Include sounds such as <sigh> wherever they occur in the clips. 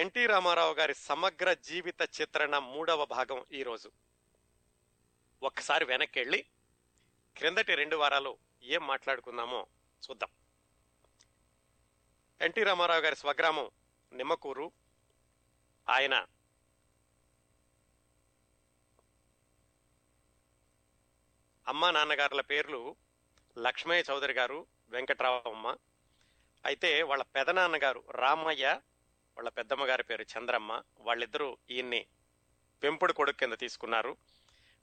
NT Ramarao గారి సమగ్ర జీవిత చిత్రణ మూడవ భాగం ఈరోజు. ఒక్కసారి వెనక్కి వెళ్ళి క్రిందటి రెండు వారాలు ఏం మాట్లాడుకుందామో చూద్దాం. ఎన్టీ రామారావు గారి స్వగ్రామం నిమ్మకూరు. ఆయన అమ్మా నాన్నగారుల పేర్లు లక్ష్మయ్య చౌదరి గారు వెంకట్రావమ్మ. అయితే వాళ్ళ పెదనాన్నగారు రామయ్య వాళ్ళ పెద్దమ్మ గారి పేరు చంద్రమ్మ. వాళ్ళిద్దరూ ఈయన్ని పెంపుడు కొడుకు కింద తీసుకున్నారు.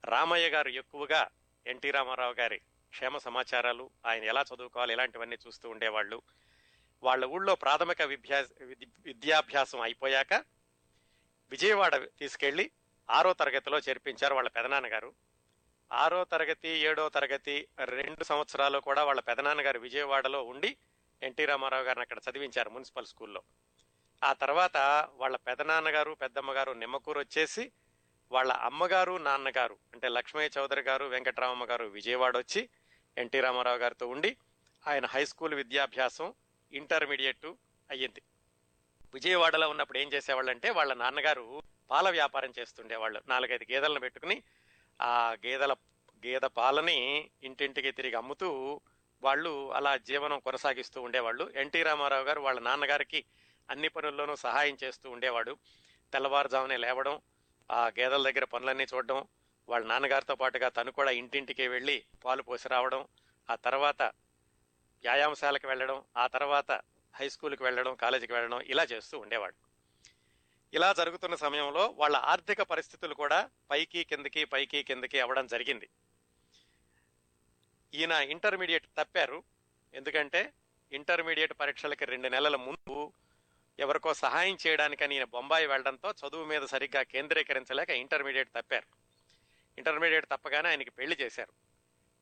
రామయ్య గారు ఎక్కువగా ఎన్టీ రామారావు గారి క్షేమ సమాచారాలు ఆయన ఎలా చదువుకోవాలి ఇలాంటివన్నీ చూస్తూ ఉండేవాళ్ళు. వాళ్ళ ఊళ్ళో ప్రాథమిక విద్యా విద్యాభ్యాసం అయిపోయాక విజయవాడ తీసుకెళ్ళి ఆరో తరగతిలో చేర్పించారు వాళ్ళ పెదనాన్నగారు. ఆరో తరగతి ఏడో తరగతి రెండు సంవత్సరాలు కూడా వాళ్ళ పెదనాన్నగారు విజయవాడలో ఉండి ఎన్టీ రామారావు గారిని అక్కడ చదివించారు మున్సిపల్ స్కూల్లో. ఆ తర్వాత వాళ్ళ పెదనాన్నగారు పెద్దమ్మగారు నిమ్మకూరు వచ్చేసి వాళ్ళ అమ్మగారు నాన్నగారు అంటే లక్ష్మయ్య చౌదరి గారు వెంకటరామమ్మ గారు విజయవాడ వచ్చి ఎన్టీ రామారావు గారితో ఉండి ఆయన హై స్కూల్ విద్యాభ్యాసం ఇంటర్మీడియట్ అయ్యింది. విజయవాడలో ఉన్నప్పుడు ఏం చేసేవాళ్ళంటే వాళ్ళ నాన్నగారు పాల వ్యాపారం చేస్తుండేవాళ్ళు. నాలుగైదు గేదెలను పెట్టుకుని ఆ గేదెల గేదె పాలని ఇంటింటికి తిరిగి అమ్ముతూ వాళ్ళు అలా జీవనం కొనసాగిస్తూ ఉండేవాళ్ళు. ఎన్టీ రామారావు గారు వాళ్ళ నాన్నగారికి అన్ని పనుల్లోనూ సహాయం చేస్తూ ఉండేవాడు. తెల్లవారుజామునే లేవడం ఆ గేదెల దగ్గర పనులన్నీ చూడడం వాళ్ళ నాన్నగారితో పాటుగా తను కూడా ఇంటింటికి వెళ్ళి పాలు పోసి రావడం ఆ తర్వాత వ్యాయామశాలకు వెళ్ళడం ఆ తర్వాత హై స్కూల్కి వెళ్ళడం కాలేజీకి వెళ్ళడం ఇలా చేస్తూ ఉండేవాడు. ఇలా జరుగుతున్న సమయంలో వాళ్ళ ఆర్థిక పరిస్థితులు కూడా పైకి కిందకి పైకి కిందకి అవ్వడం జరిగింది. ఈయన ఇంటర్మీడియట్ తప్పారు. ఎందుకంటే ఇంటర్మీడియట్ పరీక్షలకి రెండు నెలల ముందు ఎవరికో సహాయం చేయడానికని ఈయన బొంబాయి వెళ్ళడంతో చదువు మీద సరిగ్గా కేంద్రీకరించలేక ఇంటర్మీడియట్ తప్పారు. ఇంటర్మీడియట్ తప్పగానే ఆయనకి పెళ్ళి చేశారు.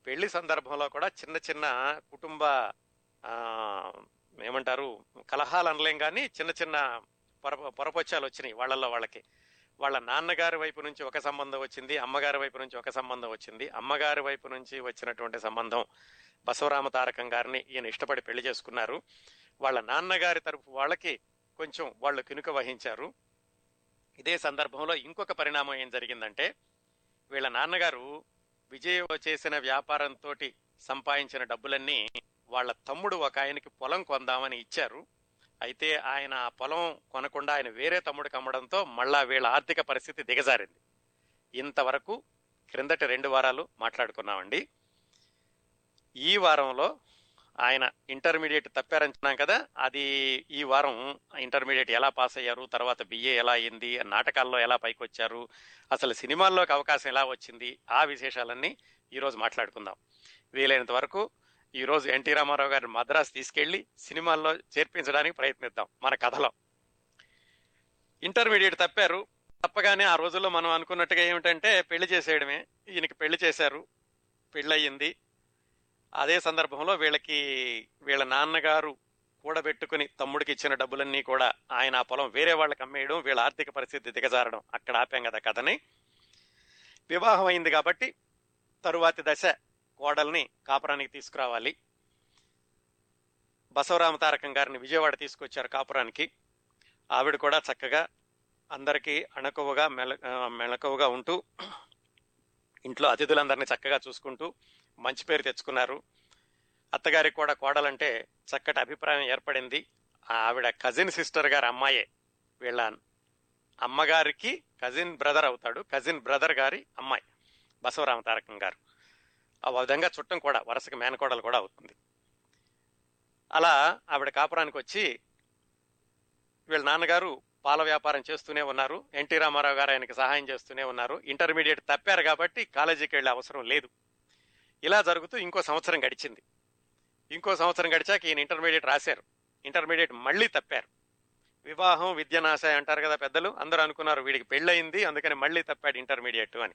పెళ్ళి సందర్భంలో కూడా చిన్న చిన్న కుటుంబ ఏమంటారు కలహాలు అనలేం కానీ చిన్న చిన్న పొర పొరపొచ్చాలు వచ్చినాయి వాళ్ళల్లో వాళ్ళకి. వాళ్ళ నాన్నగారి వైపు నుంచి ఒక సంబంధం వచ్చింది అమ్మగారి వైపు నుంచి ఒక సంబంధం వచ్చింది. అమ్మగారి వైపు నుంచి వచ్చినటువంటి సంబంధం బసవరామ తారకం గారిని ఈయన ఇష్టపడి పెళ్ళి చేసుకున్నారు. వాళ్ళ నాన్నగారి తరపు వాళ్ళకి కొంచెం వాళ్ళు కినుక వహించారు. ఇదే సందర్భంలో ఇంకొక పరిణామం ఏం జరిగిందంటే వీళ్ళ నాన్నగారు విజయ చేసిన వ్యాపారంతో సంపాదించిన డబ్బులన్నీ వాళ్ళ తమ్ముడు ఒక ఆయనకి పొలం కొందామని ఇచ్చారు. అయితే ఆయన ఆ పొలం కొనకుండా ఆయన వేరే తమ్ముడికి అమ్మడంతో మళ్ళా వీళ్ళ ఆర్థిక పరిస్థితి దిగజారింది. ఇంతవరకు క్రిందటి రెండు వారాలు మాట్లాడుకున్నామండి. ఈ వారంలో ఆయన ఇంటర్మీడియట్ తప్పారంటున్నాం కదా అది ఈ వారం ఇంటర్మీడియట్ ఎలా పాస్ అయ్యారు తర్వాత బిఏ ఎలా అయింది నాటకాల్లో ఎలా పైకి వచ్చారు అసలు సినిమాల్లోకి అవకాశం ఎలా వచ్చింది ఆ విశేషాలన్నీ ఈరోజు మాట్లాడుకుందాం. వీలైనంత వరకు ఈరోజు ఎన్టీ రామారావు గారిని మద్రాసు తీసుకెళ్ళి సినిమాల్లో చేర్పించడానికి ప్రయత్నిద్దాం మన కథలో. ఇంటర్మీడియట్ తప్పారు. తప్పగానే ఆ రోజుల్లో మనం అనుకున్నట్టుగా ఏమిటంటే పెళ్ళి చేసేయడమే. ఈయనకి పెళ్ళి చేశారు. పెళ్ళయింది. అదే సందర్భంలో వీళ్ళకి వీళ్ళ నాన్నగారు కూడబెట్టుకుని తమ్ముడికి ఇచ్చిన డబ్బులన్నీ కూడా ఆయన ఆ పొలం వేరే వాళ్ళకి అమ్మేయడం వీళ్ళ ఆర్థిక పరిస్థితి దిగజారడం అక్కడ ఆపాం కదా కథని. వివాహం అయింది కాబట్టి తరువాతి దశ కోడల్ని కాపురానికి తీసుకురావాలి. బసవరామ తారకం గారిని విజయవాడ తీసుకొచ్చారు కాపురానికి. ఆవిడ కూడా చక్కగా అందరికీ అణకువగా మెల మెళకువగా ఉంటూ ఇంట్లో అతిథులందరినీ చక్కగా చూసుకుంటూ మంచి పేరు తెచ్చుకున్నారు. అత్తగారికి కూడా కోడలంటే చక్కటి అభిప్రాయం ఏర్పడింది. ఆవిడ కజిన్ సిస్టర్ గారు అమ్మాయే వీళ్ళ అమ్మగారికి కజిన్ బ్రదర్ అవుతాడు. కజిన్ బ్రదర్ గారి అమ్మాయి బసవరామ తారకం గారు. ఆ విధంగా చుట్టం కూడా వరుసగా మేనకోడలు కూడా అవుతుంది. అలా ఆవిడ కాపురానికి వచ్చి వీళ్ళ నాన్నగారు పాల వ్యాపారం చేస్తూనే ఉన్నారు. ఎన్టీ రామారావు గారు ఆయనకి సహాయం చేస్తూనే ఉన్నారు. ఇంటర్మీడియట్ తప్పారు కాబట్టి కాలేజీకి వెళ్ళే అవసరం లేదు. ఇలా జరుగుతూ ఇంకో సంవత్సరం గడిచింది. ఇంకో సంవత్సరం గడిచాక ఈయన ఇంటర్మీడియట్ రాశారు. ఇంటర్మీడియట్ మళ్ళీ తప్పారు. వివాహం విద్యనాశ అంటారు కదా పెద్దలు అందరూ అనుకున్నారు వీడికి పెళ్ళయింది అందుకని మళ్ళీ తప్పాడు ఇంటర్మీడియట్ అని.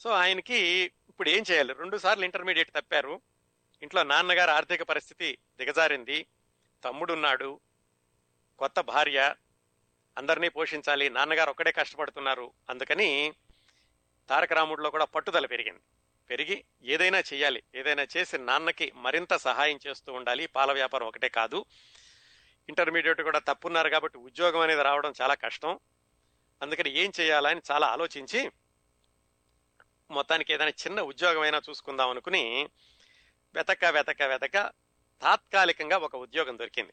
సో ఆయనకి ఇప్పుడు ఏం చేయాలి? రెండు సార్లు ఇంటర్మీడియట్ తప్పారు. ఇంట్లో నాన్నగారు ఆర్థిక పరిస్థితి దిగజారింది. తమ్ముడున్నాడు కొత్త భార్య అందరినీ పోషించాలి నాన్నగారు ఒక్కడే కష్టపడుతున్నారు అందుకని తారక రాముడిలో కూడా పట్టుదల పెరిగింది. పెరిగి ఏదైనా చేయాలి ఏదైనా చేసి నాన్నకి మరింత సహాయం చేస్తూ ఉండాలి. పాల వ్యాపారం ఒకటే కాదు. ఇంటర్మీడియట్ కూడా తప్పున్నారు కాబట్టి ఉద్యోగం అనేది రావడం చాలా కష్టం. అందుకని ఏం చేయాలని చాలా ఆలోచించి మొత్తానికి ఏదైనా చిన్న ఉద్యోగం అయినా చూసుకుందాం అనుకుని వెతక వెతక వెతక తాత్కాలికంగా ఒక ఉద్యోగం దొరికింది.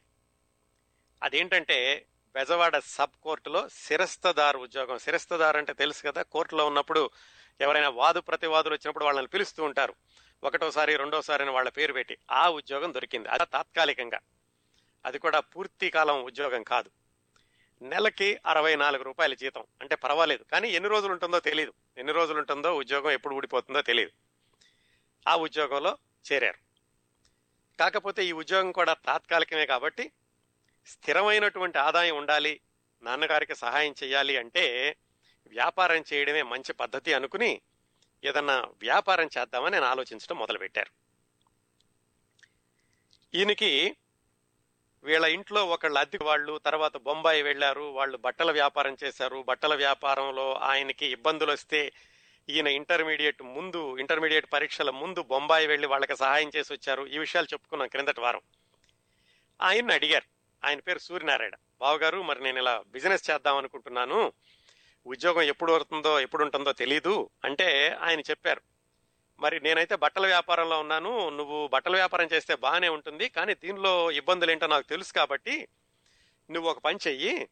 అదేంటంటే బెజవాడ సబ్ కోర్టులో శిరస్తదారు ఉద్యోగం. శిరస్తదారు అంటే తెలుసు కదా కోర్టులో ఉన్నప్పుడు ఎవరైనా వాదు ప్రతివాదులు వచ్చినప్పుడు వాళ్ళని పిలుస్తూ ఉంటారు. ఒకటోసారి రెండోసారి అని వాళ్ళ పేరు పెట్టి ఆ ఉద్యోగం దొరికింది. అది తాత్కాలికంగా. అది కూడా పూర్తి కాలం ఉద్యోగం కాదు. నెలకి అరవై నాలుగు రూపాయల జీతం. అంటే పర్వాలేదు. కానీ ఎన్ని రోజులు ఉంటుందో తెలియదు ఎన్ని రోజులు ఉంటుందో ఉద్యోగం ఎప్పుడు ఊడిపోతుందో తెలియదు ఆ ఉద్యోగంలో చేరారు. కాకపోతే ఈ ఉద్యోగం కూడా తాత్కాలికమే కాబట్టి స్థిరమైనటువంటి ఆదాయం ఉండాలి నాన్నగారికి సహాయం చేయాలి అంటే వ్యాపారం చేయడమే మంచి పద్ధతి అనుకుని ఏదన్నా వ్యాపారం చేద్దామని నేను ఆలోచించడం మొదలుపెట్టారు. ఈయనకి వీళ్ళ ఇంట్లో ఒకళ్ళు అద్దె వాళ్ళు తర్వాత బొంబాయి వెళ్ళారు వాళ్ళు బట్టల వ్యాపారం చేశారు. బట్టల వ్యాపారంలో ఆయనకి ఇబ్బందులు వస్తే ఈయన ఇంటర్మీడియట్ ముందు ఇంటర్మీడియట్ పరీక్షల ముందు బొంబాయి వెళ్ళి వాళ్ళకి సహాయం చేసి వచ్చారు. ఈ విషయాలు చెప్పుకున్నాం క్రిందటి వారం. ఆయన్ని అడిగారు. ఆయన పేరు సూర్యనారాయణ. బావగారు మరి నేను ఇలా బిజినెస్ చేద్దాం అనుకుంటున్నాను. ఉద్యోగం ఎప్పుడు వస్తుందో ఎప్పుడు ఉంటుందో తెలీదు. అంటే ఆయన చెప్పారు మరి నేనైతే బట్టల వ్యాపారంలో ఉన్నాను నువ్వు బట్టల వ్యాపారం చేస్తే బాగానే ఉంటుంది కానీ దీనిలో ఇబ్బందులు ఏంటో నాకు తెలుసు కాబట్టి నువ్వు ఒక పని చెయ్యి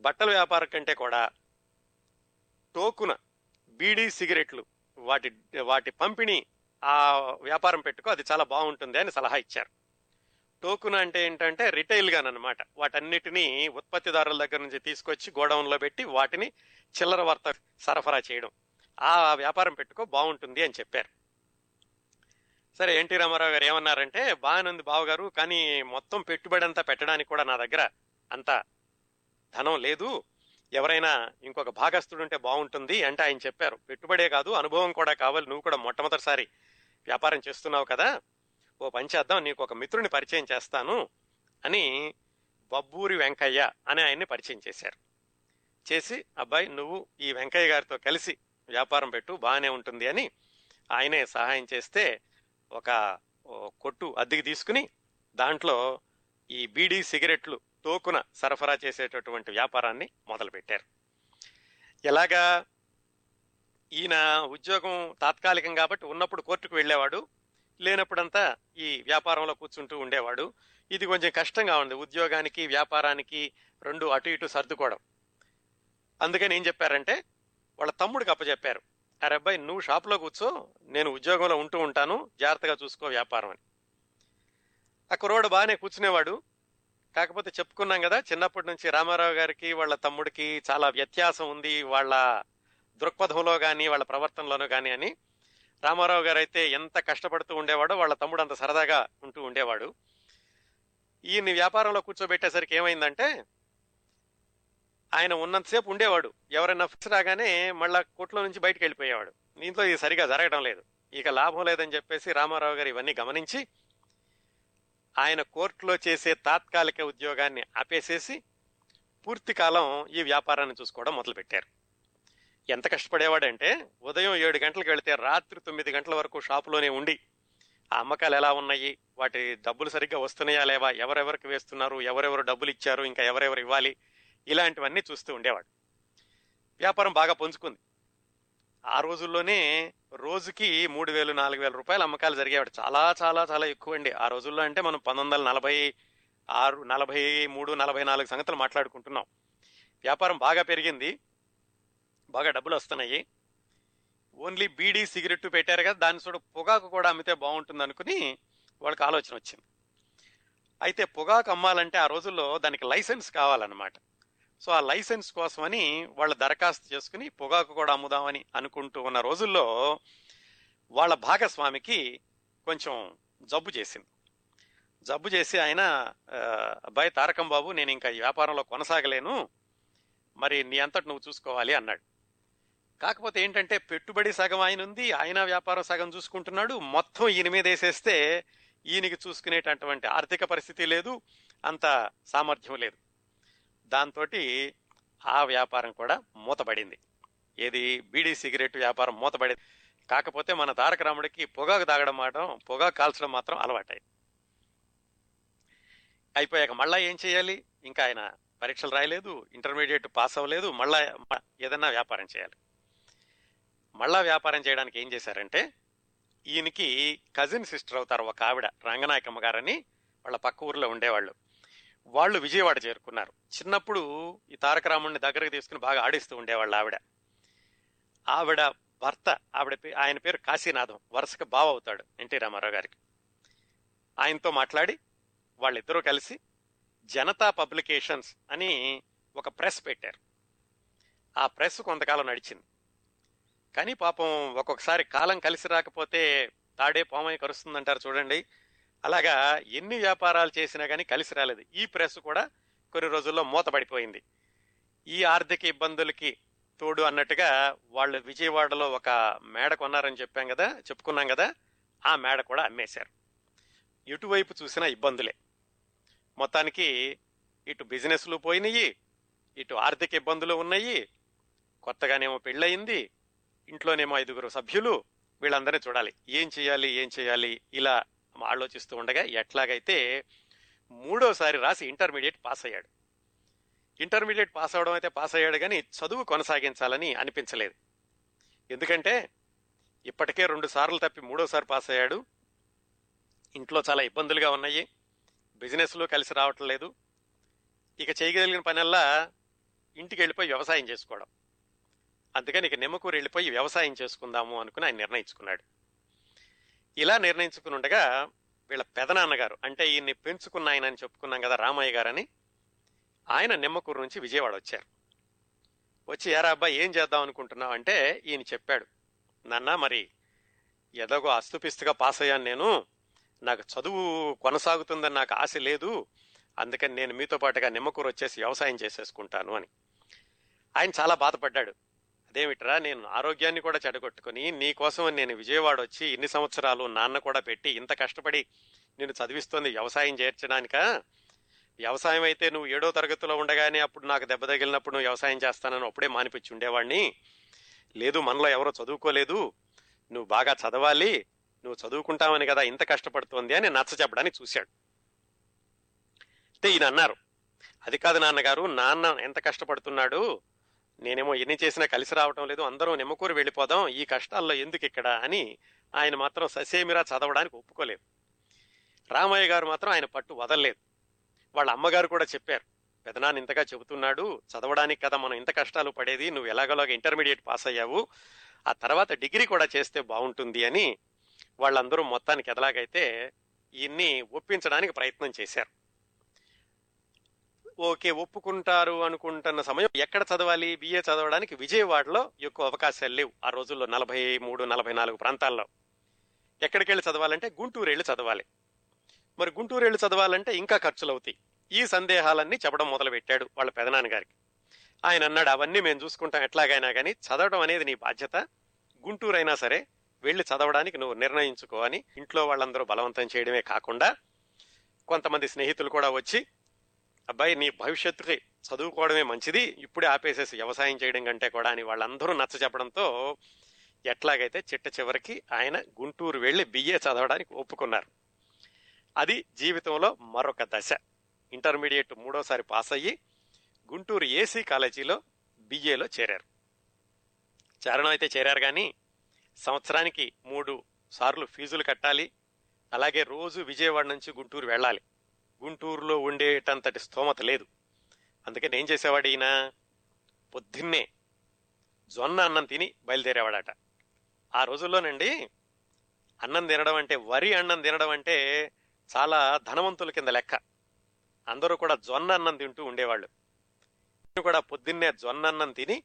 బట్టల వ్యాపారం కంటే కూడా టోకున బీడీ సిగరెట్లు వాటి వాటి పంపిణీ ఆ వ్యాపారం పెట్టుకో అది చాలా బాగుంటుంది అని సలహా ఇచ్చారు. టోకున అంటే ఏంటంటే రిటైల్ గానమాట వాటన్నిటినీ ఉత్పత్తిదారుల దగ్గర నుంచి తీసుకొచ్చి గోడౌన్లో పెట్టి వాటిని చిల్లర వార్త సరఫరా చేయడం. ఆ వ్యాపారం పెట్టుకో బాగుంటుంది అని చెప్పారు. సరే ఎన్టీ రామారావు గారు ఏమన్నారంటే బాగానుంది బావగారు కానీ మొత్తం పెట్టుబడి అంతా పెట్టడానికి కూడా నా దగ్గర అంత ధనం లేదు. ఎవరైనా ఇంకొక భాగస్థుడు ఉంటే బాగుంటుంది అంటే ఆయన చెప్పారు. పెట్టుబడే కాదు అనుభవం కూడా కావాలి. నువ్వు కూడా మొట్టమొదటిసారి వ్యాపారం చేస్తున్నావు కదా. ఓ పని చేద్దాం నీకు ఒక మిత్రుని పరిచయం చేస్తాను అని బబ్బూరి వెంకయ్య అని ఆయన్ని పరిచయం చేశారు. చేసి అబ్బాయి నువ్వు ఈ వెంకయ్య గారితో కలిసి వ్యాపారం పెట్టు బాగానే ఉంటుంది అని ఆయనే సహాయం చేస్తే ఒక కొట్టు అద్దెకి తీసుకుని దాంట్లో ఈ బీడీ సిగరెట్లు తోకున సరఫరా చేసేటటువంటి వ్యాపారాన్ని మొదలుపెట్టారు. ఎలాగా ఈయన ఉద్యోగం తాత్కాలికం కాబట్టి ఉన్నప్పుడు కోర్టుకు వెళ్ళేవాడు లేనప్పుడంతా ఈ వ్యాపారంలో కూర్చుంటూ ఉండేవాడు. ఇది కొంచెం కష్టంగా ఉంది. ఉద్యోగానికి వ్యాపారానికి రెండు అటు ఇటు సర్దుకోవడం. అందుకని ఏం చెప్పారంటే వాళ్ళ తమ్ముడికి అప్పచెప్పారు అరే అబ్బాయి నువ్వు షాప్లో కూర్చో నేను ఉద్యోగంలో ఉంటూ ఉంటాను జాగ్రత్తగా చూసుకో వ్యాపారం అని. ఆ కుర్రోడు బాగానే కూర్చునేవాడు. కాకపోతే చెప్పుకున్నాం కదా చిన్నప్పటి నుంచి రామారావు గారికి వాళ్ళ తమ్ముడికి చాలా వ్యత్యాసం ఉంది వాళ్ళ దృక్పథంలో కానీ వాళ్ళ ప్రవర్తనలోనూ కానీ అని. రామారావు గారు అయితే ఎంత కష్టపడుతూ ఉండేవాడో వాళ్ళ తమ్ముడు అంత సరదాగా ఉంటూ ఉండేవాడు. ఈయన్ని వ్యాపారంలో కూర్చోబెట్టేసరికి ఏమైందంటే ఆయన ఉన్నంతసేపు ఉండేవాడు. ఎవరైనా ఫిక్స్ రాగానే మళ్ళా కోట్లో నుంచి బయటకు వెళ్ళిపోయేవాడు. దీంట్లో ఇది సరిగా జరగడం లేదు. ఇక లాభం లేదని చెప్పేసి రామారావు గారు ఇవన్నీ గమనించి ఆయన కోర్టులో చేసే తాత్కాలిక ఉద్యోగాన్ని ఆపేసేసి పూర్తి కాలం ఈ వ్యాపారాన్ని చూసుకోవడం మొదలుపెట్టారు. ఎంత కష్టపడేవాడంటే ఉదయం ఏడు గంటలకు వెళితే రాత్రి తొమ్మిది గంటల వరకు షాపులోనే ఉండి ఆ అమ్మకాలు ఎలా ఉన్నాయి? వాటి డబ్బులు సరిగ్గా వస్తున్నాయా లేవా? ఎవరెవరికి వేస్తున్నారు? ఎవరెవరు డబ్బులు ఇచ్చారు? ఇంకా ఎవరెవరు ఇవ్వాలి? ఇలాంటివన్నీ చూస్తూ ఉండేవాడు. వ్యాపారం బాగా పుంజుకుంది ఆ రోజుల్లోనే రోజుకి మూడు వేలు నాలుగు వేల రూపాయలు అమ్మకాలు జరిగేవాడు. చాలా చాలా చాలా ఎక్కువ అండి. ఆ రోజుల్లో అంటే మనం పంతొమ్మిది వందల నలభై ఆరు నలభై మూడు నలభై నాలుగు సంగతులు మాట్లాడుకుంటున్నాం. వ్యాపారం బాగా పెరిగింది. బాగా డబ్బులు వస్తున్నాయి. ఓన్లీ బీడీ సిగరెట్ పెట్టారు కదా దాని చూడ పొగాకు కూడా అమ్మితే బాగుంటుంది అనుకుని వాళ్ళకి ఆలోచన వచ్చింది. అయితే పొగాకు అమ్మాలంటే ఆ రోజుల్లో దానికి లైసెన్స్ కావాలన్నమాట. సో ఆ లైసెన్స్ కోసమని వాళ్ళు దరఖాస్తు చేసుకుని పొగాకు కూడా అమ్ముదామని అనుకుంటూ ఉన్న రోజుల్లో వాళ్ళ భాగస్వామికి కొంచెం జబ్బు చేసింది. జబ్బు చేసి ఆయన అబ్బాయి తారకం బాబు నేను ఇంకా ఈ వ్యాపారంలో కొనసాగలేను. మరి నీ అంతటి నువ్వు చూసుకోవాలి అన్నాడు. కాకపోతే ఏంటంటే పెట్టుబడి సగం ఆయన ఉంది ఆయన వ్యాపారం సగం చూసుకుంటున్నాడు. మొత్తం ఈయన మీద వేసేస్తే ఈయనకి చూసుకునేటటువంటి ఆర్థిక పరిస్థితి లేదు అంత సామర్థ్యం లేదు. దాంతో ఆ వ్యాపారం కూడా మూతపడింది ఏది బీడీ సిగరెట్ వ్యాపారం మూతపడింది కాకపోతే మన తారక రాముడికి పొగాకు తాగడం మాత్రం పొగాకు కాల్చడం మాత్రం అలవాటాయి అయిపోయాక మళ్ళా ఏం చేయాలి? ఇంకా ఆయన పరీక్షలు రాయలేదు ఇంటర్మీడియట్ పాస్ అవ్వలేదు మళ్ళా ఏదన్నా వ్యాపారం చేయాలి. మళ్ళా వ్యాపారం చేయడానికి ఏం చేశారంటే ఈయనకి కజిన్ సిస్టర్ అవుతారు ఒక ఆవిడ రంగనాయకమ్మ గారని వాళ్ళ పక్క ఊర్లో ఉండేవాళ్ళు. వాళ్ళు విజయవాడ చేరుకున్నారు. చిన్నప్పుడు ఈ తారక రాముడిని దగ్గరకు తీసుకుని బాగా ఆడిస్తూ ఉండేవాళ్ళు ఆవిడ. ఆవిడ భర్త ఆవిడ ఆయన పేరు కాశీనాథం వరుసగా బావ అవుతాడు ఎన్టీ రామారావు గారికి. ఆయనతో మాట్లాడి వాళ్ళిద్దరూ కలిసి జనతా పబ్లికేషన్స్ అని ఒక ప్రెస్ పెట్టారు. ఆ ప్రెస్ కొంతకాలం నడిచింది. కానీ పాపం ఒక్కొక్కసారి కాలం కలిసి రాకపోతే తాడే పామై కరుస్తుందంటారు చూడండి. అలాగా ఎన్ని వ్యాపారాలు చేసినా కానీ కలిసి రాలేదు. ఈ ప్రెస్ కూడా కొన్ని రోజుల్లో మూతపడిపోయింది. ఈ ఆర్థిక ఇబ్బందులకి తోడు అన్నట్టుగా వాళ్ళు విజయవాడలో ఒక మేడ కొన్నారని చెప్పాం కదా చెప్పుకున్నాం కదా ఆ మేడ కూడా అమ్మేశారు. ఎటువైపు చూసినా ఇబ్బందులే. మొత్తానికి ఇటు బిజినెస్లు పోయినాయి ఇటు ఆర్థిక ఇబ్బందులు ఉన్నాయి కొత్తగానేమో పెళ్ళయింది ఇంట్లోనేమో ఐదుగురు సభ్యులు వీళ్ళందరినీ చూడాలి. ఏం చేయాలి ఏం చేయాలి ఇలా ఆలోచిస్తూ ఉండగా ఎట్లాగైతే మూడోసారి రాసి ఇంటర్మీడియట్ పాస్ అయ్యాడు ఇంటర్మీడియట్ పాస్ అవడం అయితే పాస్ అయ్యాడు కానీ చదువు కొనసాగించాలని అనిపించలేదు. ఎందుకంటే ఇప్పటికే రెండు సార్లు తప్పి మూడోసారి పాస్ అయ్యాడు ఇంట్లో చాలా ఇబ్బందులుగా ఉన్నాయి. బిజినెస్లో కలిసి రావటం లేదు. ఇక చేయగలిగిన పనల్లా ఇంటికి వెళ్ళిపోయి వ్యవసాయం చేసుకోవడం. అందుకని ఇక నిమ్మకూరు వెళ్ళిపోయి వ్యవసాయం చేసుకుందాము అనుకుని ఆయన నిర్ణయించుకున్నాడు. ఇలా నిర్ణయించుకుని ఉండగా వీళ్ళ పెదనాన్నగారు అంటే ఈయన్ని పెంచుకున్న ఆయన అని చెప్పుకున్నాం కదా రామయ్య గారని ఆయన నిమ్మకూరు నుంచి విజయవాడ వచ్చారు. వచ్చి యారా అబ్బాయి ఏం చేద్దాం అనుకుంటున్నావు? అంటే ఈయన చెప్పాడు నాన్న మరి ఎలాగో అస్తుపిస్తుగా పాస్ అయ్యాను నేను. నాకు చదువు కొనసాగుతుందని నాకు ఆశ లేదు. అందుకని నేను మీతో పాటుగా నిమ్మకూరు వచ్చేసి వ్యవసాయం చేసేసుకుంటాను అని. ఆయన చాలా బాధపడ్డాడు. అదేమిట్రా నేను ఆరోగ్యాన్ని కూడా చెడగొట్టుకుని నీకోసం నేను విజయవాడ వచ్చి ఇన్ని సంవత్సరాలు నాన్న కూడా పెట్టి ఇంత కష్టపడి నేను చదివిస్తోంది వ్యవసాయం చేర్చడానిక? వ్యవసాయం అయితే నువ్వు ఏడో తరగతిలో ఉండగానే అప్పుడు నాకు దెబ్బ తగిలినప్పుడు నువ్వు వ్యవసాయం చేస్తానని అప్పుడే మానిపించి ఉండేవాడిని. లేదు మనలో ఎవరో చదువుకోలేదు. నువ్వు బాగా చదవాలి. నువ్వు చదువుకుంటావని కదా ఇంత కష్టపడుతోంది అని నచ్చ చెప్పడానికి చూశాడు. అంటే ఈయన అన్నారు అది కాదు నాన్నగారు నాన్న ఎంత కష్టపడుతున్నాడు? నేనేమో ఎన్ని చేసినా కలిసి రావటం లేదు అందరూ నిమ్మకూరు వెళ్ళిపోదాం ఈ కష్టాల్లో ఎందుకు ఇక్కడ అని ఆయన మాత్రం ససేమిరా చదవడానికి ఒప్పుకోలేదు. రామయ్య గారు మాత్రం ఆయన పట్టు వదలలేదు. వాళ్ళ అమ్మగారు కూడా చెప్పారు పెదనాన్న ఇంతగా చెబుతున్నాడు చదవడానికి కదా మనం ఇంత కష్టాలు పడేది నువ్వు ఎలాగోలాగా ఇంటర్మీడియట్ పాస్ అయ్యావు ఆ తర్వాత డిగ్రీ కూడా చేస్తే బాగుంటుంది అని వాళ్ళందరూ మొత్తానికి ఎలాగైతే ఈయన్ని ఒప్పించడానికి ప్రయత్నం చేశారు. ఓకే ఒప్పుకుంటారు అనుకుంటున్న సమయం ఎక్కడ చదవాలి? బిఏ చదవడానికి విజయవాడలో ఎక్కువ అవకాశాలు లేవు ఆ రోజుల్లో నలభై మూడు నలభై నాలుగు ప్రాంతాల్లో. ఎక్కడికి వెళ్ళి చదవాలంటే గుంటూరు వెళ్ళి చదవాలి. మరి గుంటూరు వెళ్ళి చదవాలంటే ఇంకా ఖర్చులు అవుతాయి ఈ సందేహాలన్నీ చెప్పడం మొదలుపెట్టాడు వాళ్ళ పెదనాన్నగారికి. ఆయన అన్నాడు అవన్నీ మేము చూసుకుంటాం ఎట్లాగైనా కానీ చదవడం అనేది నీ బాధ్యత. గుంటూరు అయినా సరే వెళ్ళి చదవడానికి నువ్వు నిర్ణయించుకో అని ఇంట్లో వాళ్ళందరూ బలవంతం చేయడమే కాకుండా కొంతమంది స్నేహితులు కూడా వచ్చి అబ్బాయి నీ భవిష్యత్తుకి చదువుకోవడమే మంచిది ఇప్పుడే ఆపేసేసి వ్యవసాయం చేయడం కంటే కూడా అని వాళ్ళందరూ నచ్చ చెప్పడంతో ఎట్లాగైతే చిట్ట చివరికి ఆయన గుంటూరు వెళ్ళి బిఏ చదవడానికి ఒప్పుకున్నారు. అది జీవితంలో మరొక దశ. ఇంటర్మీడియట్ మూడోసారి పాస్ అయ్యి గుంటూరు ఏసీ కాలేజీలో బిఏలో చేరారు. చేరడం అయితే చేరారు కానీ సంవత్సరానికి మూడు సార్లు ఫీజులు కట్టాలి అలాగే రోజు విజయవాడ నుంచి గుంటూరు వెళ్ళాలి. గుంటూరులో ఉండేటంతటి స్తోమత లేదు. అందుకని ఏం చేసేవాడు ఈయన పొద్దున్నే జొన్న అన్నం తిని బయలుదేరేవాడట. ఆ రోజుల్లోనండి అన్నం తినడం అంటే వరి అన్నం తినడం అంటే చాలా ధనవంతుల కింద లెక్క. అందరూ కూడా జొన్న అన్నం తింటూ ఉండేవాళ్ళు. నేను కూడా పొద్దున్నే జొన్న అన్నం తిని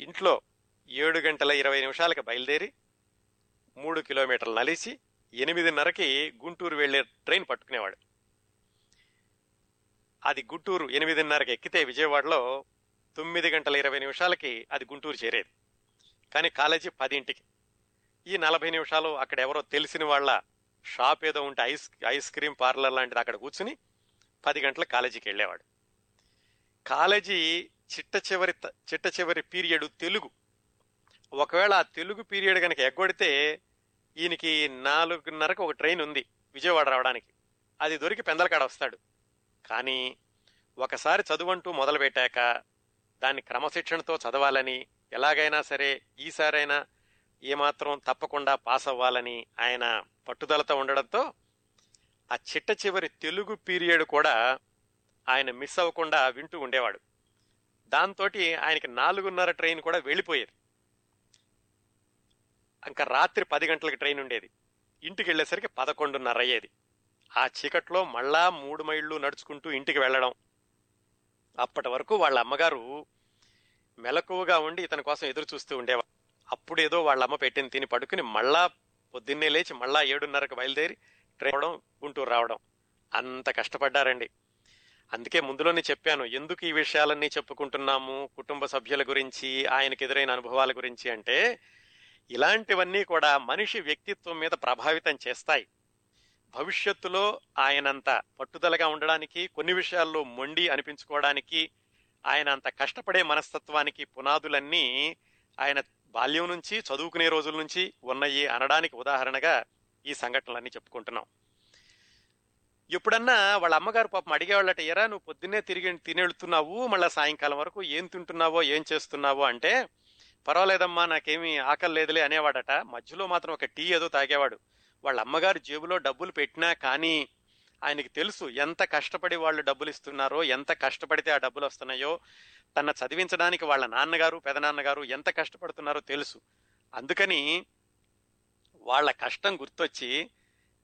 ఇంట్లో ఏడు గంటల ఇరవై నిమిషాలకి బయలుదేరి మూడు కిలోమీటర్లు నలిసి ఎనిమిదిన్నరకి గుంటూరు వెళ్ళే ట్రైన్ పట్టుకునేవాడు. అది గుంటూరు ఎనిమిదిన్నరకి ఎక్కితే విజయవాడలో తొమ్మిది గంటల ఇరవై నిమిషాలకి అది గుంటూరు చేరేది. కానీ కాలేజీ పదింటికి. ఈ నలభై నిమిషాలు అక్కడ ఎవరో తెలిసిన వాళ్ళ షాప్ ఏదో ఉంటే ఐస్ ఐస్ క్రీమ్ పార్లర్ లాంటిది అక్కడ కూర్చుని పది గంటల కాలేజీకి వెళ్ళేవాడు. కాలేజీ చిట్ట చివరి చిట్ట చివరి పీరియడ్ తెలుగు. ఒకవేళ ఆ తెలుగు పీరియడ్ కనుక ఎగ్గొడితే ఈయనకి నాలుగున్నరకు ఒక ట్రైన్ ఉంది విజయవాడ రావడానికి. అది దొరికి పెందలకాడ వస్తాడు. కానీ ఒకసారి చదువంటూ మొదలుపెట్టాక దాన్ని క్రమశిక్షణతో చదవాలని ఎలాగైనా సరే ఈసారైనా ఏమాత్రం తప్పకుండా పాస్ అవ్వాలని ఆయన పట్టుదలతో ఉండడంతో ఆ చిట్ట చివరి తెలుగు పీరియడ్ కూడా ఆయన మిస్ అవ్వకుండా వింటూ ఉండేవాడు. దాంతో ఆయనకి నాలుగున్నర ట్రైన్ కూడా వెళ్ళిపోయేది. ఇంకా రాత్రి పది గంటలకు ట్రైన్ ఉండేది. ఇంటికి వెళ్ళేసరికి పదకొండున్నర అయ్యేది. ఆ చీకట్లో మళ్ళా మూడు మైళ్ళు నడుచుకుంటూ ఇంటికి వెళ్ళడం. అప్పటి వరకు వాళ్ళ అమ్మగారు మెలకువగా ఉండి ఇతని కోసం ఎదురు చూస్తూ ఉండేవారు. అప్పుడు ఏదో వాళ్ళ అమ్మ పెట్టింది తిని పడుకుని మళ్ళా పొద్దున్నే లేచి మళ్ళా ఏడున్నరకు బయలుదేరి ట్రైన్ అవడం గుంటూరు రావడం. అంత కష్టపడ్డారండి. అందుకే ముందులోనే చెప్పాను ఎందుకు ఈ విషయాలన్నీ చెప్పుకుంటున్నాము? కుటుంబ సభ్యుల గురించి ఆయనకు ఎదురైన అనుభవాల గురించి అంటే ఇలాంటివన్నీ కూడా మనిషి వ్యక్తిత్వం మీద ప్రభావితం చేస్తాయి. భవిష్యత్తులో ఆయనంత పట్టుదలగా ఉండడానికి కొన్ని విషయాల్లో మొండి అనిపించుకోవడానికి ఆయన అంత కష్టపడే మనస్తత్వానికి పునాదులన్నీ ఆయన బాల్యం నుంచి చదువుకునే రోజుల నుంచి ఉన్నాయి అనడానికి ఉదాహరణగా ఈ సంఘటనలన్నీ చెప్పుకుంటున్నాం. ఎప్పుడన్నా వాళ్ళ అమ్మగారు పాపం అడిగేవాళ్ళట ఎరా నువ్వు పొద్దున్నే తిరిగి తినెళ్తున్నావు మళ్ళీ సాయంకాలం వరకు ఏం తింటున్నావో ఏం చేస్తున్నావో? అంటే పర్వాలేదమ్మా నాకేమీ ఆకలి లేదులే అనేవాడట. మధ్యలో మాత్రం ఒక టీ ఏదో తాగేవాడు. వాళ్ళ అమ్మగారు జేబులో డబ్బులు పెట్టినా కానీ ఆయనకి తెలుసు ఎంత కష్టపడి వాళ్ళు డబ్బులు ఇస్తున్నారో ఎంత కష్టపడితే ఆ డబ్బులు వస్తున్నాయో. తన చదివించడానికి వాళ్ళ నాన్నగారు పెదనాన్నగారు ఎంత కష్టపడుతున్నారో తెలుసు. అందుకని వాళ్ళ కష్టం గుర్తొచ్చి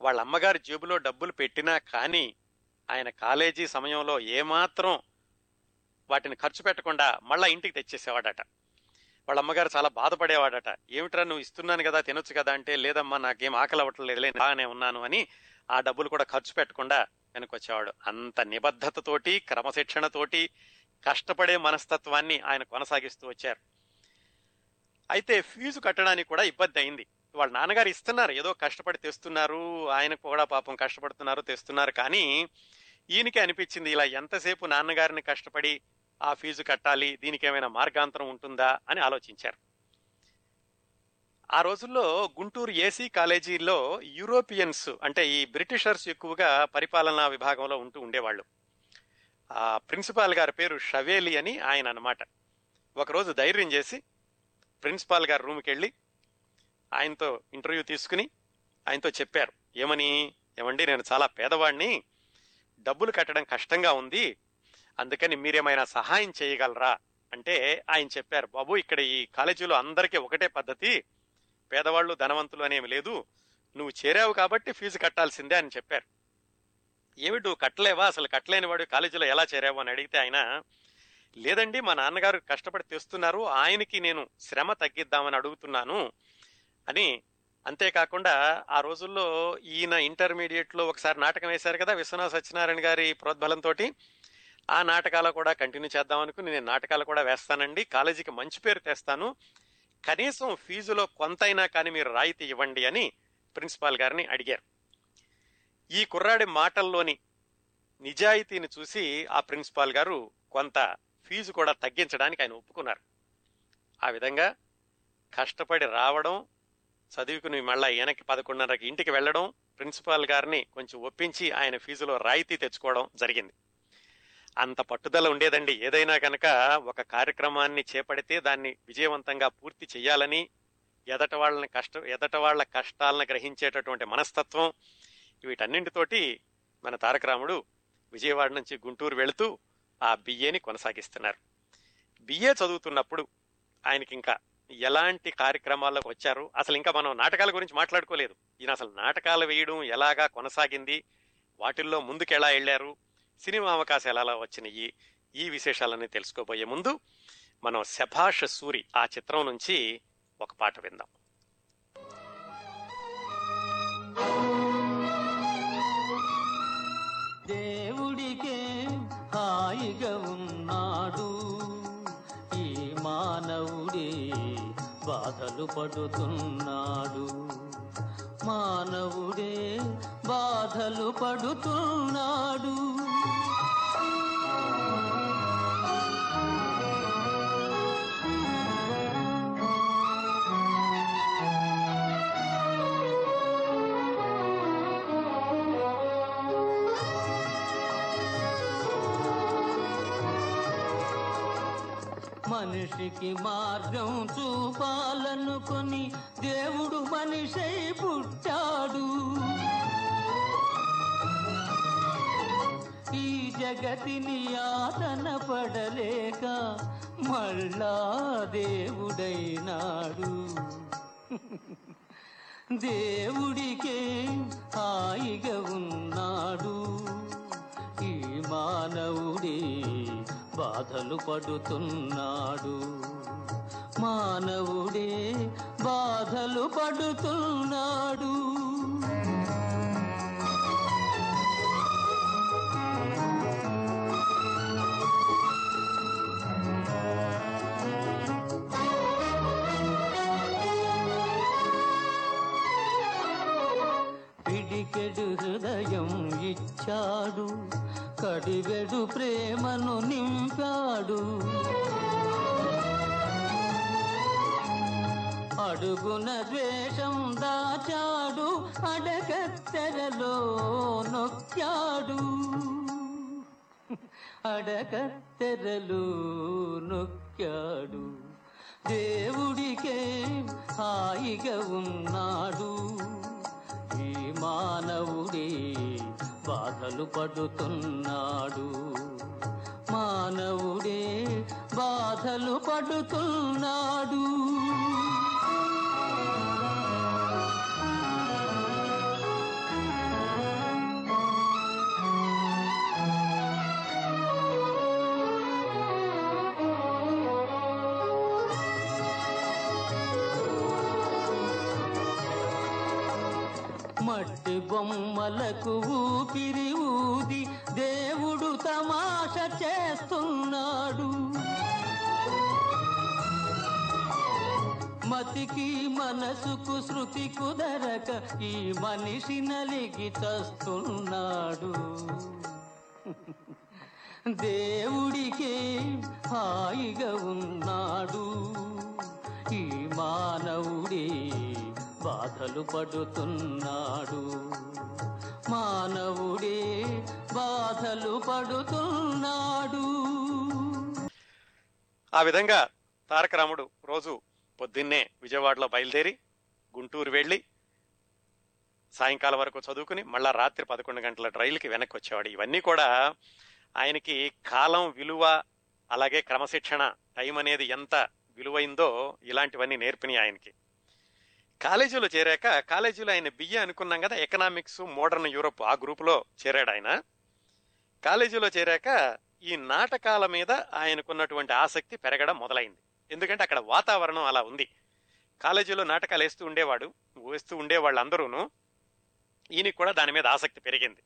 వాళ్ళ అమ్మగారు జేబులో డబ్బులు పెట్టినా కానీ ఆయన కాలేజీ సమయంలో ఏమాత్రం వాటిని ఖర్చు పెట్టకుండా మళ్ళా ఇంటికి తెచ్చేసేవాడట. వాళ్ళ అమ్మగారు చాలా బాధపడేవాడట. ఏమిట్రా నువ్వు ఇస్తున్నాను కదా తినొచ్చు కదా అంటే లేదమ్మా నాకేం ఆకలి అవ్వట్లేదులే బాగానే ఉన్నాను అని ఆ డబ్బులు కూడా ఖర్చు పెట్టకుండా వెనకొచ్చేవాడు. అంత నిబద్ధతతోటి క్రమశిక్షణతోటి కష్టపడే మనస్తత్వాన్ని ఆయన కొనసాగిస్తూ వచ్చారు. అయితే ఫీజు కట్టడానికి కూడా ఇబ్బంది అయింది. వాళ్ళ నాన్నగారు ఇస్తున్నారు ఏదో కష్టపడి తెస్తున్నారు ఆయన కూడా పాపం కష్టపడుతున్నారు తెస్తున్నారు. కానీ ఈయనకి అనిపించింది ఇలా ఎంతసేపు నాన్నగారిని కష్టపడి ఆ ఫీజు కట్టాలి దీనికి ఏమైనా మార్గాంతరం ఉంటుందా అని ఆలోచించారు. ఆ రోజుల్లో గుంటూరు ఏసీ కాలేజీలో యూరోపియన్స్ అంటే ఈ బ్రిటిషర్స్ ఎక్కువగా పరిపాలనా విభాగంలో ఉంటూ ఉండేవాళ్ళు. ఆ ప్రిన్సిపాల్ గారి పేరు షవేలి అని ఆయన అనమాట ఒకరోజు ధైర్యం చేసి ప్రిన్సిపాల్ గారి రూమ్కి వెళ్ళి ఆయనతో ఇంటర్వ్యూ తీసుకుని ఆయనతో చెప్పారు. ఏమని? ఏమండి? నేను చాలా పేదవాడిని. డబ్బులు కట్టడం కష్టంగా ఉంది. అందుకని మీరేమైనా సహాయం చేయగలరా? అంటే ఆయన చెప్పారు బాబు ఇక్కడ ఈ కాలేజీలో అందరికీ ఒకటే పద్ధతి పేదవాళ్ళు ధనవంతులు అనేమి లేదు నువ్వు చేరావు కాబట్టి ఫీజు కట్టాల్సిందే అని చెప్పారు. ఏమి నువ్వు కట్టలేవా? అసలు కట్టలేని వాడు కాలేజీలో ఎలా చేరావు? అని అడిగితే ఆయన లేదండి మా నాన్నగారు కష్టపడి తెస్తున్నారు ఆయనకి నేను శ్రమ తగ్గిద్దామని అడుగుతున్నాను అని. అంతేకాకుండా ఆ రోజుల్లో ఈయన ఇంటర్మీడియట్లో ఒకసారి నాటకం వేశారు కదా విశ్వనాథ సత్యనారాయణ గారి ప్రోద్బలంతో ఆ నాటకాలు కూడా కంటిన్యూ చేద్దాం అనుకుని నేను నాటకాలు కూడా వేస్తానండి. కాలేజీకి మంచి పేరు తెస్తాను. కనీసం ఫీజులో కొంతైనా కానీ మీరు రాయితీ ఇవ్వండి అని ప్రిన్సిపాల్ గారిని అడిగారు. ఈ కుర్రాడి మాటల్లోని నిజాయితీని చూసి ఆ ప్రిన్సిపాల్ గారు కొంత ఫీజు కూడా తగ్గించడానికి ఆయన ఒప్పుకున్నారు. ఆ విధంగా కష్టపడి రావడం చదువుకుని మళ్ళా వెనక్కి పదకొండున్నరకి ఇంటికి వెళ్ళడం ప్రిన్సిపాల్ గారిని కొంచెం ఒప్పించి ఆయన ఫీజులో రాయితీ తెచ్చుకోవడం జరిగింది. అంత పట్టుదల ఉండేదండి. ఏదైనా కనుక ఒక కార్యక్రమాన్ని చేపడితే దాన్ని విజయవంతంగా పూర్తి చేయాలని ఎదట వాళ్ళని కష్ట ఎదట వాళ్ళ కష్టాలను గ్రహించేటటువంటి మనస్తత్వం వీటన్నింటితోటి మన తారక రాముడు విజయవాడ నుంచి గుంటూరు వెళుతూ ఆ బిఏని కొనసాగిస్తున్నారు. బిఏ చదువుతున్నప్పుడు ఆయనకి ఇంకా ఎలాంటి కార్యక్రమాల్లోకి వచ్చారు? అసలు ఇంకా మనం నాటకాల గురించి మాట్లాడుకోలేదు. ఈయన అసలు నాటకాలు వేయడం ఎలాగా కొనసాగింది? వాటిల్లో ముందుకు ఎలా వెళ్ళారు సినిమా అవకాశాలు ఎలా వచ్చినాయి. ఈ విశేషాలన్నీ తెలుసుకోబోయే ముందు మనం శభాష సూరి ఆ చిత్రం నుంచి ఒక పాట విందాం. దేవుడికే హాయిగా ఉన్నాడు. ఈ మానవుడే బాధలు పడుతున్నాడు. మానవుడే బాధలు పడుతున్నాడు. మనిషికి మార్గం చూపాలనుకొని దేవుడు మనిషై పుట్టాడు. ఈ జగతిని ఆతన పడలేక మళ్ళా దేవుడైనాడు. <laughs> దేవుడికే హాయిగా ఉన్నాడు. బాధలు పడుతున్నాడు. మానవుడే బాధలు పడుతున్నాడు. పిడికెడు హృదయం ఇచ్చాడు. కడివెడు ప్రేమను నింపాడు. అడుగున ద్వేషం దాచాడు అడగత్తెరలో నొక్కాడు. అడగత్తెరలో నొక్కాడు. దేవుడికే హాయిగా ఉన్నాడు. మానవుడే బాధలు పడుతున్నాడు. మానవుడే బాధలు పడుతున్నాడు. మట్టి బొమ్మలకు ఊపిరి ఊది దేవుడు తమాష చేస్తున్నాడు. మతికి మనసుకు శృతి కుదరక ఈ మనిషి నలిగి చస్తున్నాడు. దేవుడికే హాయిగా ఉన్నాడు. ఈ మానవుడే బాధలు పడుతున్నాడు. మానవుడే బాధలు పడుతున్నాడు. ఆ విధంగా తారక రాముడు రోజు పొద్దున్నే విజయవాడలో బయలుదేరి గుంటూరు వెళ్ళి సాయంకాలం వరకు చదువుకుని మళ్ళా రాత్రి పదకొండు గంటల రైలుకి వెనక్కి వచ్చేవాడు. ఇవన్నీ కూడా ఆయనకి కాలం విలువ అలాగే క్రమశిక్షణ టైం అనేది ఎంత విలువైందో ఇలాంటివన్నీ నేర్పినాయి ఆయనకి. కాలేజీలో చేరాక కాలేజీలో ఆయన బిఏ అనుకున్నాం కదా ఎకనామిక్స్ మోడర్న్ యూరోప్ ఆ గ్రూపులో చేరాడు ఆయన. కాలేజీలో చేరాక ఈ నాటకాల మీద ఆయనకున్నటువంటి ఆసక్తి పెరగడం మొదలైంది. ఎందుకంటే అక్కడ వాతావరణం అలా ఉంది. కాలేజీలో నాటకాలు వేస్తూ ఉండేవాడు వేస్తూ ఉండేవాళ్ళందరూను. ఈయనకి కూడా దాని మీద ఆసక్తి పెరిగింది.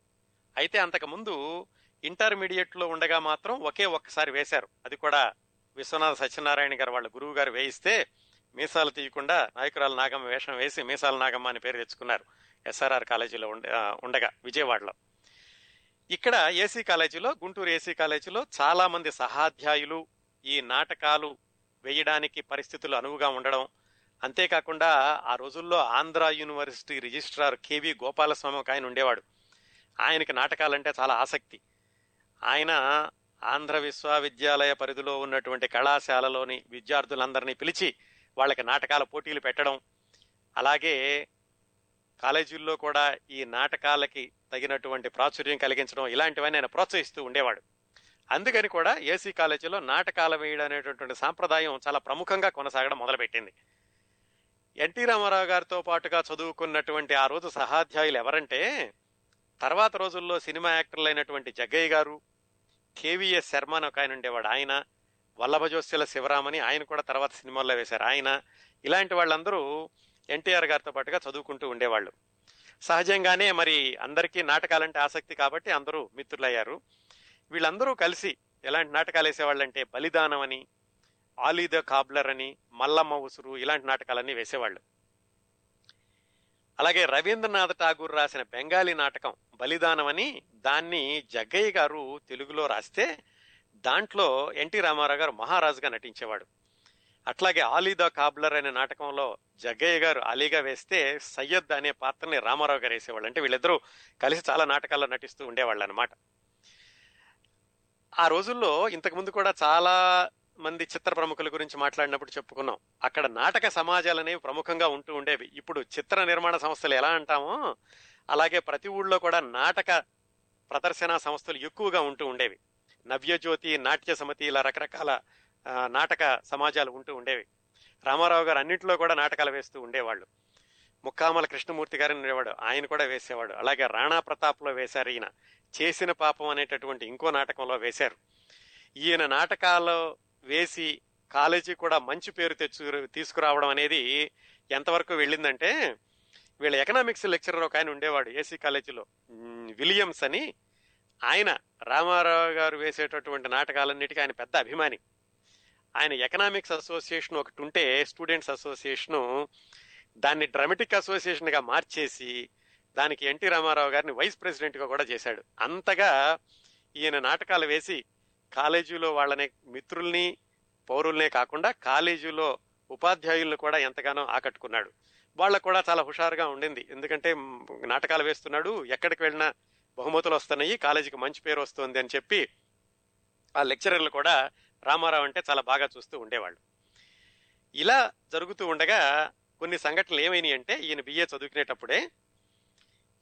అయితే అంతకుముందు ఇంటర్మీడియట్లో ఉండగా మాత్రం ఒకే ఒక్కసారి వేశారు. అది కూడా విశ్వనాథ సత్యనారాయణ గారు వాళ్ళ గురువు గారు వేయిస్తే మీసాలు తీయకుండా నాయకురాలు నాగమ్మ వేషం వేసి మీసాల నాగమ్మ అని పేరు తెచ్చుకున్నారు. ఎస్ఆర్ఆర్ కాలేజీలో ఉండగా విజయవాడలో. ఇక్కడ ఏసీ కాలేజీలో గుంటూరు ఏసీ కాలేజీలో చాలామంది సహాధ్యాయులు ఈ నాటకాలు వేయడానికి పరిస్థితులు అనువుగా ఉండడం అంతేకాకుండా ఆ రోజుల్లో Andhra university registrar K V Gopalaswamy ఒక ఆయన ఉండేవాడు. ఆయనకి నాటకాలంటే చాలా ఆసక్తి. ఆయన ఆంధ్ర విశ్వవిద్యాలయ పరిధిలో ఉన్నటువంటి కళాశాలలోని విద్యార్థులందరినీ పిలిచి వాళ్ళకి నాటకాల పోటీలు పెట్టడం. అలాగే కాలేజీల్లో కూడా ఈ నాటకాలకి తగినటువంటి ప్రాచుర్యం కలిగించడం ఇలాంటివన్నీ ఆయన ప్రోత్సహిస్తూ ఉండేవాడు. అందుకని కూడా ఏసీ కాలేజీలో నాటకాలు వేయడం అనేటటువంటి సాంప్రదాయం చాలా ప్రముఖంగా కొనసాగడం మొదలుపెట్టింది. ఎన్టీ రామారావు గారితో పాటుగా చదువుకున్నటువంటి ఆ రోజు సహాధ్యాయులు ఎవరంటే తర్వాత రోజుల్లో సినిమా యాక్టర్లు అయినటువంటి జగ్గయ్య గారు కేవీఎస్ శర్మ అని ఒక ఆయన ఉండేవాడు. ఆయన వల్లభజోస్యుల శివరామని ఆయన కూడా తర్వాత సినిమాల్లో వేశారు. ఆయన ఇలాంటి వాళ్ళందరూ ఎన్టీఆర్ గారితో పాటుగా చదువుకుంటూ ఉండేవాళ్ళు. సహజంగానే మరి అందరికీ నాటకాలంటే ఆసక్తి కాబట్టి అందరూ మిత్రులయ్యారు. వీళ్ళందరూ కలిసి ఎలాంటి నాటకాలు వేసేవాళ్ళంటే బలిదానం అని ఆలీ ద కాబ్లర్ అని మల్లమ్మ ఉసురు ఇలాంటి నాటకాలన్నీ వేసేవాళ్ళు. అలాగే రవీంద్రనాథ్ ఠాగూర్ రాసిన బెంగాలీ నాటకం బలిదానం అని దాన్ని జగ్గయ్య గారు తెలుగులో రాస్తే దాంట్లో ఎన్టీ రామారావు గారు మహారాజుగా నటించేవాడు. అట్లాగే ఆలీ ద కాబ్లర్ అనే నాటకంలో జగ్గయ్య గారు అలీగా వేస్తే సయ్యద్ అనే పాత్రని రామారావు గారు వేసేవాళ్ళు. అంటే వీళ్ళిద్దరూ కలిసి చాలా నాటకాల్లో నటిస్తూ ఉండేవాళ్ళు అనమాట ఆ రోజుల్లో ఇంతకుముందు కూడా చాలా మంది చిత్ర ప్రముఖుల గురించి మాట్లాడినప్పుడు చెప్పుకున్నాం. అక్కడ నాటక సమాజాలు అనేవి ప్రముఖంగా ఉంటూ ఉండేవి. ఇప్పుడు చిత్ర నిర్మాణ సంస్థలు ఎలా అంటామో అలాగే ప్రతి ఊళ్ళో కూడా నాటక ప్రదర్శన సంస్థలు ఎక్కువగా ఉంటూ ఉండేవి. నవ్యజ్యోతి నాట్య సమితి ఇలా రకరకాల నాటక సమాజాలు ఉంటూ ఉండేవి. రామారావు గారు అన్నింటిలో కూడా నాటకాలు వేస్తూ ఉండేవాళ్ళు. ముక్కామల కృష్ణమూర్తి గారిని ఉండేవాడు ఆయన కూడా వేసేవాడు. అలాగే రాణా ప్రతాప్లో వేశారు ఈయన. చేసిన పాపం అనేటటువంటి ఇంకో నాటకంలో వేశారు. ఈయన నాటకాల్లో వేసి కాలేజీ కూడా మంచి పేరు తెచ్చు తీసుకురావడం అనేది ఎంతవరకు వెళ్ళిందంటే వీళ్ళ ఎకనామిక్స్ లెక్చరర్ ఒక ఆయన ఉండేవాడు ఏసీ కాలేజీలో. విలియమ్స్ అని ఆయన రామారావు గారు వేసేటటువంటి నాటకాలన్నిటికీ ఆయన పెద్ద అభిమాని. ఆయన ఎకనామిక్స్ అసోసియేషన్ ఒకటి ఉంటే స్టూడెంట్స్ అసోసియేషను దాన్ని డ్రామటిక్ అసోసియేషన్గా మార్చేసి దానికి ఎన్టీ రామారావు గారిని వైస్ ప్రెసిడెంట్గా కూడా చేశాడు. అంతగా ఈయన నాటకాలు వేసి కాలేజీలో వాళ్ళని మిత్రుల్ని పౌరుల్నే కాకుండా కాలేజీలో ఉపాధ్యాయులను కూడా ఎంతగానో ఆకట్టుకున్నాడు. వాళ్ళకు కూడా చాలా హుషారుగా ఉండింది. ఎందుకంటే నాటకాలు వేస్తున్నాడు. ఎక్కడికి వెళ్ళినా బహుమతులు వస్తున్నాయి కాలేజీకి మంచి పేరు వస్తుంది అని చెప్పి ఆ లెక్చరర్లు కూడా రామారావు అంటే చాలా బాగా చూస్తూ ఉండేవాళ్ళు. ఇలా జరుగుతూ ఉండగా కొన్ని సంఘటనలు ఏమైనాయి అంటే ఈయన బిఏ చదువుకునేటప్పుడే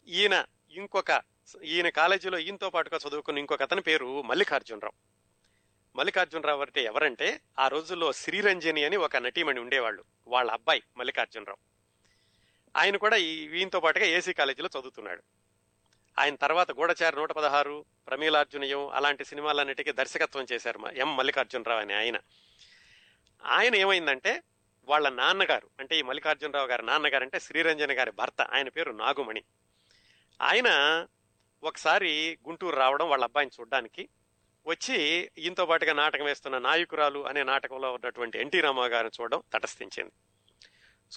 ఈయన ఇంకొక ఈయన కాలేజీలో ఈయనతో పాటుగా చదువుకున్న ఇంకొక అతని పేరు మల్లికార్జునరావు. మల్లికార్జునరావు అంటే ఎవరంటే ఆ రోజుల్లో శ్రీరంజని అని ఒక నటీమణి ఉండేవాళ్ళు వాళ్ళ అబ్బాయి మల్లికార్జునరావు. ఆయన కూడా ఈయనతో పాటుగా ఏసీ కాలేజీలో చదువుతున్నాడు. ఆయన తర్వాత గూఢచారి నూట పదహారు ప్రమీలార్జునయం అలాంటి సినిమాలన్నిటికీ దర్శకత్వం చేశారు మా ఎం. మల్లికార్జునరావు అని ఆయన. ఆయన ఏమైందంటే వాళ్ళ నాన్నగారు అంటే ఈ మల్లికార్జునరావు గారి నాన్నగారు అంటే శ్రీరంజన్ గారి భర్త ఆయన పేరు నాగుమణి. ఆయన ఒకసారి గుంటూరు రావడం వాళ్ళ అబ్బాయిని చూడడానికి వచ్చి ఈయనతో పాటుగా నాటకం వేస్తున్న నాయకురాలు అనే నాటకంలో ఉన్నటువంటి ఎన్టీ రామారావు గారిని చూడడం తటస్థించింది.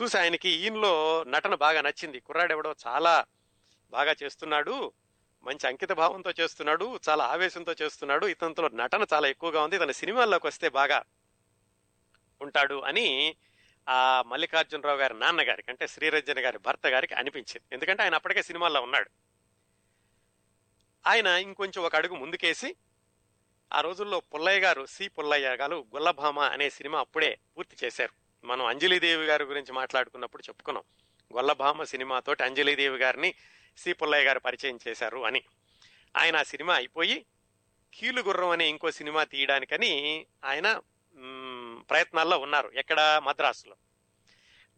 చూసి ఆయనకి ఈయనలో నటన బాగా నచ్చింది. కుర్రాడెవడో చాలా బాగా చేస్తున్నాడు. మంచి అంకిత భావంతో చేస్తున్నాడు. చాలా ఆవేశంతో చేస్తున్నాడు. ఇతనితో నటన చాలా ఎక్కువగా ఉంది. ఇతను సినిమాల్లోకి వస్తే బాగా ఉంటాడు అని ఆ మల్లికార్జునరావు గారి నాన్నగారికి అంటే శ్రీరంజన్ గారి భర్త గారికి అనిపించింది. ఎందుకంటే ఆయన అప్పటికే సినిమాల్లో ఉన్నాడు. ఆయన ఇంకొంచెం ఒక అడుగు ముందుకేసి ఆ రోజుల్లో పుల్లయ్య గారు సి పుల్లయ్య గారు గుల్లభామ అనే సినిమా అప్పుడే పూర్తి చేశారు. మనం అంజలిదేవి గారి గురించి మాట్లాడుకున్నప్పుడు చెప్పుకున్నాం. గొల్లభామ సినిమాతోటి అంజలిదేవి గారిని సి పుల్లయ్య గారు పరిచయం చేశారు అని. ఆయన ఆ సినిమా అయిపోయి కీలుగుర్రం అనే ఇంకో సినిమా తీయడానికని ఆయన ప్రయత్నాల్లో ఉన్నారు ఎక్కడ మద్రాసులో.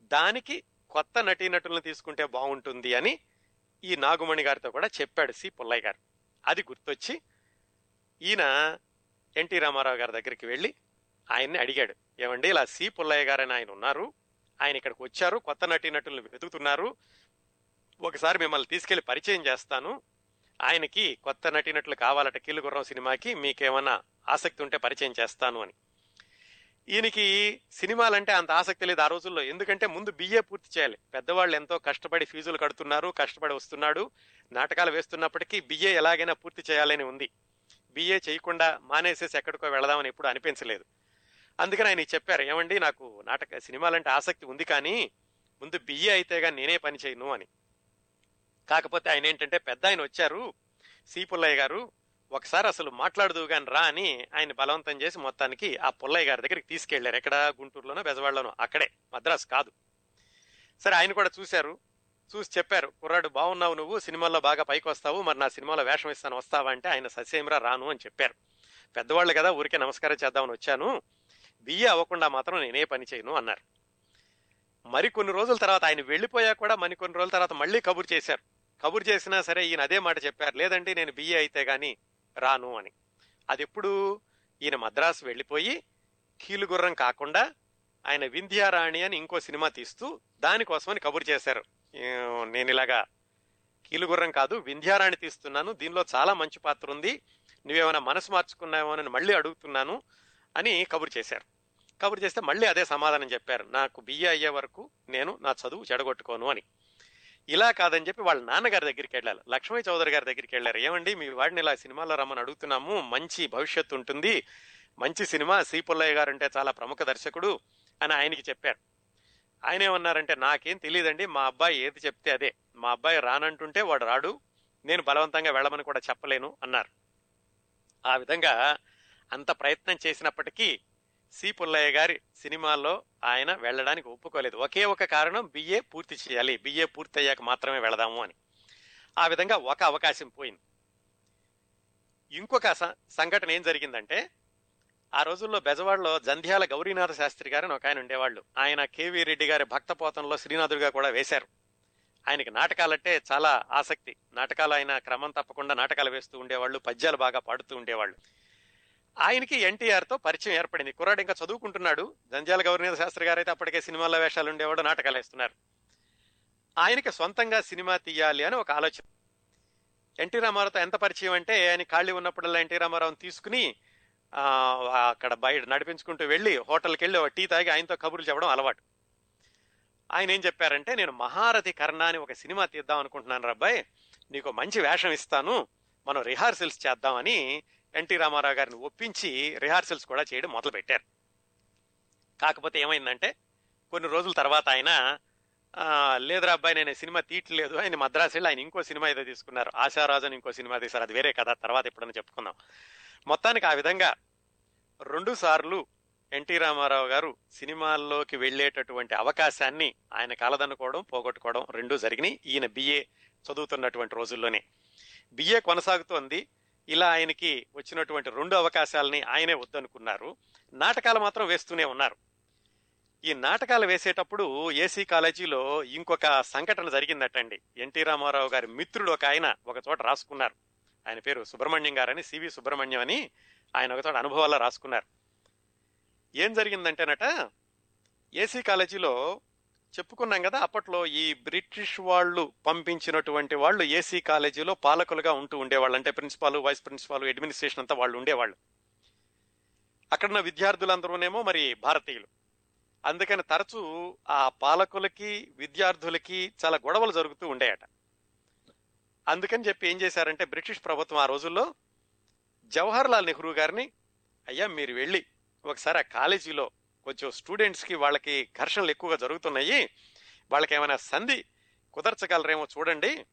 దానికి కొత్త నటీనటులను తీసుకుంటే బాగుంటుంది అని ఈ నాగుమణి గారితో కూడా చెప్పాడు సి పుల్లయ్య గారు. అది గుర్తొచ్చి ఈయన ఎన్టీ రామారావు గారి దగ్గరికి వెళ్ళి ఆయన్ని అడిగాడు ఏమండి ఇలా సి పుల్లయ్య గారని ఆయన ఉన్నారు ఆయన ఇక్కడికి వచ్చారు కొత్త నటీనటులను వెతుకుతున్నారు ఒకసారి మిమ్మల్ని తీసుకెళ్ళి పరిచయం చేస్తాను. ఆయనకి కొత్త నటీనటులు కావాలట కీలుగుర్రం సినిమాకి మీకేమన్నా ఆసక్తి ఉంటే పరిచయం చేస్తాను అని. ఈయనకి సినిమాలంటే అంత ఆసక్తి లేదు ఆ రోజుల్లో. ఎందుకంటే ముందు బిఏ పూర్తి చేయాలి. పెద్దవాళ్ళు ఎంతో కష్టపడి ఫీజులు కడుతున్నారు కష్టపడి వస్తున్నాడు. నాటకాలు వేస్తున్నప్పటికీ బిఏ ఎలాగైనా పూర్తి చేయాలని ఉంది. బిఏ చేయకుండా మానేసేసి ఎక్కడికో వెళదామని ఎప్పుడు అనిపించలేదు. అందుకని ఆయన చెప్పారు ఏమండి నాకు నాటక సినిమాలంటే ఆసక్తి ఉంది కానీ ముందు బిఏ అయితే కానీ నేనే పని చేయను అని. కాకపోతే ఆయన ఏంటంటే పెద్ద ఆయన వచ్చారు. సి పుల్లయ్య గారు ఒకసారి అసలు మాట్లాడదు కానీ రా అని ఆయన బలవంతం చేసి మొత్తానికి ఆ పుల్లయ్య గారి దగ్గరికి తీసుకెళ్ళారు. ఎక్కడ? గుంటూరులోనో బెజవాడలోనో. అక్కడే. మద్రాసు కాదు. సరే ఆయన కూడా చూశారు. చూసి చెప్పారు కుర్రాడు బాగున్నావు నువ్వు. సినిమాల్లో బాగా పైకి వస్తావు మరి నా సినిమాలో వేషం ఇస్తాను. వస్తావా? అంటే ఆయన ససేమిరా రాను అని చెప్పారు. పెద్దవాళ్ళు కదా ఊరికే నమస్కారం చేద్దామని వచ్చాను. బియ్య అవ్వకుండా మాత్రం నేనే పని చేయను అన్నారు. మరి కొన్ని రోజుల తర్వాత ఆయన వెళ్ళిపోయా కూడా మరి కొన్ని రోజుల తర్వాత మళ్ళీ కబురు చేశారు. కబురు చేసినా సరే ఈయన అదే మాట చెప్పారు. లేదండి నేను బిఏ అయితే గాని రాను అని. అది ఎప్పుడు ఈయన మద్రాసు వెళ్ళిపోయి కీలుగుర్రం కాకుండా ఆయన వింధ్యారాణి అని ఇంకో సినిమా తీస్తూ దానికోసమని కబురు చేశారు. నేను ఇలాగా కీలుగుర్రం కాదు వింధ్యారాణి తీస్తున్నాను దీనిలో చాలా మంచి పాత్ర ఉంది నువ్వేమైనా మనసు మార్చుకున్నావో అని మళ్ళీ అడుగుతున్నాను అని కబురు చేశారు. కబురు చేస్తే మళ్ళీ అదే సమాధానం చెప్పారు. నాకు బిఏ అయ్యే వరకు నేను నా చదువు చెడగొట్టుకోను అని. ఇలా కాదని చెప్పి వాళ్ళ నాన్నగారి దగ్గరికి వెళ్ళారు లక్ష్మీ చౌదరి గారి దగ్గరికి వెళ్ళారు. ఏమండి మీ వాడిని ఇలా సినిమాలో రమ్మని అడుగుతున్నాము. మంచి భవిష్యత్తు ఉంటుంది. మంచి సినిమా సి పుల్లయ్య గారు అంటే చాలా ప్రముఖ దర్శకుడు అని ఆయనకి చెప్పారు. ఆయన ఏమన్నారంటే నాకేం తెలియదండి మా అబ్బాయి ఏది చెప్తే అదే. మా అబ్బాయి రానంటుంటే వాడు రాడు. నేను బలవంతంగా వెళ్ళమని కూడా చెప్పలేను అన్నారు. ఆ విధంగా అంత ప్రయత్నం చేసినప్పటికీ సి పుల్లయ్య గారి సినిమాల్లో ఆయన వెళ్ళడానికి ఒప్పుకోలేదు. ఒకే ఒక కారణం బిఏ పూర్తి చేయాలి. బిఏ పూర్తి అయ్యాక మాత్రమే వెళదాము అని. ఆ విధంగా ఒక అవకాశం పోయింది. ఇంకొక స- సంఘటన ఏం జరిగిందంటే ఆ రోజుల్లో బెజవాడలో జంధ్యాల గౌరీనాథ శాస్త్రి గారు అని ఒక ఆయన ఉండేవాళ్ళు. ఆయన కేవీ రెడ్డి గారి భక్తపోతంలో శ్రీనాథుడిగా కూడా వేశారు. ఆయనకి నాటకాలంటే చాలా ఆసక్తి. నాటకాలు ఆయన క్రమం తప్పకుండా నాటకాలు వేస్తూ ఉండేవాళ్ళు పద్యాలు బాగా పాడుతూ ఉండేవాళ్ళు. ఆయనకి ఎన్టీఆర్తో పరిచయం ఏర్పడింది. కుర్రాడు ఇంకా చదువుకుంటున్నాడు. జంజాల గౌరీనాథ శాస్త్రి గారు అయితే అప్పటికే సినిమాల్లో వేషాలు ఉండేవాడు నాటకాలు వేస్తున్నారు. ఆయనకి సొంతంగా సినిమా తీయాలి అని ఒక ఆలోచన. ఎన్టీ రామారావుతో ఎంత పరిచయం అంటే ఆయన ఖాళీ ఉన్నప్పుడల్లా ఎన్టీ రామారావుని తీసుకుని అక్కడ బయట నడిపించుకుంటూ వెళ్ళి హోటల్కి వెళ్ళి ఒక టీ తాగి ఆయనతో కబుర్లు చెప్పడం అలవాటు. ఆయన ఏం చెప్పారంటే నేను మహారథి కర్ణ అని ఒక సినిమా తీద్దాం అనుకుంటున్నాను రబ్బాయ్ నీకు మంచి వేషం ఇస్తాను. మనం రిహార్సల్స్ చేద్దామని ఎన్టీ రామారావు గారిని ఒప్పించి రిహార్సల్స్ కూడా చేయడం మొదలు పెట్టారు కాకపోతే ఏమైందంటే కొన్ని రోజుల తర్వాత ఆయన లేదురా అబ్బాయి నేను సినిమా తీయట్లేదు ఆయన మద్రాసు వెళ్ళి ఆయన ఇంకో సినిమా ఏదో తీసుకున్నారు. ఆశారాజు అని ఇంకో సినిమా తీశారు. అది వేరే కథ తర్వాత ఎప్పుడైనా చెప్పుకుందాం. మొత్తానికి ఆ విధంగా రెండు సార్లు ఎన్టీ రామారావు గారు సినిమాల్లోకి వెళ్ళేటటువంటి అవకాశాన్ని ఆయన కాలదనుకోవడం పోగొట్టుకోవడం రెండూ జరిగినాయి. ఈయన బిఏ చదువుతున్నటువంటి రోజుల్లోనే. బిఏ కొనసాగుతోంది. ఇలా ఆయనకి వచ్చినటువంటి రెండు అవకాశాలని ఆయనే వద్దనుకున్నారు. నాటకాలు మాత్రం వేస్తూనే ఉన్నారు. ఈ నాటకాలు వేసేటప్పుడు ఏసీ కాలేజీలో ఇంకొక సంఘటన జరిగిందటండి. ఎన్టీ రామారావు గారి మిత్రుడు ఒక ఆయన ఒక చోట రాసుకున్నారు. ఆయన పేరు సుబ్రహ్మణ్యం గారని సివి సుబ్రహ్మణ్యం అని ఆయన ఒక చోట అనుభవాల్లో రాసుకున్నారు. ఏం జరిగిందంటేనట ఏసీ కాలేజీలో చెప్పుకున్నాం కదా అప్పట్లో ఈ బ్రిటిష్ వాళ్ళు పంపించినటువంటి వాళ్ళు ఏసీ కాలేజీలో పాలకులుగా ఉంటూ ఉండేవాళ్ళు. అంటే ప్రిన్సిపాల్ వైస్ ప్రిన్సిపాల్ అడ్మినిస్ట్రేషన్ అంతా వాళ్ళు ఉండేవాళ్ళు. అక్కడున్న విద్యార్థులందరూనేమో మరి భారతీయులు. అందుకని తరచూ ఆ పాలకులకి విద్యార్థులకి చాలా గొడవలు జరుగుతూ ఉండేయట. అందుకని చెప్పి ఏం చేశారంటే బ్రిటిష్ ప్రభుత్వం ఆ రోజుల్లో జవహర్ లాల్ నెహ్రూ గారిని అయ్యా మీరు వెళ్ళి ఒకసారి ఆ కాలేజీలో కొంచెం స్టూడెంట్స్కి వాళ్ళకి ఘర్షణలు ఎక్కువగా జరుగుతున్నాయి. వాళ్ళకి ఏమైనా సంధి కుదర్చగలరేమో చూడండి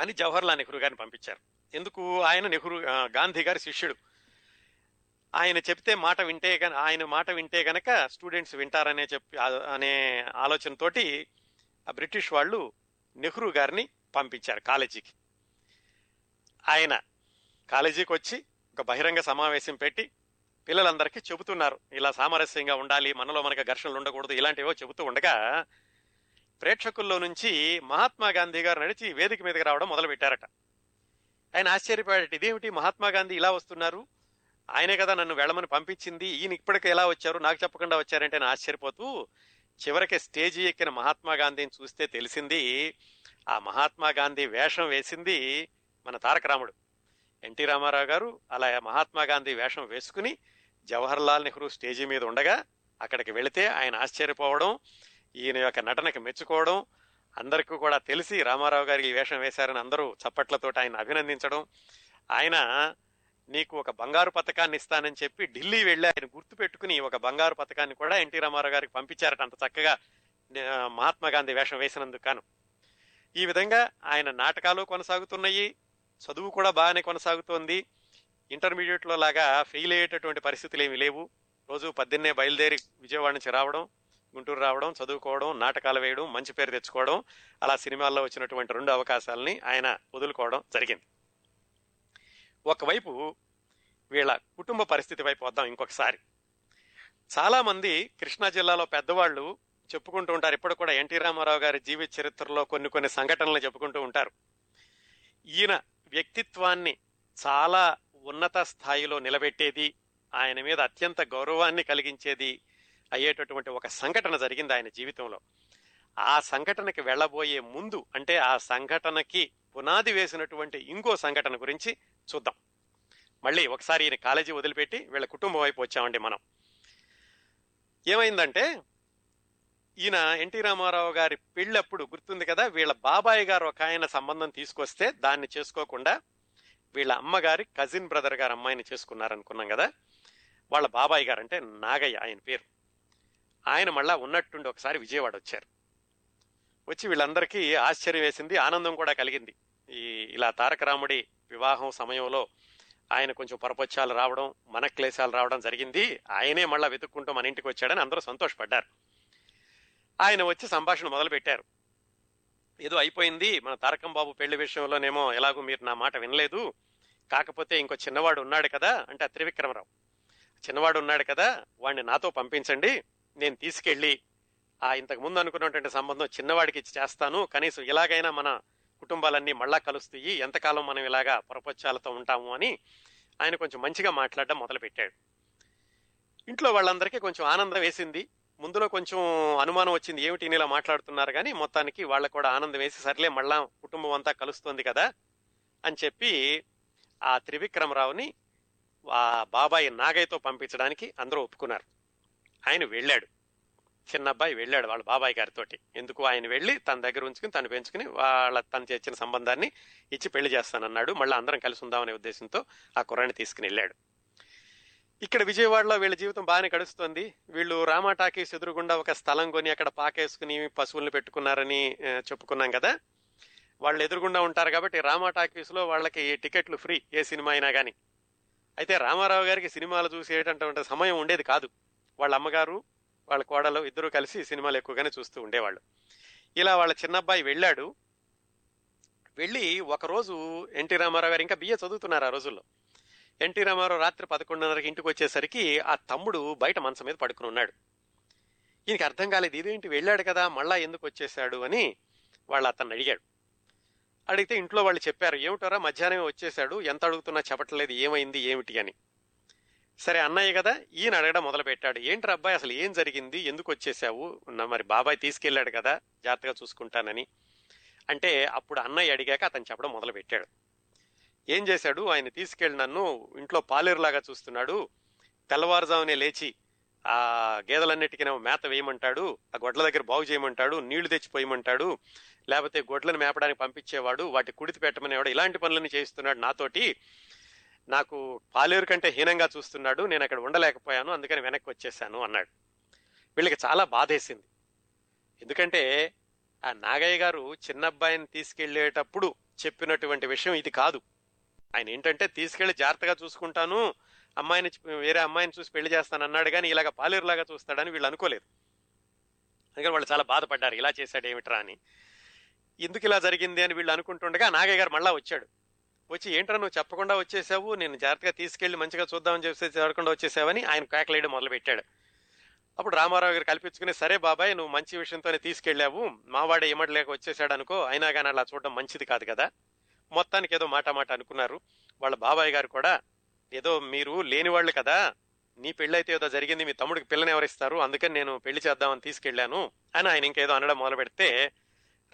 అని జవహర్లాల్ నెహ్రూ గారిని పంపించారు. ఎందుకు? ఆయన నెహ్రూ గాంధీ గారి శిష్యుడు. ఆయన చెప్తే మాట వింటే ఆయన మాట వింటే గనక స్టూడెంట్స్ వింటారనే చెప్పి అనే ఆలోచనతోటి ఆ బ్రిటిష్ వాళ్ళు నెహ్రూ గారిని పంపించారు కాలేజీకి. ఆయన కాలేజీకి వచ్చి ఒక బహిరంగ సమావేశం పెట్టి పిల్లలందరికీ చెబుతున్నారు. ఇలా సామరస్యంగా ఉండాలి మనలో మనకి ఘర్షణలు ఉండకూడదు ఇలాంటివో చెబుతూ ఉండగా ప్రేక్షకుల్లో నుంచి మహాత్మా గాంధీ గారు నడిచి వేదిక మీదకి రావడం మొదలు పెట్టారట ఆయన ఆశ్చర్యపోయాడట ఇదేమిటి మహాత్మా గాంధీ ఇలా వస్తున్నారు? ఆయనే కదా నన్ను వెళ్ళమని పంపించింది ఈయన ఇప్పటికి ఎలా వచ్చారు నాకు చెప్పకుండా వచ్చారంటే నేను ఆశ్చర్యపోతూ చివరికి స్టేజీ ఎక్కిన మహాత్మా గాంధీని చూస్తే తెలిసింది ఆ మహాత్మా గాంధీ వేషం వేసింది మన తారక రాముడు. ఎన్టీ రామారావు గారు అలా మహాత్మా గాంధీ వేషం వేసుకుని జవహర్ లాల్ నెహ్రూ స్టేజీ మీద ఉండగా అక్కడికి వెళితే ఆయన ఆశ్చర్యపోవడం ఈయన యొక్క నటనకి మెచ్చుకోవడం అందరికీ కూడా తెలిసి రామారావు గారికి వేషం వేశారని అందరూ చప్పట్లతో ఆయన అభినందించడం. ఆయన నీకు ఒక బంగారు పథకాన్ని ఇస్తానని చెప్పి ఢిల్లీ వెళ్ళి ఆయన గుర్తుపెట్టుకుని ఒక బంగారు పథకాన్ని కూడా ఎన్టీ రామారావు గారికి పంపించారట అంత చక్కగా మహాత్మా గాంధీ వేషం వేసినందుకు కాను ఈ విధంగా ఆయన నాటకాలు కొనసాగుతున్నాయి చదువు కూడా బాగానే కొనసాగుతోంది. ఇంటర్మీడియట్లో లాగా ఫెయిల్ అయ్యేటటువంటి పరిస్థితులు ఏమీ లేవు. రోజు పద్దెన్నే బయలుదేరి విజయవాడ నుంచి రావడం గుంటూరు రావడం చదువుకోవడం నాటకాలు వేయడం మంచి పేరు తెచ్చుకోవడం అలా సినిమాల్లో వచ్చినటువంటి రెండు అవకాశాలని ఆయన వదులుకోవడం జరిగింది. ఒకవైపు వీళ్ళ కుటుంబ పరిస్థితి వైపు వద్దాం ఇంకొకసారి. చాలామంది కృష్ణా జిల్లాలో పెద్దవాళ్ళు చెప్పుకుంటూ ఉంటారు. ఇప్పుడు కూడా ఎన్టీ రామారావు గారి జీవిత చరిత్రలో కొన్ని కొన్ని సంఘటనలు చెప్పుకుంటూ ఉంటారు. ఈయన వ్యక్తిత్వాన్ని చాలా ఉన్నత స్థాయిలో నిలబెట్టేది ఆయన మీద అత్యంత గౌరవాన్ని కలిగించేది అయ్యేటటువంటి ఒక సంఘటన జరిగింది ఆయన జీవితంలో. ఆ సంఘటనకి వెళ్ళబోయే ముందు అంటే ఆ సంఘటనకి పునాది వేసినటువంటి ఇంకో సంఘటన గురించి చూద్దాం. మళ్ళీ ఒకసారి ఈయన కాలేజీ వదిలిపెట్టి వీళ్ళ కుటుంబం వైపు వచ్చామండి మనం. ఏమైందంటే ఈయన ఎన్టీ రామారావు గారి పెళ్ళప్పుడు గుర్తుంది కదా వీళ్ళ బాబాయ్ గారు ఒక ఆయన సంబంధం తీసుకొస్తే దాన్ని చేసుకోకుండా వీళ్ళ అమ్మగారి కజిన్ బ్రదర్ గారు అమ్మాయిని చేసుకున్నారనుకున్నాం కదా? వాళ్ళ బాబాయ్ గారు అంటే నాగయ్య ఆయన పేరు. ఆయన మళ్ళా ఉన్నట్టుండి ఒకసారి విజయవాడ వచ్చారు. వచ్చి వీళ్ళందరికీ ఆశ్చర్యం వేసింది ఆనందం కూడా కలిగింది. ఈ ఇలా తారక రాముడి వివాహం సమయంలో ఆయన కొంచెం పరపచ్చాలు రావడం మనక్లేశాలు రావడం జరిగింది. ఆయనే మళ్ళా వెతుక్కుంటూ మన ఇంటికి వచ్చాడని అందరూ సంతోషపడ్డారు. ఆయన వచ్చి సంభాషణ మొదలు పెట్టారు ఏదో అయిపోయింది మన తారకం బాబు పెళ్ళి విషయంలోనేమో ఎలాగో మీరు నా మాట వినలేదు. కాకపోతే ఇంకో చిన్నవాడు ఉన్నాడు కదా అంటే ఆ త్రివిక్రమరావు. చిన్నవాడు ఉన్నాడు కదా వాడిని నాతో పంపించండి నేను తీసుకెళ్ళి ఆ ఇంతకు ముందు అనుకున్నటువంటి సంబంధం చిన్నవాడికి ఇచ్చి చేస్తాను. కనీసం ఇలాగైనా మన కుటుంబాలన్నీ మళ్ళా కలుస్తాయి. ఎంతకాలం మనం ఇలాగా పొరపచ్చాలతో ఉంటాము అని ఆయన కొంచెం మంచిగా మాట్లాడడం మొదలుపెట్టాడు. ఇంట్లో వాళ్ళందరికీ కొంచెం ఆనందం వేసింది. ముందులో కొంచెం అనుమానం వచ్చింది ఏమిటి ఇలా మాట్లాడుతున్నారు కానీ మొత్తానికి వాళ్ళకు కూడా ఆనందం వేసి సర్లే మళ్ళా కుటుంబం అంతా కలుస్తుంది కదా అని చెప్పి ఆ త్రివిక్రమరావుని ఆ బాబాయి నాగయ్యతో పంపించడానికి అందరూ ఒప్పుకున్నారు. ఆయన వెళ్ళాడు. చిన్న అబ్బాయి వెళ్ళాడు వాళ్ళ బాబాయ్ గారితోటి. ఎందుకు? ఆయన వెళ్ళి తన దగ్గర ఉంచుకుని తను పెంచుకుని వాళ్ళ తను చేసిన సంబంధాన్ని ఇచ్చి పెళ్ళి చేస్తానన్నాడు. మళ్ళీ అందరం కలిసి ఉందామనే ఉద్దేశంతో ఆ కుర్రాన్ని తీసుకుని వెళ్ళాడు. ఇక్కడ విజయవాడలో వీళ్ళ జీవితం బాగానే గడుస్తుంది. వీళ్ళు రామా టాకీస్ ఎదురుగుండా ఒక స్థలం కొని అక్కడ పాకేసుకుని పశువుల్ని పెట్టుకున్నారని చెప్పుకున్నాం కదా. వాళ్ళు ఎదురుగుండా ఉంటారు కాబట్టి రామా టాకీస్లో వాళ్ళకి టికెట్లు ఫ్రీ ఏ సినిమా అయినా కానీ అయితే రామారావు గారికి సినిమాలు చూసేటటువంటి సమయం ఉండేది కాదు. వాళ్ళ అమ్మగారు వాళ్ళ కోడలు ఇద్దరు కలిసి సినిమాలు ఎక్కువగానే చూస్తూ ఉండేవాళ్ళు. ఇలా వాళ్ళ చిన్నబ్బాయి వెళ్ళాడు. వెళ్ళి ఒకరోజు ఎన్టీ రామారావు గారు ఇంకా బిఏ చదువుతున్నారు ఆ రోజుల్లో. ఎన్టీ రామారావు రాత్రి పదకొండున్నరకి ఇంటికి వచ్చేసరికి ఆ తమ్ముడు బయట మంచం మీద పడుకుని ఉన్నాడు. ఈయనకి అర్థం కాలేదు ఇదేంటి వెళ్ళాడు కదా మళ్ళా ఎందుకు వచ్చేసాడు అని వాళ్ళు అతన్ని అడిగాడు. అడిగితే ఇంట్లో వాళ్ళు చెప్పారు ఏమిటారా మధ్యాహ్నమే వచ్చేసాడు ఎంత అడుగుతున్నా చెప్పట్లేదు ఏమైంది ఏమిటి అని. సరే అన్నయ్య కదా ఈయన అడగడం మొదలుపెట్టాడు. ఏంటి అబ్బాయి అసలు ఏం జరిగింది ఎందుకు వచ్చేసావు నా మరి బాబాయ్ తీసుకెళ్ళాడు కదా జాగ్రత్తగా చూసుకుంటానని. అంటే అప్పుడు అన్నయ్య అడిగాక అతను చెప్పడం మొదలు పెట్టాడు ఏం చేశాడు? ఆయన తీసుకెళ్ళి నన్ను ఇంట్లో పాలేరులాగా చూస్తున్నాడు. తెల్లవారుజామునే లేచి ఆ గేదెలన్నిటికీనేమో మేత వేయమంటాడు ఆ గొడ్ల దగ్గర బాగు చేయమంటాడు నీళ్ళు తెచ్చి పోయమంటాడు లేకపోతే గొడ్లను మేపడానికి పంపించేవాడు వాటి కుడితి పెట్టమనేవాడు ఇలాంటి పనులన్నీ చేయిస్తున్నాడు నాతోటి. నాకు పాలేరు కంటే హీనంగా చూస్తున్నాడు నేను అక్కడ ఉండలేకపోయాను అందుకని వెనక్కి వచ్చేసాను అన్నాడు. వీళ్ళకి చాలా బాధేసింది. ఎందుకంటే ఆ నాగయ్య గారు చిన్నబ్బాయిని తీసుకెళ్ళేటప్పుడు చెప్పినటువంటి విషయం ఇది కాదు. ఆయన ఏంటంటే తీసుకెళ్ళి జాగ్రత్తగా చూసుకుంటాను. అమ్మాయిని వేరే అమ్మాయిని చూసి పెళ్ళి చేస్తాను అన్నాడు కానీ ఇలాగ పాలేరులాగా చూస్తాడని వీళ్ళు అనుకోలేదు. అందుకని వాళ్ళు చాలా బాధపడ్డారు. ఇలా చేశాడు ఏమిట్రా అని. ఎందుకు ఇలా జరిగింది అని వీళ్ళు అనుకుంటుండగా నాగయ్య గారు మళ్ళా వచ్చాడు. వచ్చి ఏంట్రా నువ్వు చెప్పకుండా వచ్చేసావు? నేను జాగ్రత్తగా తీసుకెళ్ళి మంచిగా చూద్దామని చెప్పేసి చూడకుండా వచ్చేసావని ఆయన కేకలేయడం మొదలు పెట్టాడు అప్పుడు రామారావు గారు కల్పించుకుని సరే బాబాయ్ నువ్వు మంచి విషయంతోనే తీసుకెళ్ళావు. మావాడే ఇమ్మడలేక వచ్చేసాడు అనుకో అయినా కానీ అలా చూడడం మంచిది కాదు కదా. మొత్తానికి ఏదో మాట మాట అనుకున్నారు. వాళ్ళ బాబాయ్ గారు కూడా ఏదో మీరు లేని వాళ్ళు కదా నీ పెళ్ళైతే అయితే ఏదో జరిగింది మీ తమ్ముడికి పిల్లని ఎవరిస్తారు అందుకని నేను పెళ్ళి చేద్దామని తీసుకెళ్ళాను అని ఆయన ఇంకేదో అనడం మొదలు పెడితే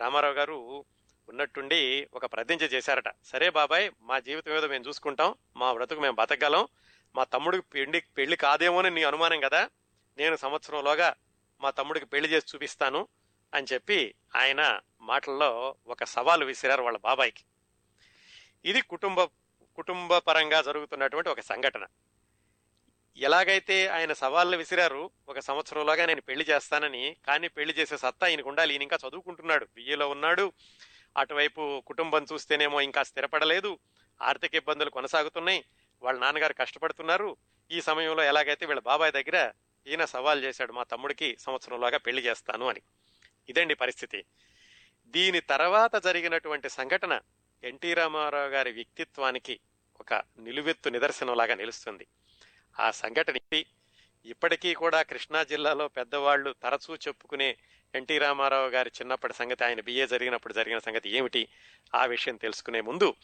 రామారావు గారు ఉన్నట్టుండి ఒక ప్రతిజ్ఞ చేశారట. సరే బాబాయ్ మా జీవితం ఏదో మేము చూసుకుంటాం మా బ్రతుకు మేము బతకగలం మా తమ్ముడికి పెళ్ళి పెళ్ళి కాదేమో అని నీ అనుమానం కదా నేను సంవత్సరంలోగా మా తమ్ముడికి పెళ్ళి చేసి చూపిస్తాను అని చెప్పి ఆయన మాటల్లో ఒక సవాలు విసిరారు వాళ్ళ బాబాయ్కి. ఇది కుటుంబ కుటుంబ పరంగా జరుగుతున్నటువంటి ఒక సంఘటన. ఎలాగైతే ఆయన సవాళ్ళు విసిరారు ఒక సంవత్సరంలోగా నేను పెళ్ళి చేస్తానని కానీ పెళ్ళి చేసే సత్తా ఈయనకు ఉండాలి ఈయన ఇంకా చదువుకుంటున్నాడు బిఏలో ఉన్నాడు అటువైపు కుటుంబం చూస్తేనేమో ఇంకా స్థిరపడలేదు ఆర్థిక ఇబ్బందులు కొనసాగుతున్నాయి వాళ్ళ నాన్నగారు కష్టపడుతున్నారు ఈ సమయంలో ఎలాగైతే వీళ్ళ బాబాయ్ దగ్గర ఈయన సవాల్ చేశాడు మా తమ్ముడికి సంవత్సరంలోగా పెళ్ళి చేస్తాను అని. ఇదండి పరిస్థితి. దీని తర్వాత జరిగినటువంటి సంఘటన ఎన్టీ రామారావు గారి వ్యక్తిత్వానికి ఒక నిలువెత్తు నిదర్శనంలాగా నిలుస్తుంది. ఆ సంఘటన ఇప్పటికీ కూడా కృష్ణా జిల్లాలో పెద్దవాళ్ళు తరచూ చెప్పుకునే ఎన్టీ రామారావు గారి చిన్నప్పటి సంగతి ఆయన బిఏ జరిగినప్పుడు జరిగిన సంగతి ఏమిటి? ఆ విషయం తెలుసుకునే ముందు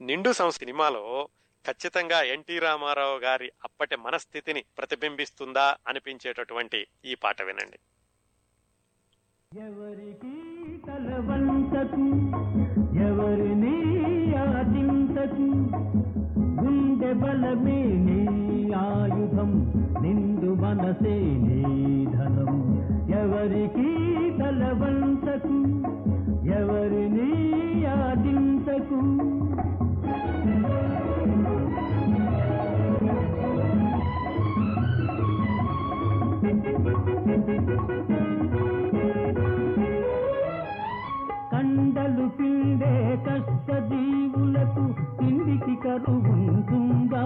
నిండు సంస్థ సినిమాలో ఖచ్చితంగా ఎన్టీ రామారావు గారి అప్పటి మనస్థితిని ప్రతిబింబిస్తుందా అనిపించేటటువంటి ఈ పాట వినండి. ఎవరికి తలవంచకు ఆదించకు గుండె బలమే నీ ఆయుధం నిందు మనసే నీధనం ఎవరికి తలవంతకు ఎవరిని ఆదించకు కండలు పిండే కష్ట జీవులకు తిండికి కరువుంటుందా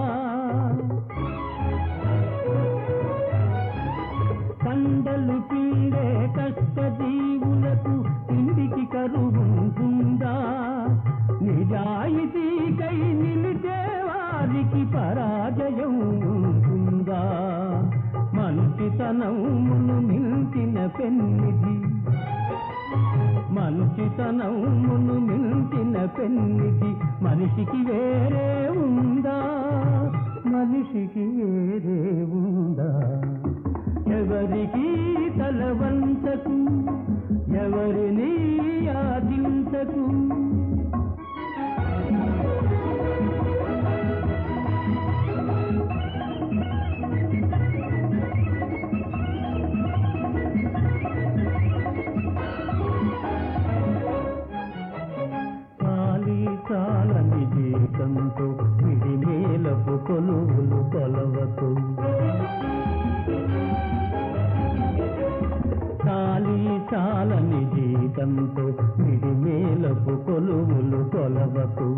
కండలు పిండే కష్ట జీవులకు తిండికి కరువుంటుందా నిజాయితీకై నిలిచే వారికి పరాజయం ఉంటుందా మంచితనమును నిలిచిన పెన్నిది మంచితనమును మించిన పెన్నిది మనిషికి వేరే ఉందా? మనిషికి వేరే ఉందా? ఎవరికి తలవంచకు ఎవరిని యాదించకు? కాలి కాలని జీతంతో విడిమేలపు కొలువులు కొలవకు. కాలి చాలని జీతంతో విడిమేలపు కొలువులు కొలవకు.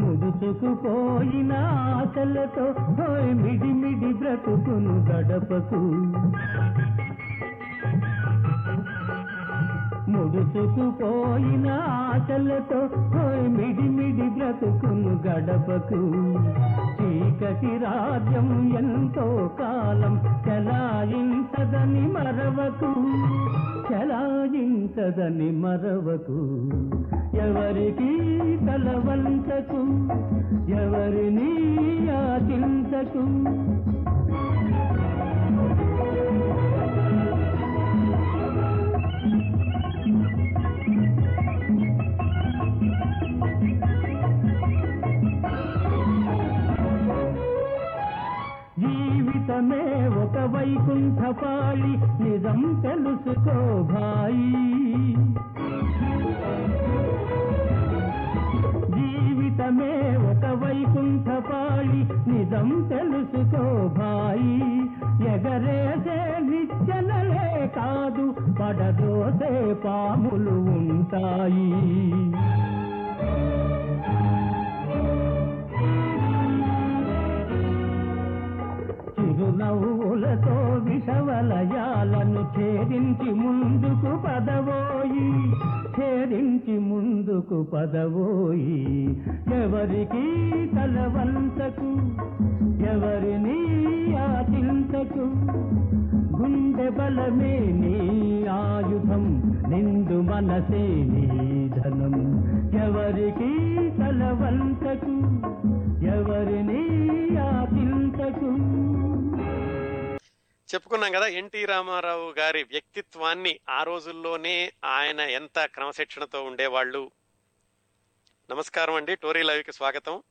ముడుచుకుపోయిన ఆశలతో హోయ్ మిడిమిడి బ్రతుకును గడపకు. ముడుచుకుపోయిన ఆశలతో మిడిమిడి బ్రతుకును గడపకు. చీకటి రాజ్యం ఎంతో కాలం చలాయించదని మరవకు. చలాయించదని మరవకు. ఎవరికి తలవంచకు. ఎవరిని యాచించకు. జీవితమే ఒక వైకుంఠపాళి నిజం తెలుసుకో భాయి. జీవితమే ఒక వైకుంఠపాళి నిజం తెలుసుకో భాయి. ఎగరేసే నిచ్చనలే కాదు పడదోసే పాములు ఉంటాయి. చిరునవ్వులతో విషవలయాలను ఛేదించి ముందుకు పదవోయి ఛేదించి ముందుకు పదవోయి. ఎవరికి తలవంతకు ఎవరిని ఆచింతకు గుండె బలమే నీ ఆయుధం నిండు మనసే నీ ధనం. ఎవరికి తలవంతకు ఎవరిని ఆచింతకు చెప్పుకున్నాం కదా ఎన్టీ రామారావు గారి వ్యక్తిత్వాన్ని ఆ రోజుల్లోనే ఆయన ఎంత క్రమశిక్షణతో ఉండేవాళ్ళు. నమస్కారం అండి టోరీ లైవ్కి స్వాగతం.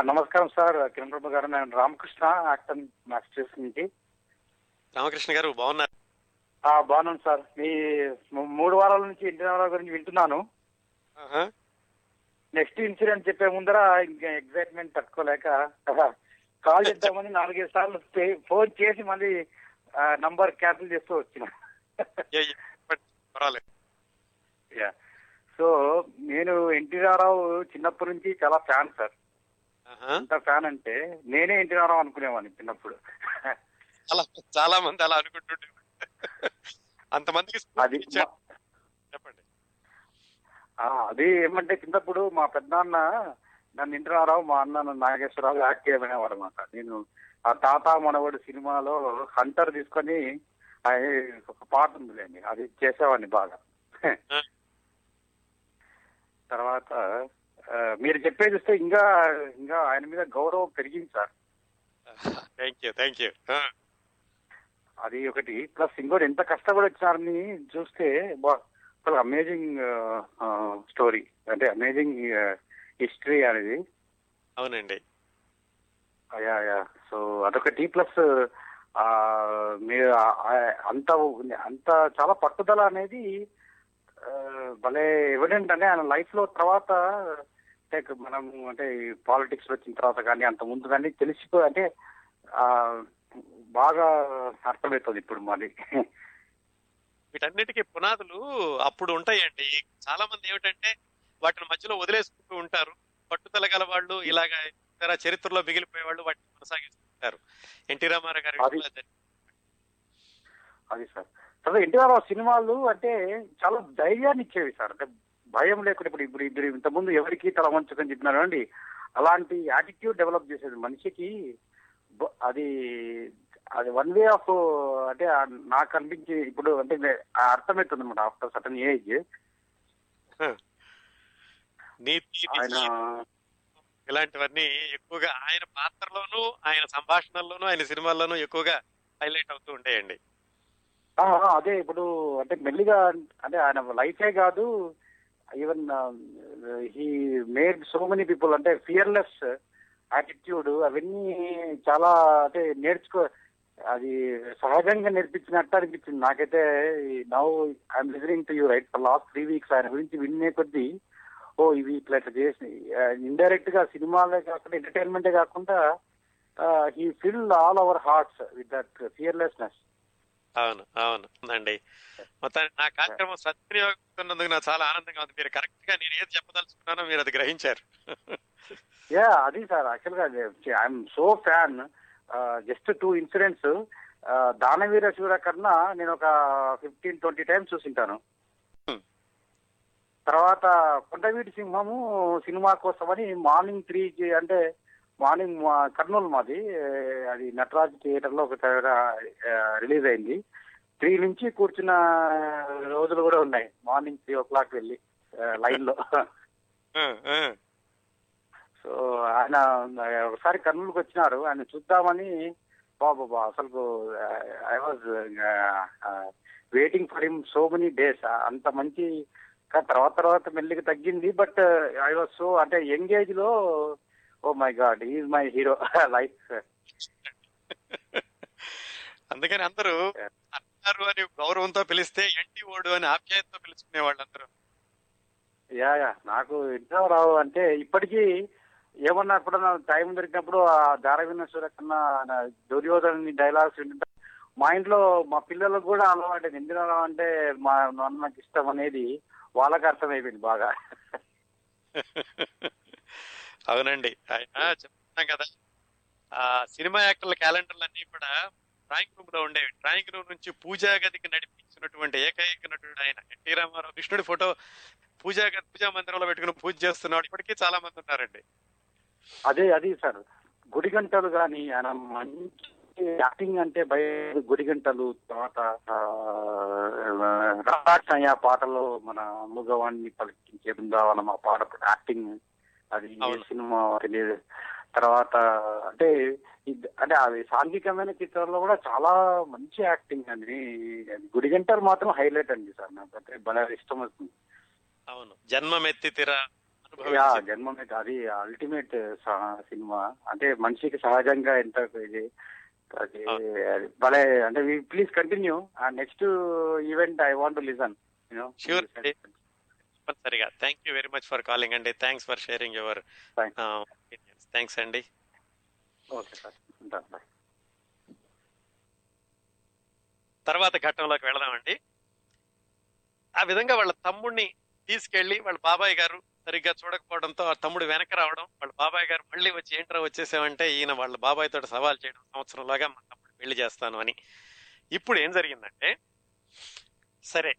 నమస్కారం సార్ కిరణ్ ప్రభు గారు నేను రామకృష్ణ యాక్టర్ మాస్టర్స్ నుంచి. రామకృష్ణ గారు బాగున్నారు? బాగున్నాను సార్. మీ మూడు వారాల నుంచి ఎన్టీ రామారావు గురించి వింటున్నాను. నెక్స్ట్ ఇన్సిడెంట్ చెప్పే ముందర ఇంకా ఎగ్జైట్మెంట్ తట్టుకోలేక కాల్ చేద్దామని నాలుగైదు సార్లు ఫోన్ చేసి మళ్ళీ నంబర్ క్యాన్సిల్ చేస్తూ వచ్చిన. సో నేను ఎన్టీ రామారావు చిన్నప్పటి నుంచి చాలా ఫ్యాన్ సార్. ఎంత ఫ్యాన్ అంటే నేనే ఎన్టీ రామారావు అనుకునేవాడిని చిన్నప్పుడు చాలా చాలా మంది అలా అనుకుంటుండే అంతమందికి అది. చెప్పండి అది ఏమంటే చిన్నప్పుడు మా పెద్దనాన్న నన్ను ఇంటరారావు మా అన్న నాగేశ్వరరావు యాక్ట్ చేయమనేవాడు అనమాట నేను ఆ తాత మనవడు సినిమాలో హంటర్ తీసుకొని ఒక పాట ఉందిలేండి అది చేసేవాడిని బాగా. తర్వాత మీరు చెప్పేది చూస్తే ఇంకా ఇంకా ఆయన మీద గౌరవం పెరిగింది sir. Thank you thank you అది ఒకటి. ప్లస్ ఇంకోటి ఎంత కష్టపడి వచ్చినారని చూస్తే అమేజింగ్ స్టోరీ అంటే అమేజింగ్ హిస్టరీ అనేది. అవునండి. Yeah yeah. సో అదొకటి ప్లస్ మీరు అంత అంత చాలా పట్టుదల అనేది భలే ఎవిడెంట్ అంటే ఆయన లైఫ్లో తర్వాత అంటే మనం అంటే పాలిటిక్స్ వచ్చిన తర్వాత కానీ అంత ముందు కానీ తెలిసిపో అంటే బాగా అర్థమవుతుంది ఇప్పుడు మరి. వీటన్నిటికీ పునాదులు అప్పుడు ఉంటాయండి. చాలా మంది ఏమిటంటే వాటిని మధ్యలో వదిలేసుకుంటూ ఉంటారు. పట్టుదల గల వాళ్ళు ఇలాగా ఇతర చరిత్రలో మిగిలిపోయే వాళ్ళు వాటిని కొనసాగిస్తూ ఉంటారు ఎన్టీ రామారావు గారి అది- అది సార్. తర్వాత ఎన్టీఆర్ సినిమాలు అంటే చాలా ధైర్యాన్ని ఇచ్చేవి సార్. అంటే భయం లేకుండా ఇప్పుడు ఇప్పుడు ఇప్పుడు ఇంతకుముందు ఎవరికి తల వంచుకొని చెప్పినారు అండి? అలాంటి యాటిట్యూడ్ డెవలప్ చేసేది మనిషికి అది అది వన్ వే ఆఫ్ అంటే నాకు అనిపించి ఇప్పుడు అంటే అర్థమవుతుంది అనమాట ఆఫ్టర్ సటన్ ఏజ్ నీతి ఇలాంటివన్నీ ఎక్కువగా ఆయన పాత్రలోనూ ఆయన సంభాషణల్లోనూ ఆయన సినిమాల్లోనూ ఎక్కువగా హైలైట్ అవుతూ ఉంటాయండి. అదే ఇప్పుడు అంటే మెల్లిగా అంటే ఆయన లైఫే కాదు even he made so many people అంటే ఫియర్లెస్ యాటిట్యూడ్ అవన్నీ చాలా అంటే నేర్చుకో అది సహజంగా నేర్పించినట్టు అనిపించింది. నాకైతే now I'm listening to you right for last three weeks ఆయన గురించి వినే కొద్దీ ఓ ఇవి ఇట్లా ఇట్లా చేసి ఇండైరెక్ట్గా సినిమాలే కాకుండా ఎంటర్టైన్మెంటే కాకుండా he fill all our hearts with that fearlessness అవును అవును అండి మొత్తానికి నా కార్యక్రమం సద్వినియోగిస్తున్నందుకు నాకు చాలా ఆనందంగా ఉంది. మీరు కరెక్ట్గా నేను ఏది చెప్పదలుచుకున్నానో మీరు అది గ్రహించారు. యా అది సార్ యాక్చువల్గా I'm so fan just two incidents Danaveera Shoora కన్నా నేను ఒక ఫిఫ్టీన్ ట్వంటీ టైమ్స్ చూసింటాను. తర్వాత కొండవీటి సింహము సినిమా కోసమని మార్నింగ్ త్రీ అంటే మార్నింగ్ కర్నూలు మాది అది నటరాజ్ థియేటర్లో ఒక రిలీజ్ అయింది. త్రీ నుంచి కూర్చున్న రోజులు కూడా ఉన్నాయి. మార్నింగ్ త్రీ ఓ క్లాక్ వెళ్ళి లైన్లో. సో ఆయన ఒకసారి కర్నూలుకి వచ్చినారు. ఆయన చూద్దామని బాబా అసలు I was waiting for him so many days. అంత మంచి తర్వాత తర్వాత మెల్లిగా తగ్గింది బట్ ఐ వాజ్ సో అంటే యంగ్ ఏజ్లో ఓ my god is my hero life అందుకని అందరూ అన్నారు అని గౌరవంతో పిలిస్తే ఎంటి ఓడు అని ఆప్యాయతతో పిలుచుకునే వాళ్ళు అందరూ యా యా నాకు ఇంట్లో రావు అంటే ఇప్పటికీ ఏమన్నా ఎప్పుడన్నా టైం దొరికినప్పుడు ఆ దారవిన సూర్యకన్నా దుర్యోధన డైలాగ్స్ వింటుంటా. మా ఇంట్లో మా పిల్లలకు కూడా అలవాటు ఎందుకు అంటే మా నాన్నకి ఇష్టం అనేది వాళ్ళకి అర్థమైపోయింది బాగా. అవునండి. ఆయన చెప్తున్నాం కదా ఆ సినిమా యాక్టర్ల క్యాలెండర్లు అన్ని కూడా డ్రాయింగ్ రూమ్లో ఉండేవి. డ్రాయింగ్ రూమ్ నుంచి పూజా గదికి నడిపించినటువంటి ఏకైక నటుడు ఆయన. ఎన్టీ రామారావు కృష్ణుడి ఫోటో పూజా గది పూజా మందిరంలో పెట్టుకుని పూజ చేస్తున్నాడు. ఇప్పటికీ చాలా మంది ఉన్నారండి. అదే అది సార్. గుడి గంటలు కానీ ఆయన మంచి యాక్టింగ్ అంటే బయ గుడి గంటలు తర్వాత రాక్షయ్య పాటలో మన మగవాణ్ణి పలికించే బృందావనం ఆ పాట యాక్టింగ్. అది ఏ. సినిమా తెలియదు. తర్వాత అంటే అంటే అది సాంఘికమైన చిత్రాల్లో కూడా చాలా మంచి యాక్టింగ్ అండి. అది గుడి గంటలు మాత్రం హైలైట్ అండి సార్ నాకు. అంటే భలే ఇష్టం వస్తుంది. అవును. జన్మమెత్తితిరా యా అనుభవించి జన్మం అయితే అది అల్టిమేట్ సినిమా. అంటే మనిషికి సహజంగా ఎంత ఇది అది భలే అంటే please continue next event I want listen Sure. తప్పనిసరిగా. Thank you very much for calling అండి thanks for sharing your. Thanks అండి ఓకే సార్ తర్వాత ఘట్టంలోకి వెళదామండి. ఆ విధంగా వాళ్ళ తమ్ముడిని తీసుకెళ్ళి వాళ్ళ బాబాయ్ గారు సరిగ్గా చూడకపోవడంతో ఆ తమ్ముడు వెనక రావడం వాళ్ళ బాబాయ్ గారు మళ్ళీ వచ్చి ఏంట్రా వచ్చేసామంటే ఈయన వాళ్ళ బాబాయ్ తోటి సవాల్ చేయడం సంవత్సరంలాగా మా తమ్ముడు పెళ్ళి చేస్తాను అని. ఇప్పుడు ఏం జరిగిందంటే సరే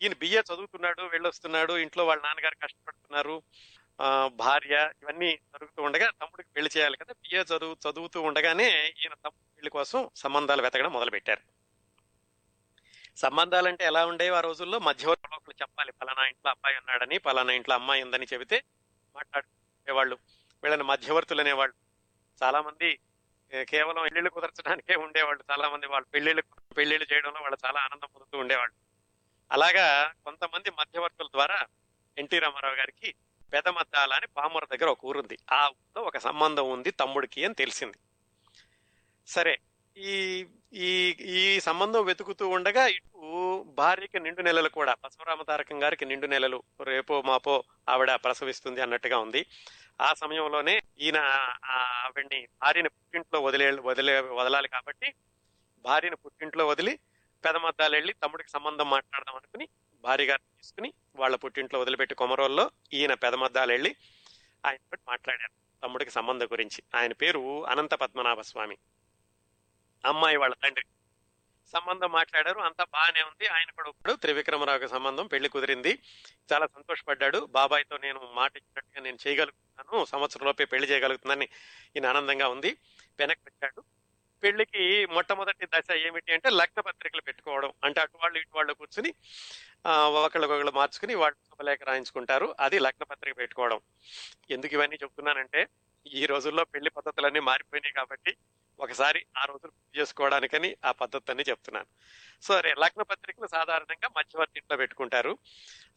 ఈయన బిఏ చదువుతున్నాడు వెళ్ళొస్తున్నాడు ఇంట్లో వాళ్ళ నాన్నగారు కష్టపడుతున్నారు ఆ భార్య ఇవన్నీ జరుగుతూ ఉండగా తమ్ముడికి పెళ్ళి చేయాలి కదా బిఏ చదువు చదువుతూ ఉండగానే ఈయన తమ్ముడు పెళ్ళి కోసం సంబంధాలు వెతకడం మొదలు పెట్టారు సంబంధాలంటే ఎలా ఉండేవి ఆ రోజుల్లో? మధ్యవర్తులు ఒకరు చెప్పాలి పలానా ఇంట్లో అబ్బాయి ఉన్నాడని పలానా ఇంట్లో అమ్మాయి ఉందని చెబితే మాట్లాడుకునేవాళ్ళు వీళ్ళని మధ్యవర్తులు అనేవాళ్ళు. చాలా మంది కేవలం పెళ్ళిళ్ళు కుదర్చడానికే ఉండేవాళ్ళు. చాలా మంది వాళ్ళు పెళ్ళిళ్ళు పెళ్ళిళ్ళు చేయడంలో వాళ్ళు చాలా ఆనందం పొందుతూ ఉండేవాళ్ళు. అలాగా కొంతమంది మధ్యవర్తుల ద్వారా ఎన్టీ రామారావు గారికి పెదమద్దాల అని పామూర దగ్గర ఒక ఊరుంది. ఆ ఊరిలో ఒక సంబంధం ఉంది తమ్ముడికి అని తెలిసింది. సరే ఈ ఈ ఈ సంబంధం వెతుకుతూ ఉండగా ఇటు భార్యకి నిండు నెలలు కూడా బసవరామ తారకం గారికి నిండు నెలలు రేపో మాపో ఆవిడ ప్రసవిస్తుంది అన్నట్టుగా ఉంది. ఆ సమయంలోనే ఈయన ఆవిడ్ని భార్యని పుట్టింట్లో వదిలే వదిలే వదలాలి కాబట్టి భార్యని పుట్టింట్లో వదిలి పెదమద్దాలు వెళ్ళి తమ్ముడికి సంబంధం మాట్లాడదాం అనుకుని భార్య గారిని తీసుకుని వాళ్ళ పుట్టింట్లో వదిలిపెట్టి కొమరోల్లో ఈయన పెదమద్దాలు వెళ్ళి ఆయన మాట్లాడారు తమ్ముడికి సంబంధం గురించి. ఆయన పేరు అనంత పద్మనాభ స్వామి అమ్మాయి వాళ్ళ తండ్రి. సంబంధం మాట్లాడారు అంతా బాగానే ఉంది. ఆయన కూడా ఇప్పుడు త్రివిక్రమరావుకి సంబంధం పెళ్ళి కుదిరింది. చాలా సంతోషపడ్డాడు. బాబాయ్తో నేను మాట ఇచ్చినట్టుగా నేను చేయగలుగుతున్నాను. సంవత్సరంలోపే పెళ్ళి చేయగలుగుతున్నానని ఈయన ఆనందంగా ఉంది. వెనక్కి వచ్చాడు. పెళ్ళికి మొట్టమొదటి దశ ఏమిటి అంటే లగ్న పత్రికలు పెట్టుకోవడం. అంటే అటు వాళ్ళు ఇటు వాళ్ళు కూర్చుని ఒకళ్ళకొకళ్ళు మార్చుకుని వాళ్ళు శుభలేఖ రాయించుకుంటారు. అది లగ్న పత్రిక పెట్టుకోవడం. ఎందుకు ఇవన్నీ చెప్తున్నానంటే ఈ రోజుల్లో పెళ్ళి పద్ధతులన్నీ మారిపోయినాయి కాబట్టి ఒకసారి ఆ రోజులు చేసుకోవడానికని ఆ పద్ధతి అని చెప్తున్నాను. సరే లగ్న పత్రికలు సాధారణంగా మధ్యవర్తి ఇంట్లో పెట్టుకుంటారు.